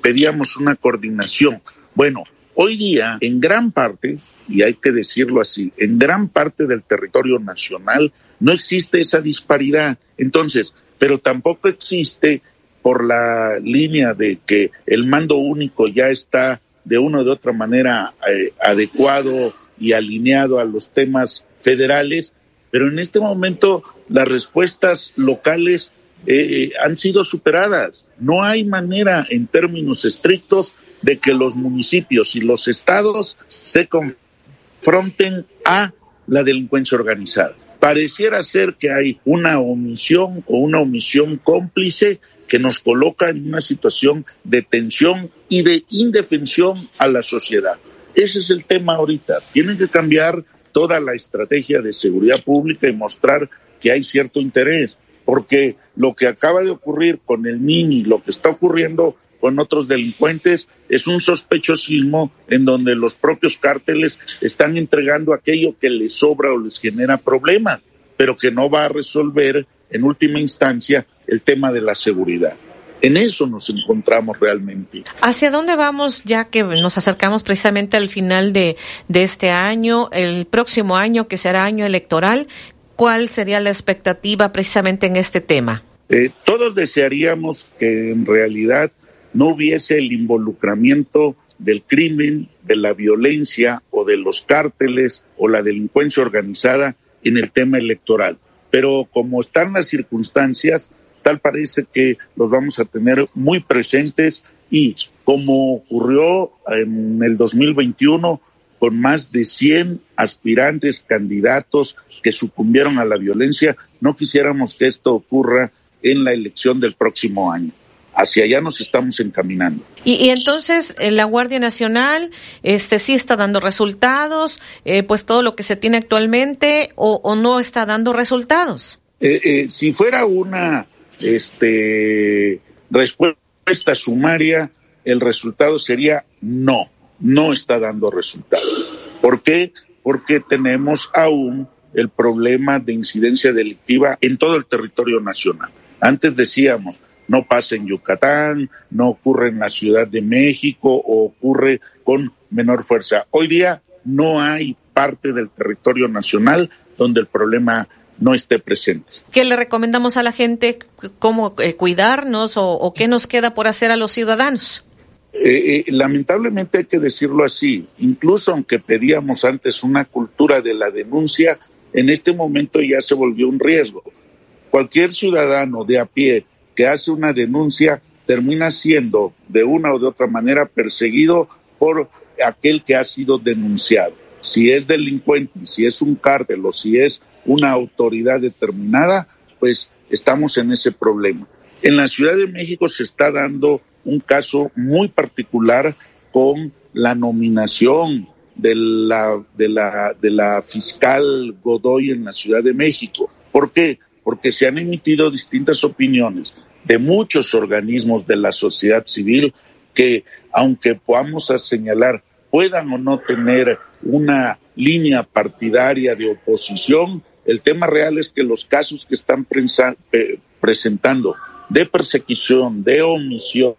pedíamos una coordinación. Bueno, hoy día, en gran parte, y hay que decirlo así, en gran parte del territorio nacional no existe esa disparidad. Entonces, pero tampoco existe por la línea de que el mando único ya está de una u de otra manera eh, adecuado y alineado a los temas federales, pero en este momento las respuestas locales eh, han sido superadas. No hay manera en términos estrictos de que los municipios y los estados se confronten a la delincuencia organizada. Pareciera ser que hay una omisión o una omisión cómplice que nos coloca en una situación de tensión y de indefensión a la sociedad. Ese es el tema ahorita. Tienen que cambiar toda la estrategia de seguridad pública y mostrar que hay cierto interés, porque lo que acaba de ocurrir con el Mini, lo que está ocurriendo con otros delincuentes, es un sospechosismo en donde los propios cárteles están entregando aquello que les sobra o les genera problemas, pero que no va a resolver en última instancia el tema de la seguridad. En eso nos encontramos realmente. ¿Hacia dónde vamos ya que nos acercamos precisamente al final de, este año, el próximo año que será año electoral? ¿Cuál sería la expectativa precisamente en este tema? Eh, todos desearíamos que en realidad no hubiese el involucramiento del crimen, de la violencia o de los cárteles o la delincuencia organizada en el tema electoral. Pero como están las circunstancias, tal parece que los vamos a tener muy presentes y como ocurrió en el 2021 con más de 100 aspirantes candidatos que sucumbieron a la violencia, no quisiéramos que esto ocurra en la elección del próximo año hacia allá nos estamos encaminando. Y, entonces eh, la Guardia Nacional este sí está dando resultados, eh, pues todo lo que se tiene actualmente o, no está dando resultados. Eh, si fuera una este respuesta sumaria, el resultado sería no, no está dando resultados. ¿Por qué? Porque tenemos aún el problema de incidencia delictiva en todo el territorio nacional. Antes decíamos, no pasa en Yucatán, no ocurre en la Ciudad de México o ocurre con menor fuerza. Hoy día no hay parte del territorio nacional donde el problema no esté presente. ¿Qué le recomendamos a la gente? ¿Cómo eh, cuidarnos o, qué nos queda por hacer a los ciudadanos? eh, lamentablemente hay que decirlo así, incluso aunque pedíamos antes una cultura de la denuncia, en este momento ya se volvió un riesgo. Cualquier ciudadano de a pie que hace una denuncia termina siendo de una o de otra manera perseguido por aquel que ha sido denunciado. Si es delincuente, si es un cártel o si es una autoridad determinada, pues estamos en ese problema. En la Ciudad de México se está dando un caso muy particular con la nominación de la, de la, de la fiscal Godoy en la Ciudad de México. ¿Por qué? Porque se han emitido distintas opiniones de muchos organismos de la sociedad civil que, aunque podamos señalar, puedan o no tener una línea partidaria de oposición, el tema real es que los casos que están presentando de persecución, de omisión,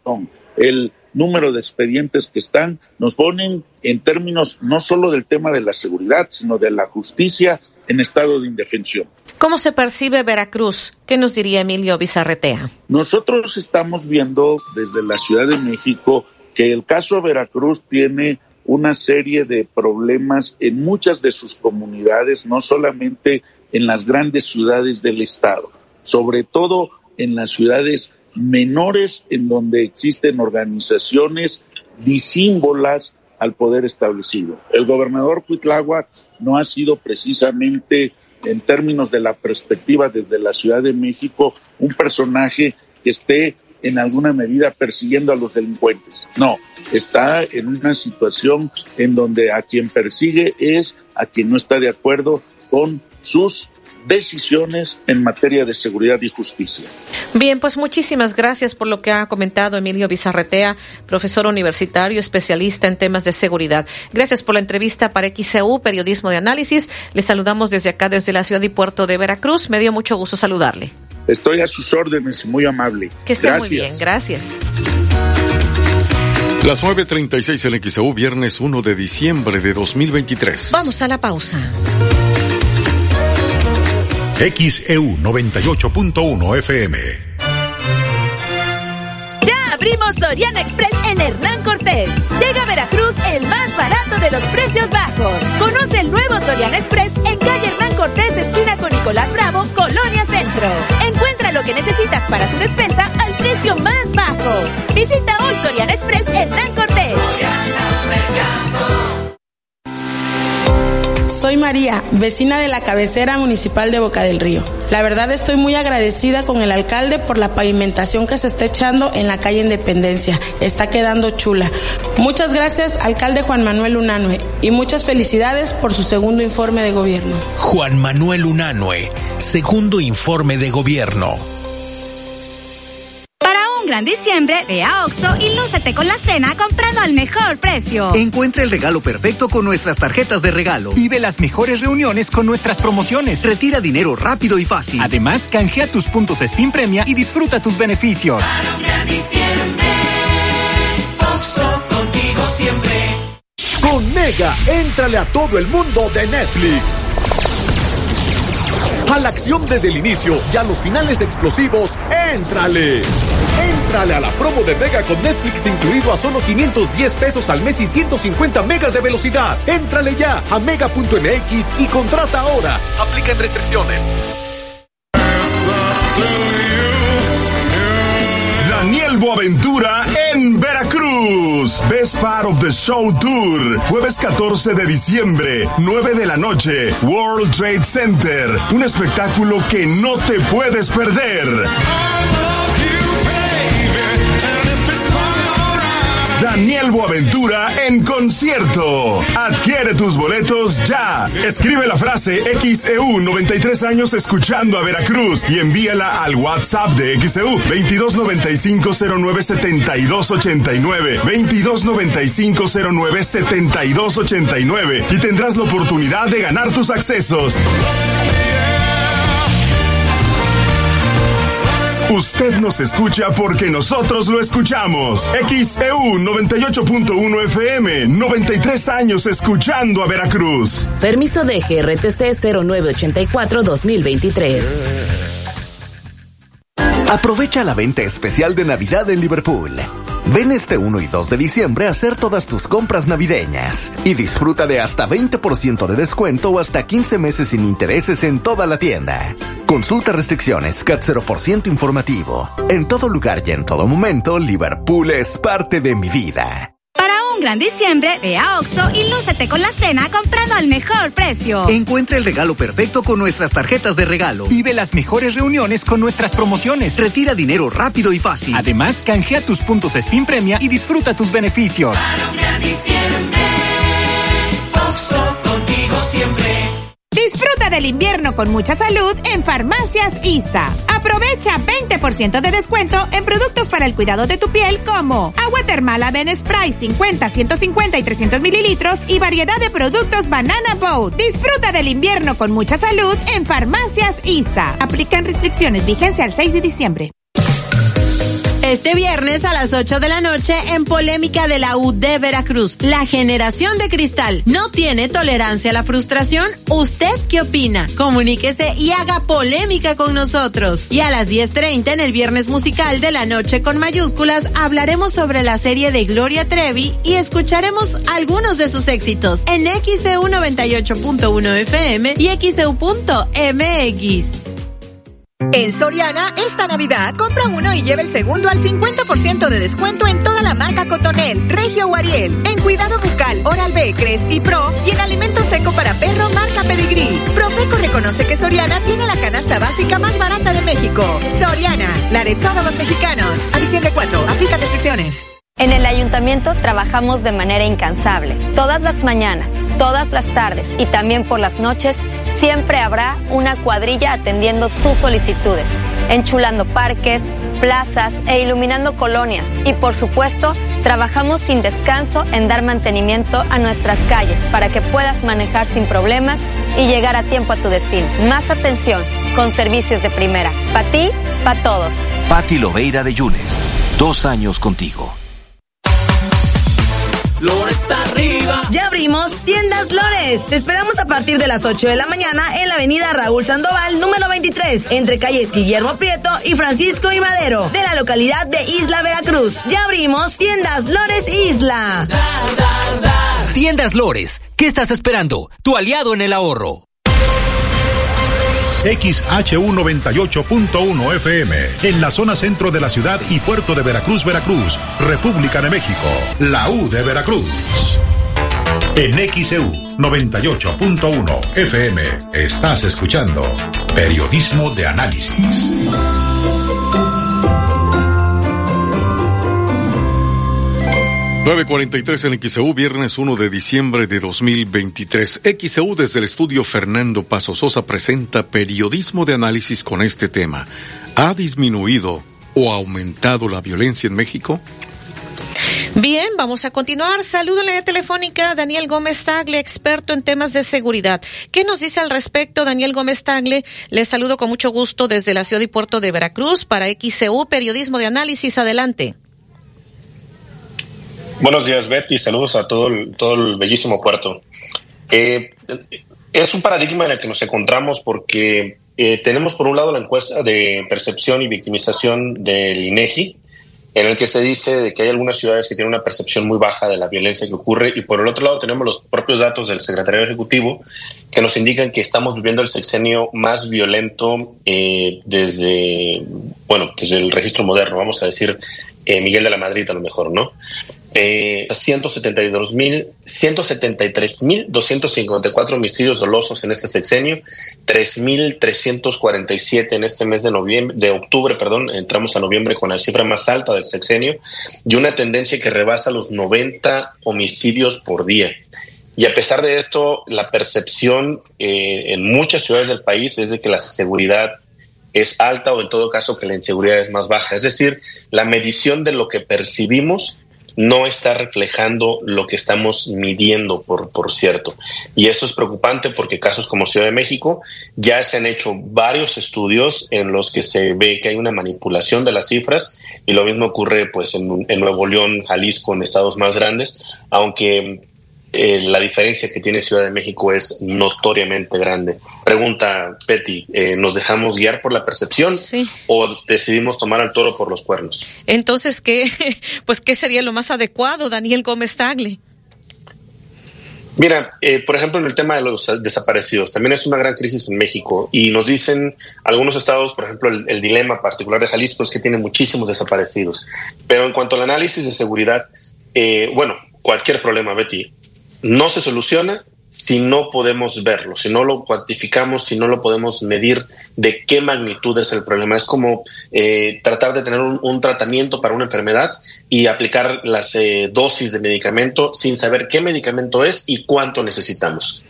el número de expedientes que están, nos ponen en términos no solo del tema de la seguridad, sino de la justicia en estado de indefensión. ¿Cómo se percibe Veracruz? ¿Qué nos diría Emilio Bizarretea? Nosotros estamos viendo desde la Ciudad de México que el caso Veracruz tiene una serie de problemas en muchas de sus comunidades, no solamente en las grandes ciudades del estado, sobre todo en las ciudades menores en donde existen organizaciones disímbolas al poder establecido. El gobernador Cuitláhuac no ha sido precisamente, en términos de la perspectiva desde la Ciudad de México, un personaje que esté en alguna medida persiguiendo a los delincuentes. No, está en una situación en donde a quien persigue es a quien no está de acuerdo con sus decisiones en materia de seguridad y justicia. Bien, pues muchísimas gracias por lo que ha comentado Emilio Bizarretea, profesor universitario, especialista en temas de seguridad. Gracias por la entrevista para XCU, Periodismo de Análisis. Le saludamos desde acá, desde la ciudad y puerto de Veracruz. Me dio mucho gusto saludarle. Estoy a sus órdenes, muy amable. Que esté muy bien, gracias. Las 9.36 en XEU, viernes 1 de diciembre de 2023. Vamos a la pausa. XEU 98.1 FM. Ya abrimos Soriana Express en Hernán Cortés. Llega a Veracruz el más barato de los precios bajos. Conoce el nuevo Soriana Express en calle Hernán Cortés, esquina con Nicolás Bravo, Colonia Centro. Encuentra lo que necesitas para tu despensa al precio más bajo. Visita hoy Soriana Express Hernán Cortés. Soy María, vecina de la cabecera municipal de Boca del Río. La verdad estoy muy agradecida con el alcalde por la pavimentación que se está echando en la calle Independencia. Está quedando chula. Muchas gracias, alcalde Juan Manuel Unanue, y muchas felicidades por su segundo informe de gobierno. Juan Manuel Unanue, segundo informe de gobierno gran diciembre, ve a Oxo y lúcete con la cena comprando al mejor precio. Encuentra el regalo perfecto con nuestras tarjetas de regalo. Vive las mejores reuniones con nuestras promociones. Retira dinero rápido y fácil. Además, canjea tus puntos Spin Premia y disfruta tus beneficios. Para un gran diciembre, Oxo contigo siempre. Con Mega, éntrale a todo el mundo de Netflix. A la acción desde el inicio y a los finales explosivos, ¡éntrale! Éntrale a la promo de Mega con Netflix incluido a solo 510 pesos al mes y 150 megas de velocidad. Éntrale ya a mega.mx y contrata ahora. Aplican restricciones. Daniel Boaventura en Best Part of the Show Tour. Jueves 14 de diciembre, 9 de la noche. World Trade Center. Un espectáculo que no te puedes perder. Daniel Boaventura en concierto. Adquiere tus boletos ya. Escribe la frase XEU 93 años escuchando a Veracruz y envíala al WhatsApp de XEU 2295097289 2295097289 y tendrás la oportunidad de ganar tus accesos. Usted nos escucha porque nosotros lo escuchamos. XEU 98.1 FM, 93 años escuchando a Veracruz. Permiso de GRTC 0984-2023. Aprovecha la venta especial de Navidad en Liverpool. Ven este 1 y 2 de diciembre a hacer todas tus compras navideñas y disfruta de hasta 20% de descuento o hasta 15 meses sin intereses en toda la tienda. Consulta restricciones CAT 0% informativo. En todo lugar y en todo momento, Liverpool es parte de mi vida. Un gran diciembre, ve a Oxo y lúcete con la cena comprando al mejor precio. Encuentra el regalo perfecto con nuestras tarjetas de regalo. Vive las mejores reuniones con nuestras promociones. Retira dinero rápido y fácil. Además, canjea tus puntos Spin Premia y disfruta tus beneficios. Para un gran diciembre, Oxo contigo siempre. Disfruta del invierno con mucha salud en Farmacias ISA. Aprovecha 20% de descuento en productos para el cuidado de tu piel como agua termal Aven Spray 50, 150 y 300 mililitros y variedad de productos Banana Boat. Disfruta del invierno con mucha salud en Farmacias ISA. Aplican restricciones. Vigencia al 6 de diciembre. Este viernes a las 8 de la noche en Polémica de la U de Veracruz. La generación de cristal no tiene tolerancia a la frustración. ¿Usted qué opina? Comuníquese y haga polémica con nosotros. Y a las 10.30 en el viernes musical de la noche con mayúsculas hablaremos sobre la serie de Gloria Trevi y escucharemos algunos de sus éxitos en XEU 98.1 FM y XEU.mx. En Soriana, esta Navidad, compra uno y lleva el segundo al 50% de descuento en toda la marca Cotonel, Regio Ariel, en cuidado bucal, Oral B, Crest y Pro, y en alimento seco para perro, marca Pedigree. Profeco reconoce que Soriana tiene la canasta básica más barata de México. Soriana, la de todos los mexicanos. A diciembre 4, aplica restricciones. En el ayuntamiento trabajamos de manera incansable. Todas las mañanas, todas las tardes y también por las noches, siempre habrá una cuadrilla atendiendo tus solicitudes, enchulando parques, plazas e iluminando colonias. Y por supuesto, trabajamos sin descanso en dar mantenimiento a nuestras calles para que puedas manejar sin problemas y llegar a tiempo a tu destino. Más atención, con servicios de primera. Para ti, para todos. Patti Loveira de Yunes. Dos años contigo. Lores arriba. Ya abrimos Tiendas Lores. Te esperamos a partir de las 8 de la mañana en la avenida Raúl Sandoval, número 23, entre calles Guillermo Prieto y Francisco y Madero, de la localidad de Isla Veracruz. Ya abrimos Tiendas Lores Isla. Tiendas Lores, ¿qué estás esperando? Tu aliado en el ahorro. XHU98.1 FM, en la zona centro de la ciudad y puerto de Veracruz, Veracruz, República de México, la U de Veracruz. En XEU 98.1 FM estás escuchando Periodismo de Análisis. 943 en XEU, viernes 1 de diciembre de 2023. XEU desde el estudio Fernando Paso Sosa presenta periodismo de análisis con este tema. ¿Ha disminuido o aumentado la violencia en México? Bien, vamos a continuar. Saludo en la telefónica Daniel Gómez Tagle, experto en temas de seguridad. ¿Qué nos dice al respecto, Daniel Gómez Tagle? Le saludo con mucho gusto desde la ciudad y puerto de Veracruz para XEU, periodismo de análisis. Adelante. Buenos días, Betty. Saludos a todo el, todo el bellísimo puerto. Eh, es un paradigma en el que nos encontramos porque eh, tenemos por un lado la encuesta de percepción y victimización del INEGI, en el que se dice de que hay algunas ciudades que tienen una percepción muy baja de la violencia que ocurre y por el otro lado tenemos los propios datos del secretario ejecutivo que nos indican que estamos viviendo el sexenio más violento eh, desde bueno desde el registro moderno vamos a decir eh, Miguel de la Madrid a lo mejor no eh, 172 mil 173.254 homicidios dolosos en este sexenio, 3.347 en este mes de noviembre, de octubre, perdón, entramos a noviembre con la cifra más alta del sexenio y una tendencia que rebasa los 90 homicidios por día. Y a pesar de esto, la percepción eh, en muchas ciudades del país es de que la seguridad es alta o en todo caso que la inseguridad es más baja. Es decir, la medición de lo que percibimos no está reflejando lo que estamos midiendo, por, por cierto. Y eso es preocupante porque casos como Ciudad de México ya se han hecho varios estudios en los que se ve que hay una manipulación de las cifras y lo mismo ocurre pues en, en Nuevo León, Jalisco, en estados más grandes, aunque eh, la diferencia que tiene Ciudad de México es notoriamente grande. Pregunta Betty, eh, ¿nos dejamos guiar por la percepción o decidimos tomar al toro por los cuernos? Entonces, ¿qué, pues, ¿qué sería lo más adecuado, Daniel Gómez Tagle? Mira, eh, por ejemplo, en el tema de los desaparecidos, también es una gran crisis en México y nos dicen algunos estados, por ejemplo, el, dilema particular de Jalisco es que tiene muchísimos desaparecidos. Pero en cuanto al análisis de seguridad, eh, bueno, cualquier problema, Betty, no se soluciona si no podemos verlo, si no lo cuantificamos, si no lo podemos medir de qué magnitud es el problema. Es como eh, tratar de tener un, tratamiento para una enfermedad y aplicar las eh, dosis de medicamento sin saber qué medicamento es y cuánto necesitamos.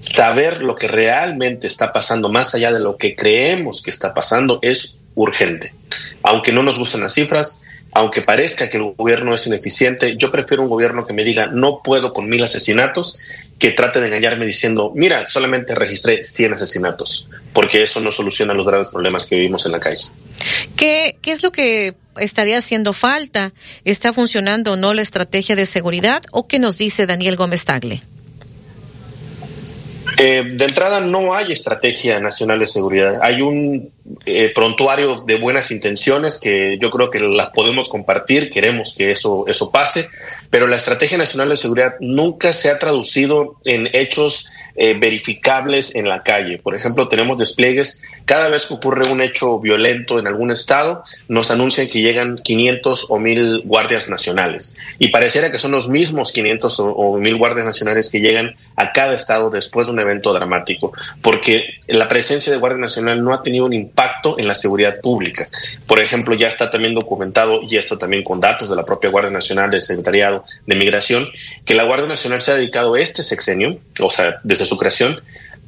Saber lo que realmente está pasando, más allá de lo que creemos que está pasando, es urgente. Aunque no nos gusten las cifras, aunque parezca que el gobierno es ineficiente, yo prefiero un gobierno que me diga no puedo con mil asesinatos que trate de engañarme diciendo, mira, solamente registré 100 asesinatos, porque eso no soluciona los graves problemas que vivimos en la calle. ¿Qué, qué es lo que estaría haciendo falta? ¿Está funcionando o no la estrategia de seguridad? ¿O qué nos dice Daniel Gómez Tagle? Eh, de entrada no hay estrategia nacional de seguridad. Hay un eh, prontuario de buenas intenciones que yo creo que las podemos compartir, queremos que eso, eso pase, pero la estrategia nacional de seguridad nunca se ha traducido en hechos eh, verificables en la calle. Por ejemplo, tenemos despliegues, cada vez que ocurre un hecho violento en algún estado, nos anuncian que llegan 500 o 1000 guardias nacionales. Y pareciera que son los mismos 500 o, 1000 guardias nacionales que llegan a cada estado después de un evento dramático, porque la presencia de Guardia Nacional no ha tenido un impacto en la seguridad pública. Por ejemplo, ya está también documentado, y esto también con datos de la propia Guardia Nacional, del Secretariado de Migración, que la Guardia Nacional se ha dedicado este sexenio, o sea, desde su creación,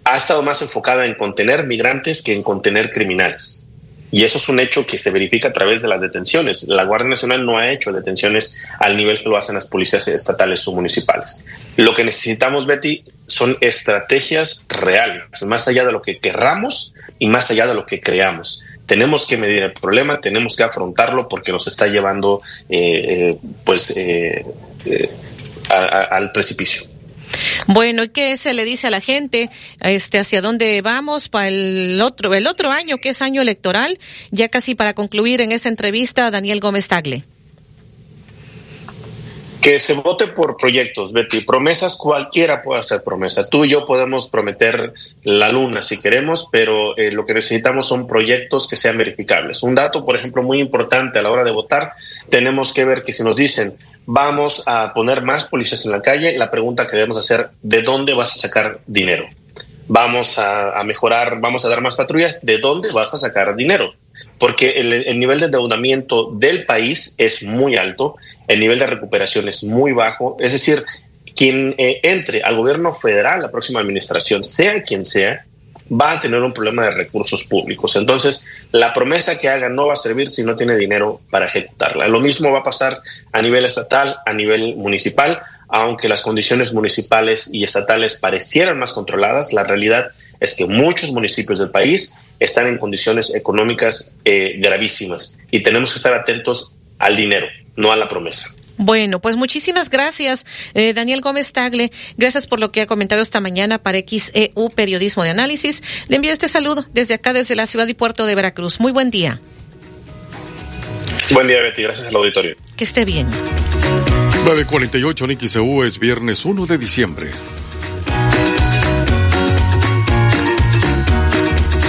ha estado más enfocada en contener migrantes que en contener criminales. Y eso es un hecho que se verifica a través de las detenciones. La Guardia Nacional no ha hecho detenciones al nivel que lo hacen las policías estatales o municipales. Lo que necesitamos, Betty, son estrategias reales, más allá de lo que querramos y más allá de lo que creamos. Tenemos que medir el problema, tenemos que afrontarlo porque nos está llevando eh, eh, pues, eh, al precipicio. Bueno, ¿y qué se le dice a la gente? Este, hacia dónde vamos para el otro, el otro año, que es año electoral, ya casi para concluir en esa entrevista, Daniel Gómez Tagle. Que se vote por proyectos, Betty. Promesas, cualquiera puede hacer promesa. Tú y yo podemos prometer la luna si queremos, pero eh, lo que necesitamos son proyectos que sean verificables. Un dato, por ejemplo, muy importante a la hora de votar, tenemos que ver que si nos dicen vamos a poner más policías en la calle, la pregunta que debemos hacer, ¿de dónde vas a sacar dinero? Vamos a, mejorar, vamos a dar más patrullas, ¿de dónde vas a sacar dinero? Porque el, nivel de endeudamiento del país es muy alto, el nivel de recuperación es muy bajo, es decir, quien eh, entre al gobierno federal, la próxima administración, sea quien sea, va a tener un problema de recursos públicos. Entonces, la promesa que haga no va a servir si no tiene dinero para ejecutarla. Lo mismo va a pasar a nivel estatal, a nivel municipal, aunque las condiciones municipales y estatales parecieran más controladas, la realidad es que muchos municipios del país están en condiciones económicas eh, gravísimas y tenemos que estar atentos al dinero, no a la promesa. Bueno, pues muchísimas gracias, eh, Daniel Gómez Tagle. Gracias por lo que ha comentado esta mañana para XEU Periodismo de Análisis. Le envío este saludo desde acá, desde la ciudad y puerto de Veracruz. Muy buen día. Buen día, Betty. Gracias al auditorio. Que esté bien. 948 en XEU es viernes 1 de diciembre.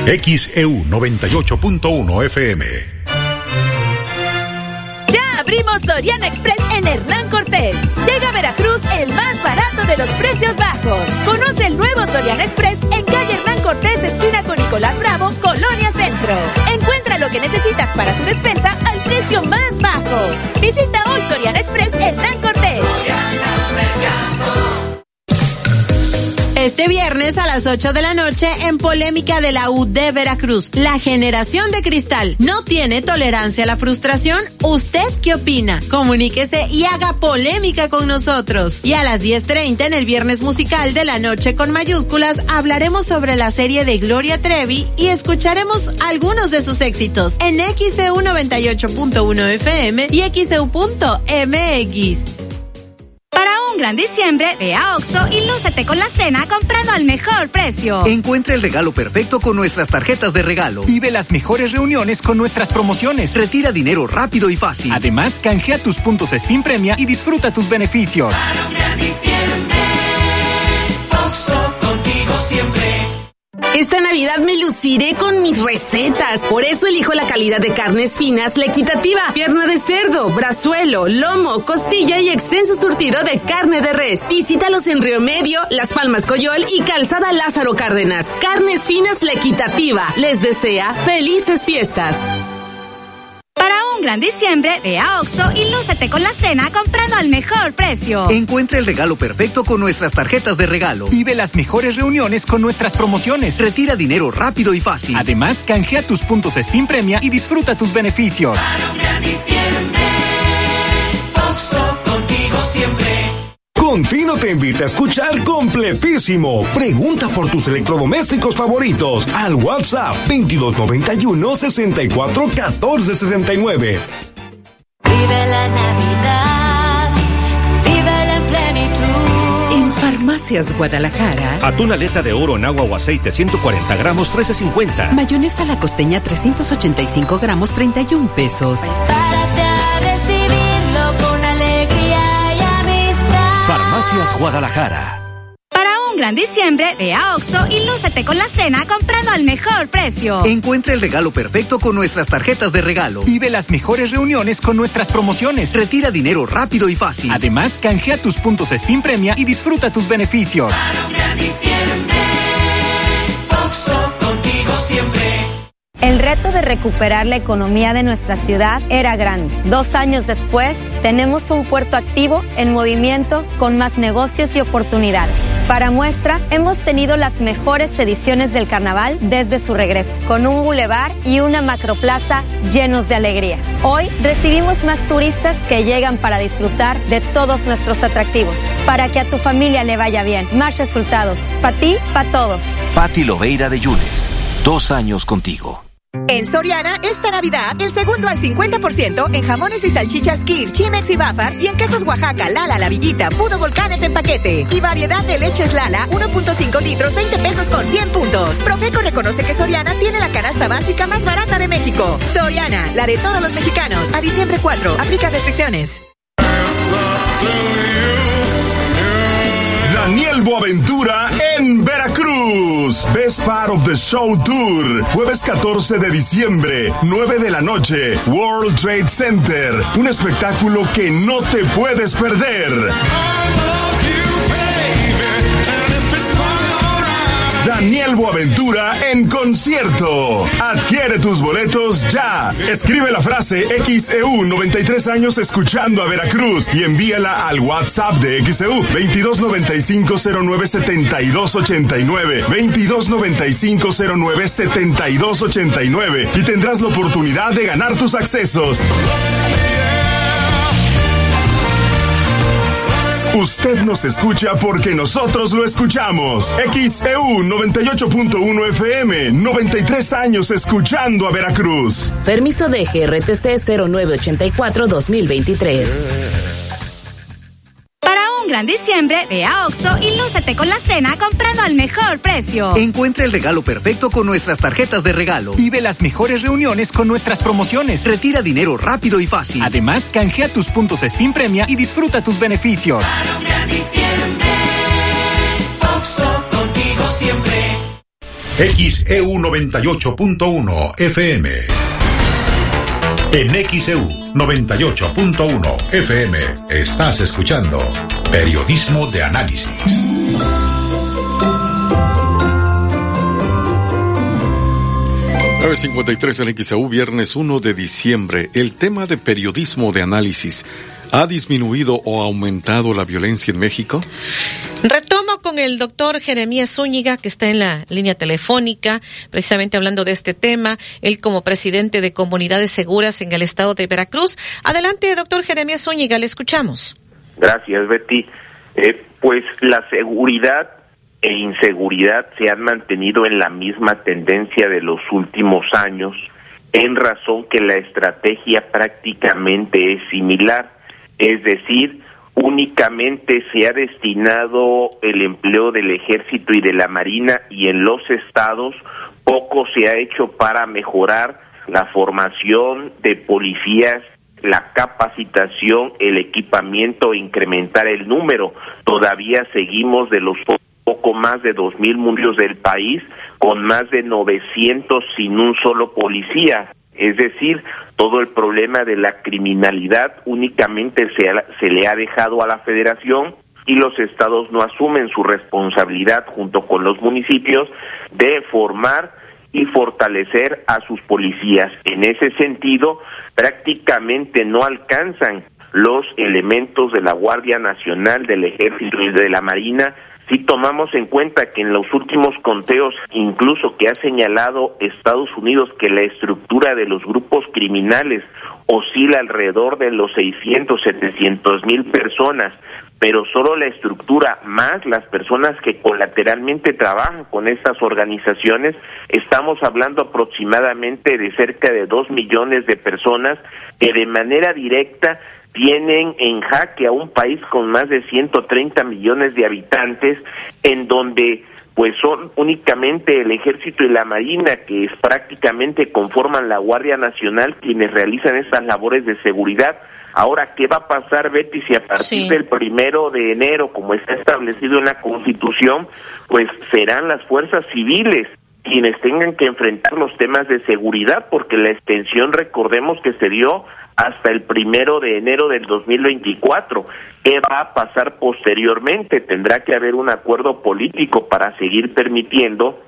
XEU 98.1 FM abrimos Soriana Express en Hernán Cortés. Llega a Veracruz el más barato de los precios bajos. Conoce el nuevo Soriana Express en calle Hernán Cortés, esquina con Nicolás Bravo, Colonia Centro. Encuentra lo que necesitas para tu despensa al precio más bajo. Visita hoy Soriana Express Hernán Cortés. Este viernes a las 8 de la noche en polémica de la UD Veracruz. La generación de cristal no tiene tolerancia a la frustración. ¿Usted qué opina? Comuníquese y haga polémica con nosotros. Y a las 10.30 en el viernes musical de la noche con mayúsculas hablaremos sobre la serie de Gloria Trevi y escucharemos algunos de sus éxitos en XEU 98.1 FM y XEU.mx gran diciembre, ve a Oxo y lúcete con la cena comprando al mejor precio. Encuentra el regalo perfecto con nuestras tarjetas de regalo. Vive las mejores reuniones con nuestras promociones. Retira dinero rápido y fácil. Además, canjea tus puntos Spin Premia y disfruta tus beneficios. Para un gran diciembre, Oxo contigo siempre. Esta Navidad me luciré con mis recetas. Por eso elijo la calidad de carnes finas, la equitativa, pierna de cerdo, brazuelo, lomo, costilla y extenso surtido de carne de res. Visítalos en Río Medio, Las Palmas Coyol y Calzada Lázaro Cárdenas. Carnes finas, la equitativa. Les desea felices fiestas. Un gran diciembre, ve a Oxo y lúcete con la cena comprando al mejor precio. Encuentra el regalo perfecto con nuestras tarjetas de regalo. Vive las mejores reuniones con nuestras promociones. Retira dinero rápido y fácil. Además, canjea tus puntos Spin Premia y disfruta tus beneficios. Para un gran diciembre, Contino te invita a escuchar completísimo. Pregunta por tus electrodomésticos favoritos al WhatsApp 2291 64 14 69. Vive la Navidad, vive en plenitud. En Farmacias Guadalajara, Atún aleta de oro en agua o aceite 140 gramos 13.50. mayonesa la costeña 385 gramos 31 pesos. Párate Farmacias Guadalajara. Para un gran diciembre, ve a Oxo y lúcete con la cena comprando al mejor precio. Encuentra el regalo perfecto con nuestras tarjetas de regalo. Vive las mejores reuniones con nuestras promociones. Retira dinero rápido y fácil. Además, canjea tus puntos Spin Premia y disfruta tus beneficios. Para un gran diciembre, Oxo contigo siempre. El reto de recuperar la economía de nuestra ciudad era grande. Dos años después, tenemos un puerto activo, en movimiento, con más negocios y oportunidades. Para muestra, hemos tenido las mejores ediciones del carnaval desde su regreso, con un bulevar y una macroplaza llenos de alegría. Hoy recibimos más turistas que llegan para disfrutar de todos nuestros atractivos. Para que a tu familia le vaya bien, más resultados. Para ti, para todos. Patti Loveira de Yunes. Dos años contigo. En Soriana, esta Navidad, el segundo al 50% en jamones y salchichas Kir, Chimex y Bafar y en quesos Oaxaca, Lala, La Villita, Pudo Volcanes en paquete. Y variedad de leches Lala, 1.5 litros, 20 pesos con 100 puntos. Profeco reconoce que Soriana tiene la canasta básica más barata de México. Soriana, la de todos los mexicanos. A diciembre 4, aplica restricciones. Daniel Boaventura en Best Part of the Show Tour. Jueves 14 de diciembre, 9 de la noche. World Trade Center. Un espectáculo que no te puedes perder. Daniel Boaventura en concierto. Adquiere tus boletos ya. Escribe la frase XEU 93 años escuchando a Veracruz y envíala al WhatsApp de XEU 2295097289 2295097289 y tendrás la oportunidad de ganar tus accesos. Usted nos escucha porque nosotros lo escuchamos. XEU 98.1 FM, 93 años escuchando a Veracruz. Permiso de GRTC 0984-2023. Gran diciembre, ve a Oxo y lúcete con la cena comprando al mejor precio. Encuentra el regalo perfecto con nuestras tarjetas de regalo. Vive las mejores reuniones con nuestras promociones. Retira dinero rápido y fácil. Además, canjea tus puntos Spin Premia y disfruta tus beneficios. Para un gran diciembre, Oxo contigo siempre. XEU 98.1 FM. En XEU 98.1 FM estás escuchando Periodismo de Análisis. ...953 en XAU, viernes 1 de diciembre. El tema de periodismo de análisis. ¿Ha disminuido o aumentado la violencia en México? Retomo con el doctor Jeremías Zúñiga, que está en la línea telefónica, precisamente hablando de este tema, él como presidente de Comunidades Seguras en el estado de Veracruz. Adelante, doctor Jeremías Zúñiga, le escuchamos. Gracias, Betty. Eh, pues la seguridad e inseguridad se han mantenido en la misma tendencia de los últimos años, en razón que la estrategia prácticamente es similar, es decir, únicamente se ha destinado el empleo del ejército y de la marina y en los estados poco se ha hecho para mejorar la formación de policías la capacitación, el equipamiento, incrementar el número. Todavía seguimos de los poco más de dos mil mundios del país con más de 900 sin un solo policía. Es decir, todo el problema de la criminalidad únicamente se, se le ha dejado a la federación y los estados no asumen su responsabilidad junto con los municipios de formar y fortalecer a sus policías. En ese sentido, prácticamente no alcanzan los elementos de la Guardia Nacional, del Ejército y de la Marina si tomamos en cuenta que en los últimos conteos, incluso que ha señalado Estados Unidos que la estructura de los grupos criminales oscila alrededor de los 600, 700 mil personas, pero solo la estructura más las personas que colateralmente trabajan con estas organizaciones, estamos hablando aproximadamente de cerca de dos millones de personas que de manera directa tienen en jaque a un país con más de 130 millones de habitantes, en donde pues son únicamente el ejército y la marina que es, prácticamente conforman la Guardia Nacional quienes realizan estas labores de seguridad Ahora, ¿qué va a pasar, Betty, si a partir del primero de enero, como está establecido en la Constitución, pues serán las fuerzas civiles quienes tengan que enfrentar los temas de seguridad, porque la extensión, recordemos que se dio hasta el primero de enero del 2024. ¿Qué va a pasar posteriormente? Tendrá que haber un acuerdo político para seguir permitiendo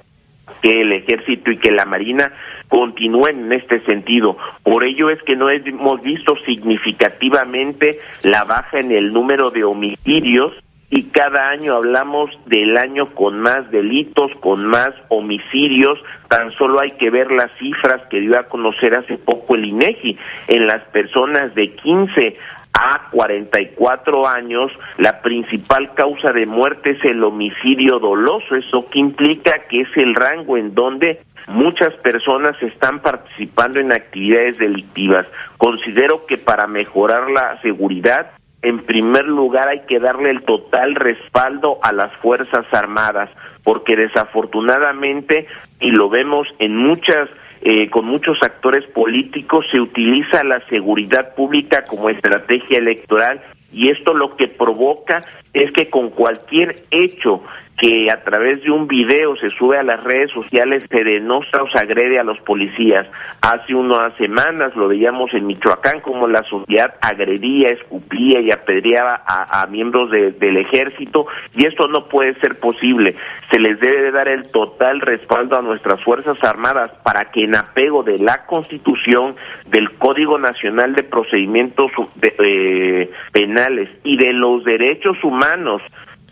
que el ejército y que la marina continúen en este sentido. Por ello es que no hemos visto significativamente la baja en el número de homicidios y cada año hablamos del año con más delitos, con más homicidios, tan solo hay que ver las cifras que dio a conocer hace poco el INEGI en las personas de 15 a 44 años, la principal causa de muerte es el homicidio doloso. Eso que implica que es el rango en donde muchas personas están participando en actividades delictivas. Considero que para mejorar la seguridad, en primer lugar hay que darle el total respaldo a las Fuerzas Armadas, porque desafortunadamente, y lo vemos en muchas eh, con muchos actores políticos, se utiliza la seguridad pública como estrategia electoral y esto lo que provoca es que con cualquier hecho que a través de un video se sube a las redes sociales se denosta o se agrede a los policías. Hace unas semanas lo veíamos en Michoacán como la sociedad agredía, escupía y apedreaba a, miembros del ejército y esto no puede ser posible. Se les debe de dar el total respaldo a nuestras Fuerzas Armadas para que en apego de la Constitución, del Código Nacional de Procedimientos eh, Penales y de los derechos humanos,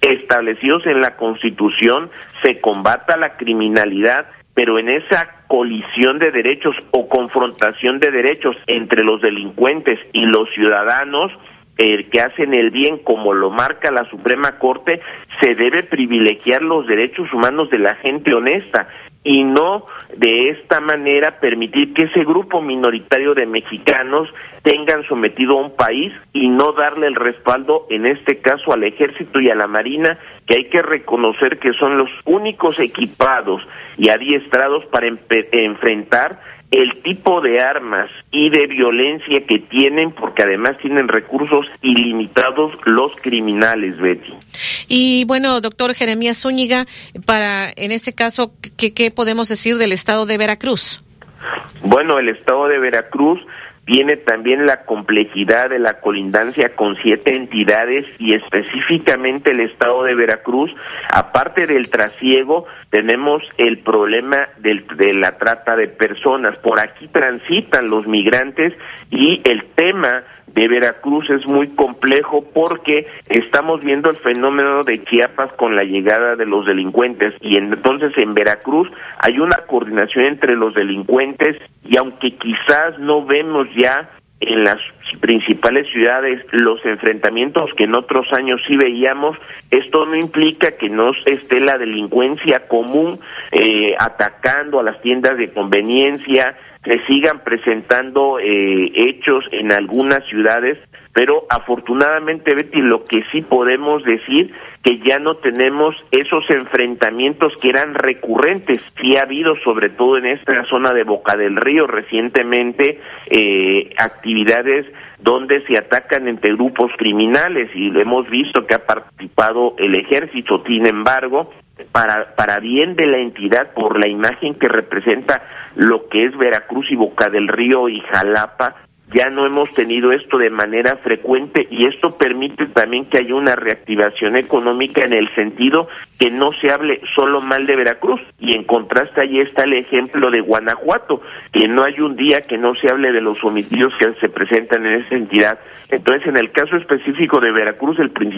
establecidos en la Constitución se combata la criminalidad, pero en esa colisión de derechos o confrontación de derechos entre los delincuentes y los ciudadanos eh, que hacen el bien como lo marca la Suprema Corte, se debe privilegiar los derechos humanos de la gente honesta y no de esta manera permitir que ese grupo minoritario de mexicanos tengan sometido a un país y no darle el respaldo, en este caso al ejército y a la marina, que hay que reconocer que son los únicos equipados y adiestrados para enfrentar el tipo de armas y de violencia que tienen, porque además tienen recursos ilimitados los criminales, Betty. Y bueno, doctor Jeremías Zúñiga, para en este caso, ¿qué, ¿qué podemos decir del estado de Veracruz? Bueno, el estado de Veracruz tiene también la complejidad de la colindancia con siete entidades y específicamente el estado de Veracruz, aparte del trasiego, tenemos el problema del, de la trata de personas. Por aquí transitan los migrantes y el tema de Veracruz es muy complejo porque estamos viendo el fenómeno de Chiapas con la llegada de los delincuentes. Y entonces en Veracruz hay una coordinación entre los delincuentes y aunque quizás no vemos ya en las principales ciudades los enfrentamientos que en otros años sí veíamos, esto no implica que no esté la delincuencia común eh, atacando a las tiendas de conveniencia, se sigan presentando eh, hechos en algunas ciudades, pero afortunadamente, Betty, lo que sí podemos decir que ya no tenemos esos enfrentamientos que eran recurrentes. Sí ha habido, sobre todo en esta zona de Boca del Río, recientemente eh, actividades donde se atacan entre grupos criminales y hemos visto que ha participado el ejército. Sin embargo, para, para bien de la entidad, por la imagen que representa lo que es Veracruz y Boca del Río y Jalapa, ya no hemos tenido esto de manera frecuente y esto permite también que haya una reactivación económica en el sentido que no se hable solo mal de Veracruz y en contraste ahí está el ejemplo de Guanajuato, que no hay un día que no se hable de los homicidios que se presentan en esa entidad. Entonces, en el caso específico de Veracruz, el principal